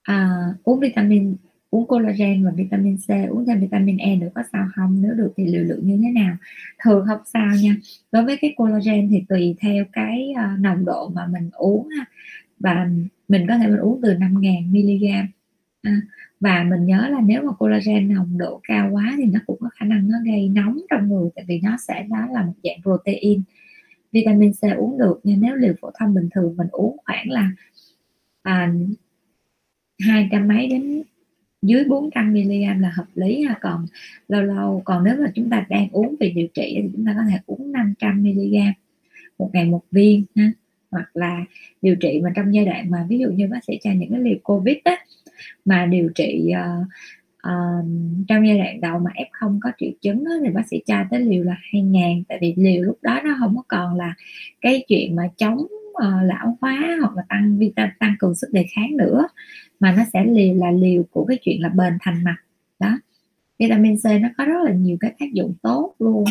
À, uống vitamin uống collagen và vitamin C uống thêm vitamin E nữa có sao không? Nếu được thì liều lượng như thế nào? Thường không sao nha. Đối với cái collagen thì tùy theo cái uh, nồng độ mà mình uống ha. Và mình có thể mình uống từ 5.000 mg à, và mình nhớ là nếu mà collagen nồng độ cao quá thì nó cũng có khả năng nó gây nóng trong người tại vì nó sẽ đó là một dạng protein. Vitamin C uống được nhưng nếu liều phổ thông bình thường mình uống khoảng là à, hai trăm mấy đến dưới 400 mg là hợp lý ha. Còn lâu lâu còn nếu mà chúng ta đang uống vì điều trị thì chúng ta có thể uống 500 mg một ngày một viên ha. Hoặc là điều trị mà trong giai đoạn mà ví dụ như bác sĩ cho những cái liều covid á mà điều trị uh, uh, trong giai đoạn đầu mà f không có triệu chứng đó, thì bác sĩ cho tới liều là 2 ngàn. Tại vì liều lúc đó nó không có còn là cái chuyện mà chống uh, lão hóa hoặc là tăng vitamin tăng cường sức đề kháng nữa mà nó sẽ liều là liều của cái chuyện là bền thành mặt đó. Vitamin C nó có rất là nhiều cái tác dụng tốt luôn.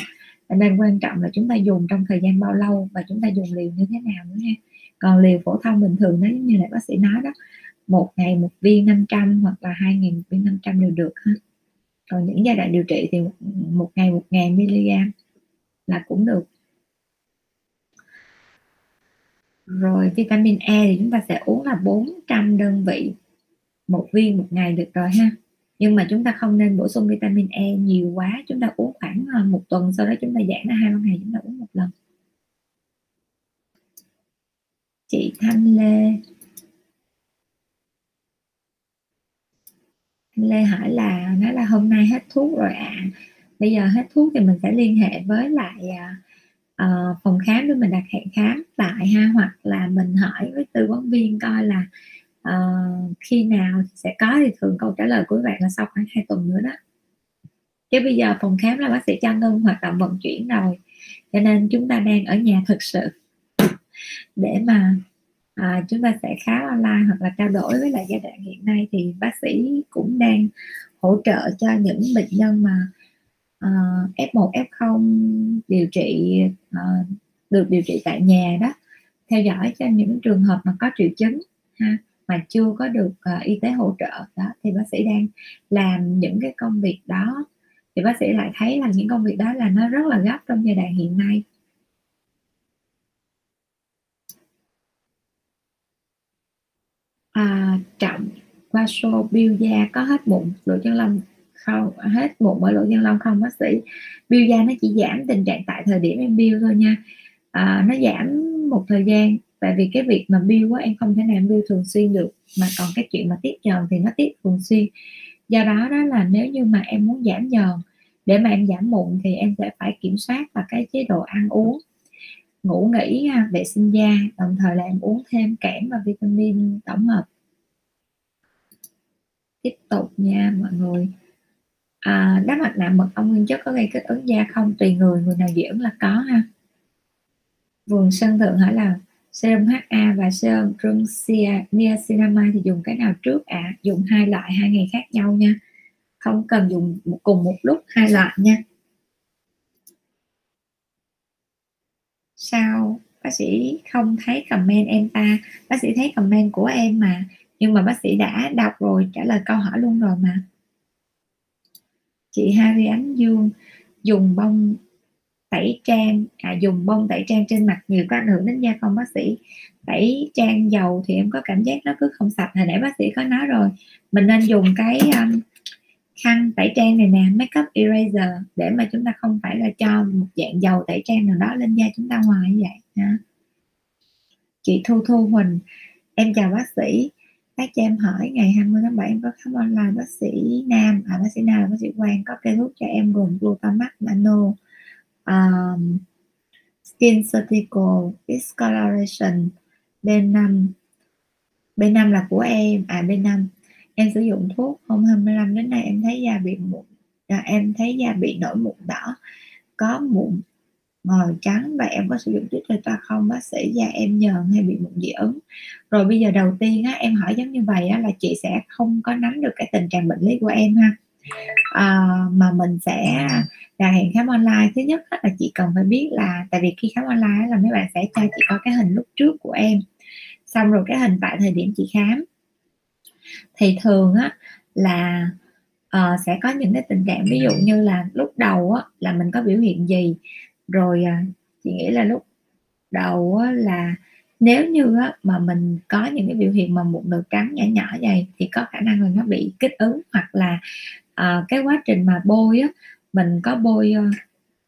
Nên quan trọng là chúng ta dùng trong thời gian bao lâu và chúng ta dùng liều như thế nào nữa nha. Còn liều phổ thông bình thường nó như lại bác sĩ nói đó một ngày một viên 500 hoặc là hai ngày một viên 500 đều được ha. Còn những giai đoạn điều trị thì một ngày một ngàn mg là cũng được. Rồi vitamin E thì chúng ta sẽ uống là 400 đơn vị một viên một ngày được rồi ha. Nhưng mà chúng ta không nên bổ sung vitamin E nhiều quá, chúng ta uống khoảng à, một tuần sau đó chúng ta giảm ra hai ba ngày chúng ta uống một lần. Chị Thanh Lê Lê hỏi là nói là hôm nay hết thuốc rồi ạ à. bây giờ hết thuốc thì mình sẽ liên hệ với lại uh, phòng khám để mình đặt hẹn khám lại ha hoặc là mình hỏi với tư vấn viên coi là uh, khi nào sẽ có thì thường câu trả lời của bạn là sau khoảng hai tuần nữa đó chứ bây giờ phòng khám là bác sĩ cho ngưng hoạt động vận chuyển rồi cho nên chúng ta đang ở nhà thực sự để mà à, chúng ta sẽ khá online hoặc là trao đổi với lại giai đoạn hiện nay thì bác sĩ cũng đang hỗ trợ cho những bệnh nhân mà uh, F1 F0 điều trị uh, được điều trị tại nhà đó theo dõi cho những trường hợp mà có triệu chứng ha mà chưa có được uh, y tế hỗ trợ. Đó thì bác sĩ đang làm những cái công việc đó. Thì bác sĩ lại thấy là những công việc đó là nó rất là gấp trong giai đoạn hiện nay. Trọng qua show biêu da có hết mụn lỗ chân lông không? Hết mụn ở lỗ chân lông không bác sĩ? Biêu da nó chỉ giảm tình trạng tại thời điểm em biêu thôi nha. À, nó giảm một thời gian tại vì cái việc mà biêu quá em không thể nào biêu thường xuyên được. Mà còn cái chuyện mà tiết nhờn thì nó tiết thường xuyên. Do đó đó là nếu như mà em muốn giảm nhờn để mà em giảm mụn thì em sẽ phải kiểm soát và cái chế độ ăn uống ngủ nghỉ à, vệ sinh da đồng thời là em uống thêm kẽm và vitamin tổng hợp tiếp tục nha mọi người. À, đá mặt nạ mật ong nguyên chất có gây kích ứng da không? Tùy người người nào dị ứng là có ha. Vườn sân thượng hỏi là serum HA và serum niacinamide thì dùng cái nào trước? Ạ à? dùng hai loại hai ngày khác nhau nha. Không cần dùng cùng một lúc hai loại nha. Sao bác sĩ không thấy comment em ta? Bác sĩ thấy comment của em mà nhưng mà bác sĩ đã đọc rồi trả lời câu hỏi luôn rồi mà. Chị Harry Ánh Dương dùng bông tẩy trang à, dùng bông tẩy trang trên mặt nhiều có ảnh hưởng đến da không bác sĩ? Tẩy trang dầu thì em có cảm giác nó cứ không sạch. Hồi nãy bác sĩ có nói rồi mình nên dùng cái um, khăn tẩy trang này nè makeup eraser để mà chúng ta không phải là cho một dạng dầu tẩy trang nào đó lên da chúng ta ngoài như vậy. Ha chị Thu Thu Huỳnh em chào bác sĩ bác cho em hỏi ngày 20 tháng 7 em có khám online bác sĩ Nam à bác sĩ Nam là bác sĩ Quang có kê thuốc cho em gồm glutamax nano um, skin surgical discoloration B5 B5 là của em à B5 em sử dụng thuốc hôm 25 đến nay em thấy da bị mụn à, em thấy da bị nổi mụn đỏ có mụn mờ trắng và em có sử dụng tuyết ta không bác sĩ da em nhờn hay bị mụn dị ứng. Rồi bây giờ đầu tiên á, em hỏi giống như vậy á, là chị sẽ không có nắm được cái tình trạng bệnh lý của em ha. À, mà mình sẽ là hẹn khám online. Thứ nhất là chị cần phải biết là tại vì khi khám online là mấy bạn sẽ cho chị có cái hình lúc trước của em. Xong rồi cái hình tại thời điểm chị khám. Thì thường á là uh, sẽ có những cái tình trạng ví dụ như là lúc đầu á là mình có biểu hiện gì rồi à, chị nghĩ là lúc đầu là nếu như mà mình có những cái biểu hiện mà mụn đầu trắng nhỏ nhỏ vậy thì có khả năng là nó bị kích ứng hoặc là à, cái quá trình mà bôi á mình có bôi ờ,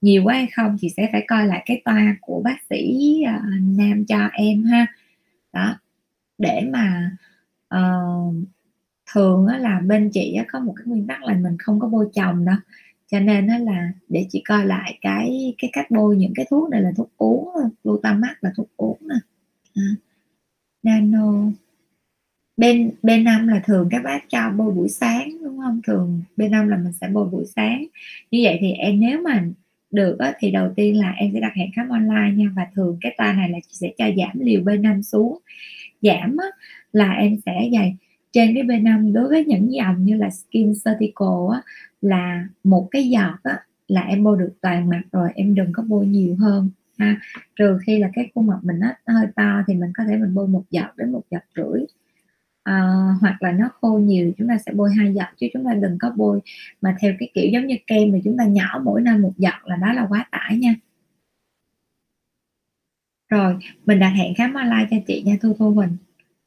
nhiều quá hay không thì sẽ phải coi lại cái toa của bác sĩ à, nam cho em ha. Đó để mà uh, thường á, là bên chị á, có một cái nguyên tắc là mình không có bôi chồng đâu cho nên nó là để chị coi lại cái cái cách bôi những cái thuốc này là thuốc uống glutamax là thuốc uống nè. À. nano bên bên năm là thường các bác cho bôi buổi sáng đúng không? Thường bên năm là mình sẽ bôi buổi sáng. Như vậy thì em nếu mà được á, thì đầu tiên là em sẽ đặt hẹn khám online nha. Và thường cái toa này là chị sẽ cho giảm liều B5 xuống. Giảm á, là em sẽ dày trên cái B5 đối với những dòng như là skin surgical á, là một cái giọt á, là em bôi được toàn mặt rồi em đừng có bôi nhiều hơn ha. Trừ khi là cái khuôn mặt mình nó hơi to thì mình có thể mình bôi một giọt đến một giọt rưỡi. À, hoặc là nó khô nhiều chúng ta sẽ bôi hai giọt chứ chúng ta đừng có bôi mà theo cái kiểu giống như kem thì chúng ta nhỏ mỗi nơi một giọt là đó là quá tải nha. Rồi mình đặt hẹn khám online cho chị nha thu thu mình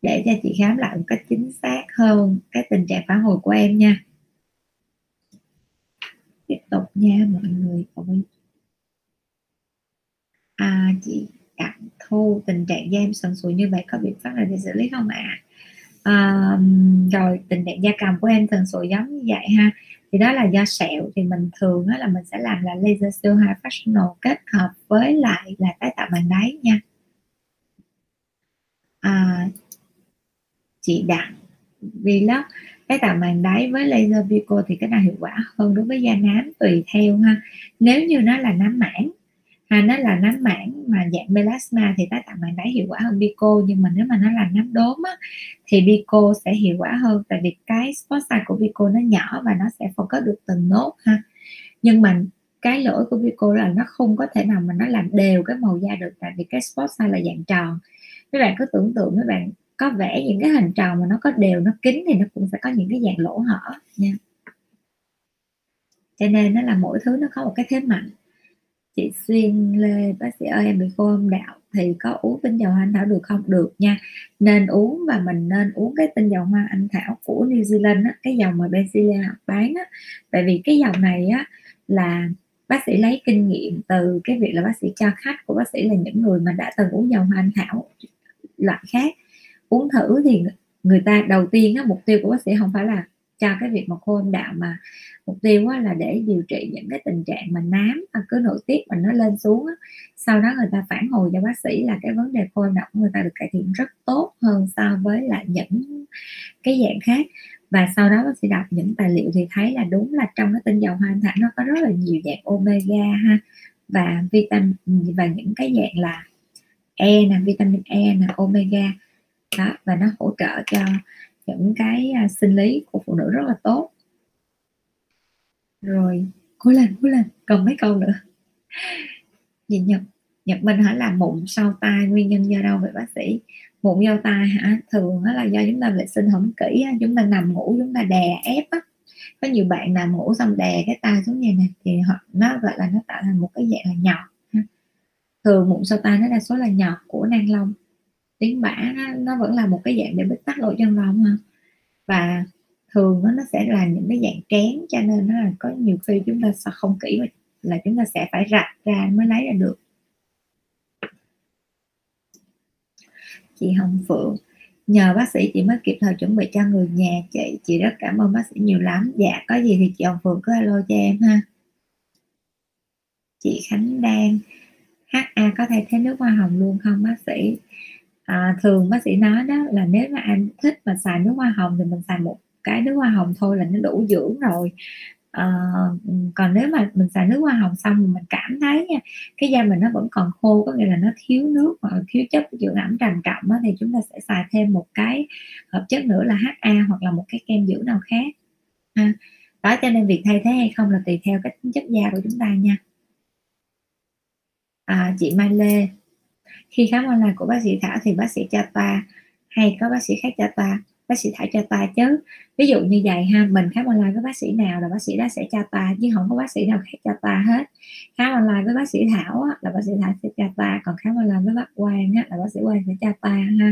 để cho chị khám lại một cách chính xác hơn cái tình trạng phản hồi của em nha. Tiếp tục nha mọi người ơi. À chị đặng thu tình trạng da em sần sùi như vậy có biện pháp nào để xử lý không ạ? À? à, rồi tình trạng da cầm của em sần sùi giống như vậy ha. Thì đó là do sẹo thì mình thường đó là mình sẽ làm là laser siêu high fractional kết hợp với lại là tái tạo màng đáy nha. À, chị đặng vlog. Cái tạo màng đáy với laser vico thì cái nào hiệu quả hơn đối với da nám tùy theo ha. Nếu như nó là nám mảng à, nó là nám mảng mà dạng melasma thì tái tạo màng đáy hiệu quả hơn bico nhưng mà nếu mà nó là nám đốm á, thì bico sẽ hiệu quả hơn. Tại vì cái spot size của bico nó nhỏ và nó sẽ focus được từng nốt ha. Nhưng mà cái lỗi của bico là nó không có thể nào mà nó làm đều cái màu da được tại vì cái spot size là dạng tròn. Các bạn cứ tưởng tượng các bạn có vẽ những cái hình tròn mà nó có đều nó kín thì nó cũng phải có những cái dạng lỗ hở nha. Cho nên nó là mỗi thứ nó có một cái thế mạnh. Chị xuyên lê bác sĩ ơi em bị khô âm đạo thì có uống tinh dầu hoa anh thảo được không? Được nha. Nên uống và mình nên uống cái tinh dầu hoa anh thảo của New Zealand á, cái dầu mà Benzilia bán á. Tại vì cái dầu này á là bác sĩ lấy kinh nghiệm từ cái việc là bác sĩ cho khách của bác sĩ là những người mà đã từng uống dầu hoa anh thảo loại khác uống thử thì người ta đầu tiên á, mục tiêu của bác sĩ không phải là cho cái việc mà khô âm đạo mà mục tiêu á, là để điều trị những cái tình trạng mà nám à, cứ nội tiết mà nó lên xuống á. sau đó người ta phản hồi cho bác sĩ là cái vấn đề khô âm đạo của người ta được cải thiện rất tốt hơn so với lại những cái dạng khác và sau đó bác sĩ đọc những tài liệu thì thấy là đúng là trong cái tinh dầu hoa anh thảo nó có rất là nhiều dạng omega ha và vitamin và những cái dạng là E nè vitamin E nè omega đó, và nó hỗ trợ cho những cái à, sinh lý của phụ nữ rất là tốt. Rồi, cố lên cố lên, còn mấy câu nữa. Gì nhật nhật minh hỏi là mụn sau tai, nguyên nhân do đâu vậy bác sĩ. Mụn do tai hả, thường đó là do chúng ta vệ sinh không kỹ chúng ta nằm ngủ, chúng ta đè ép á. Có nhiều bạn nằm ngủ xong đè cái tai xuống như này thì họ, nó gọi là nó tạo thành một cái dạng là nhọt thường mụn sau tai nó đa số là nhọt của nang lông tiếng bã nó, nó vẫn là một cái dạng để bích tắc lỗ chân lông ha. Và thường nó nó sẽ là những cái dạng kén cho nên nó là có nhiều khi chúng ta sẽ không kỹ là chúng ta sẽ phải rạch ra mới lấy ra được. Chị Hồng Phượng nhờ bác sĩ chị mới kịp thời chuẩn bị cho người nhà chị. Chị rất cảm ơn bác sĩ nhiều lắm. Dạ có gì thì chị Hồng Phượng cứ alo cho em ha. Chị Khánh Đan HA có thể thế nước hoa hồng luôn không bác sĩ? À, thường bác sĩ nói đó là nếu mà anh thích mà xài nước hoa hồng thì mình xài một cái nước hoa hồng thôi là nó đủ dưỡng rồi à, còn nếu mà mình xài nước hoa hồng xong mà mình cảm thấy nha cái da mình nó vẫn còn khô có nghĩa là nó thiếu nước hoặc thiếu chất dưỡng ẩm trầm trọng đó, thì chúng ta sẽ xài thêm một cái hợp chất nữa là HA hoặc là một cái kem dưỡng nào khác ha. đó cho nên việc thay thế hay không là tùy theo cái tính chất da của chúng ta nha à, chị Mai Lê khi khám online của bác sĩ Thảo thì bác sĩ cho ta hay có bác sĩ khác cho ta bác sĩ Thảo cho ta chứ ví dụ như vậy ha mình khám online với bác sĩ nào là bác sĩ đó sẽ cho ta chứ không có bác sĩ nào khác cho ta hết khám online với bác sĩ Thảo á, là bác sĩ Thảo sẽ cho ta còn khám online với bác Quang á, là bác sĩ Quang sẽ cho ta ha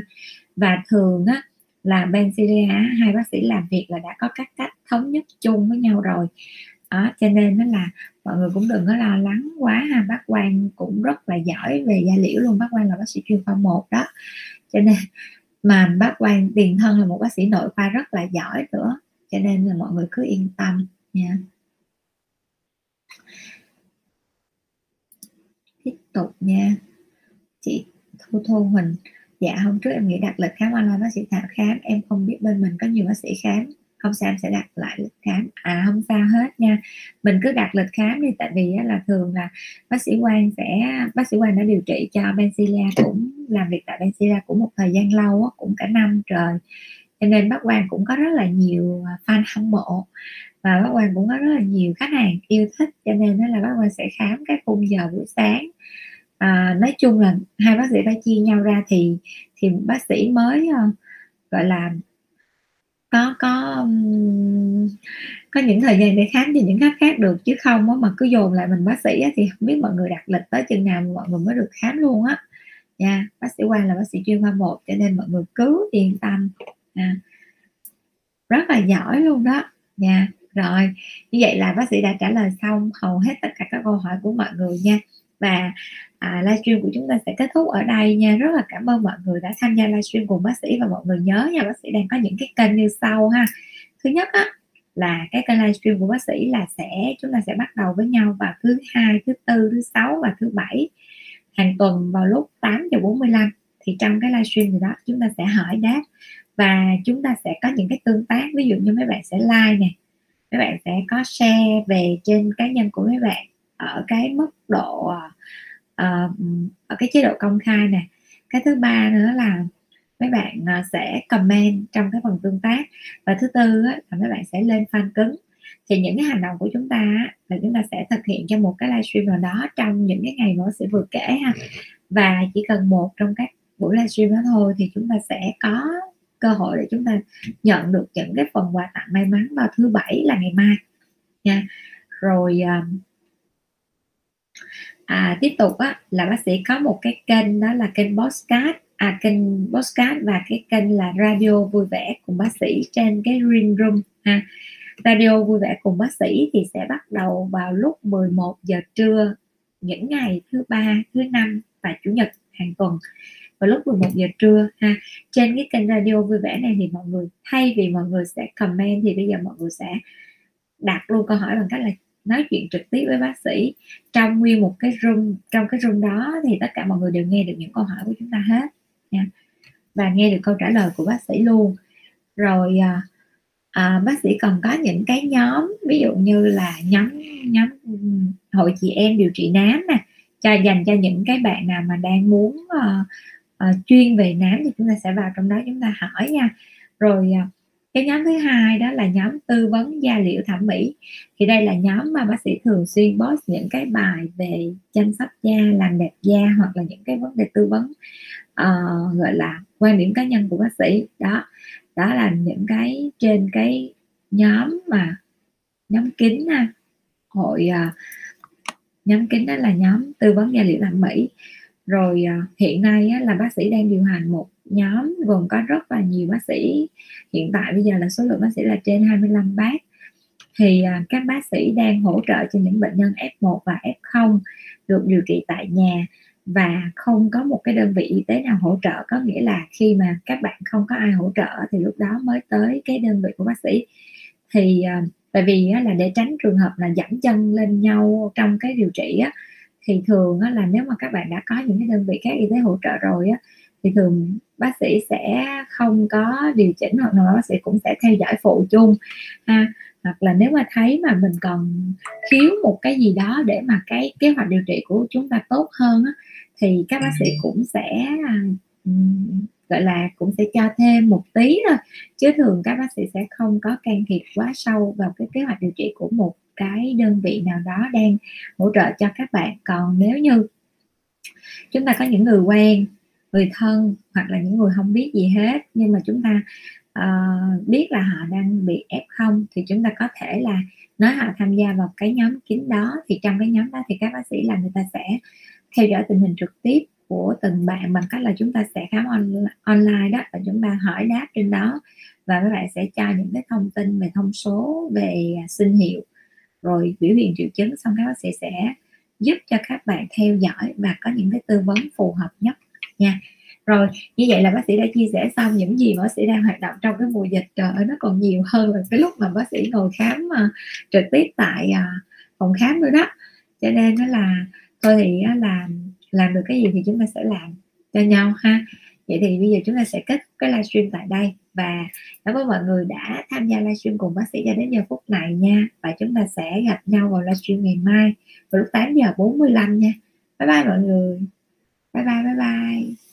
và thường á là Benzilia hai bác sĩ làm việc là đã có các cách thống nhất chung với nhau rồi đó, cho nên nó là mọi người cũng đừng có lo lắng quá ha. Bác quan cũng rất là giỏi về da liễu luôn. Bác quan là bác sĩ chuyên khoa một đó. Cho nên mà bác quan tiền thân là một bác sĩ nội khoa rất là giỏi nữa. Cho nên là mọi người cứ yên tâm nha. Tiếp tục nha. Chị thu thu huỳnh dạ hôm trước em nghĩ đặt lịch khám online bác sĩ thảo khám. Em không biết bên mình có nhiều bác sĩ khám không sao em sẽ đặt lại lịch khám. À không sao hết nha. Mình cứ đặt lịch khám đi tại vì là thường là bác sĩ quan sẽ bác sĩ quan đã điều trị cho Benzilla cũng làm việc tại Benzilla cũng một thời gian lâu cũng cả năm trời. Cho nên bác quan cũng có rất là nhiều fan hâm mộ và bác quan cũng có rất là nhiều khách hàng yêu thích. Cho nên đó là bác quan sẽ khám các khung giờ buổi sáng. À, nói chung là hai bác sĩ phải chia nhau ra thì thì bác sĩ mới ờ, gọi là có có có những thời gian để khám cho những khách khác được chứ không á mà cứ dồn lại mình bác sĩ á, thì không biết mọi người đặt lịch tới chừng nào mọi người mới được khám luôn á. Nha bác sĩ quang là bác sĩ chuyên khoa một cho nên mọi người cứ yên tâm. Nha. rất là giỏi luôn đó. Nha rồi như vậy là bác sĩ đã trả lời xong hầu hết tất cả các câu hỏi của mọi người nha và à, livestream của chúng ta sẽ kết thúc ở đây nha. Rất là cảm ơn mọi người đã tham gia livestream cùng bác sĩ và mọi người nhớ nha bác sĩ đang có những cái kênh như sau ha. Thứ nhất á, là cái kênh livestream của bác sĩ là sẽ chúng ta sẽ bắt đầu với nhau vào thứ hai thứ tư thứ sáu và thứ bảy. Hàng tuần vào lúc 8 giờ 45 thì trong cái livestream gì đó chúng ta sẽ hỏi đáp. Và chúng ta sẽ có những cái tương tác ví dụ như mấy bạn sẽ like nè mấy bạn sẽ có share về trên cá nhân của mấy bạn ở cái mức độ uh, ở cái chế độ công khai nè. Cái thứ ba nữa là mấy bạn uh, sẽ comment trong cái phần tương tác. Và thứ tư á, là mấy bạn sẽ lên fan cứng. Thì những cái hành động của chúng ta là chúng ta sẽ thực hiện cho một cái livestream nào đó trong những cái ngày mà sẽ vừa kể ha. Và chỉ cần một trong các buổi livestream đó thôi thì chúng ta sẽ có cơ hội để chúng ta nhận được những cái phần quà tặng may mắn vào thứ bảy là ngày mai nha. Rồi uh, à, tiếp tục á, là bác sĩ có một cái kênh đó là kênh postcard à kênh postcard và cái kênh là radio vui vẻ cùng bác sĩ trên cái green room ha. Radio vui vẻ cùng bác sĩ thì sẽ bắt đầu vào lúc 11 giờ trưa những ngày thứ ba thứ năm và chủ nhật hàng tuần. Vào lúc 11 giờ trưa ha. Trên cái kênh radio vui vẻ này thì mọi người thay vì mọi người sẽ comment thì bây giờ mọi người sẽ đặt luôn câu hỏi bằng cách là nói chuyện trực tiếp với bác sĩ. Trong nguyên một cái room trong cái room đó thì tất cả mọi người đều nghe được những câu hỏi của chúng ta hết. Nha. Và nghe được câu trả lời của bác sĩ luôn. Rồi à, à, bác sĩ còn có những cái nhóm ví dụ như là nhóm nhóm hội chị em điều trị nám nè cho dành cho những cái bạn nào mà đang muốn uh, uh, chuyên về nám thì chúng ta sẽ vào trong đó chúng ta hỏi nha. Rồi uh, cái nhóm thứ hai đó là nhóm tư vấn da liễu thẩm mỹ. Thì đây là nhóm mà bác sĩ thường xuyên post những cái bài về chăm sóc da làm đẹp da hoặc là những cái vấn đề tư vấn uh, gọi là quan điểm cá nhân của bác sĩ. Đó đó là những cái trên cái nhóm mà nhóm kín ha. Hội uh, nhóm kín đó là nhóm tư vấn da liễu thẩm mỹ. Rồi uh, hiện nay á, là bác sĩ đang điều hành một nhóm gồm có rất là nhiều bác sĩ. Hiện tại bây giờ là số lượng bác sĩ là trên 25 bác. Thì à, các bác sĩ đang hỗ trợ cho những bệnh nhân F1 và F0 được điều trị tại nhà và không có một cái đơn vị y tế nào hỗ trợ. Có nghĩa là khi mà các bạn không có ai hỗ trợ thì lúc đó mới tới cái đơn vị của bác sĩ. Thì à, tại vì là để tránh trường hợp là giảm chân lên nhau trong cái điều trị á, thì thường là nếu mà các bạn đã có những cái đơn vị các y tế hỗ trợ rồi á, thì thường bác sĩ sẽ không có điều chỉnh hoặc là bác sĩ cũng sẽ theo dõi phụ chung ha. Hoặc là nếu mà thấy mà mình còn thiếu một cái gì đó để mà cái kế hoạch điều trị của chúng ta tốt hơn á, thì các bác sĩ cũng sẽ gọi là cũng sẽ cho thêm một tí thôi. Chứ thường các bác sĩ sẽ không có can thiệp quá sâu vào cái kế hoạch điều trị của một cái đơn vị nào đó đang hỗ trợ cho các bạn. Còn nếu như chúng ta có những người quen người thân hoặc là những người không biết gì hết. Nhưng mà chúng ta uh, biết là họ đang bị f không thì chúng ta có thể là nói họ tham gia vào cái nhóm kín đó. Thì trong cái nhóm đó thì các bác sĩ là người ta sẽ theo dõi tình hình trực tiếp của từng bạn bằng cách là chúng ta sẽ khám on, online đó và chúng ta hỏi đáp trên đó. Và các bạn sẽ cho những cái thông tin về thông số về sinh hiệu rồi biểu hiện triệu chứng. Xong các bác sĩ sẽ giúp cho các bạn theo dõi và có những cái tư vấn phù hợp nhất nha. Rồi như vậy là bác sĩ đã chia sẻ xong những gì bác sĩ đang hoạt động trong cái mùa dịch trời ơi nó còn nhiều hơn là cái lúc mà bác sĩ ngồi khám uh, trực tiếp tại uh, phòng khám nữa đó. Cho nên nó là thôi thì là làm được cái gì thì chúng ta sẽ làm cho nhau ha. Vậy thì bây giờ chúng ta sẽ kết cái livestream tại đây và cảm ơn mọi người đã tham gia livestream cùng bác sĩ cho đến giờ phút này nha. Và chúng ta sẽ gặp nhau vào livestream ngày mai vào lúc 8 giờ 45 nha. Bye bye mọi người bye bye bye bye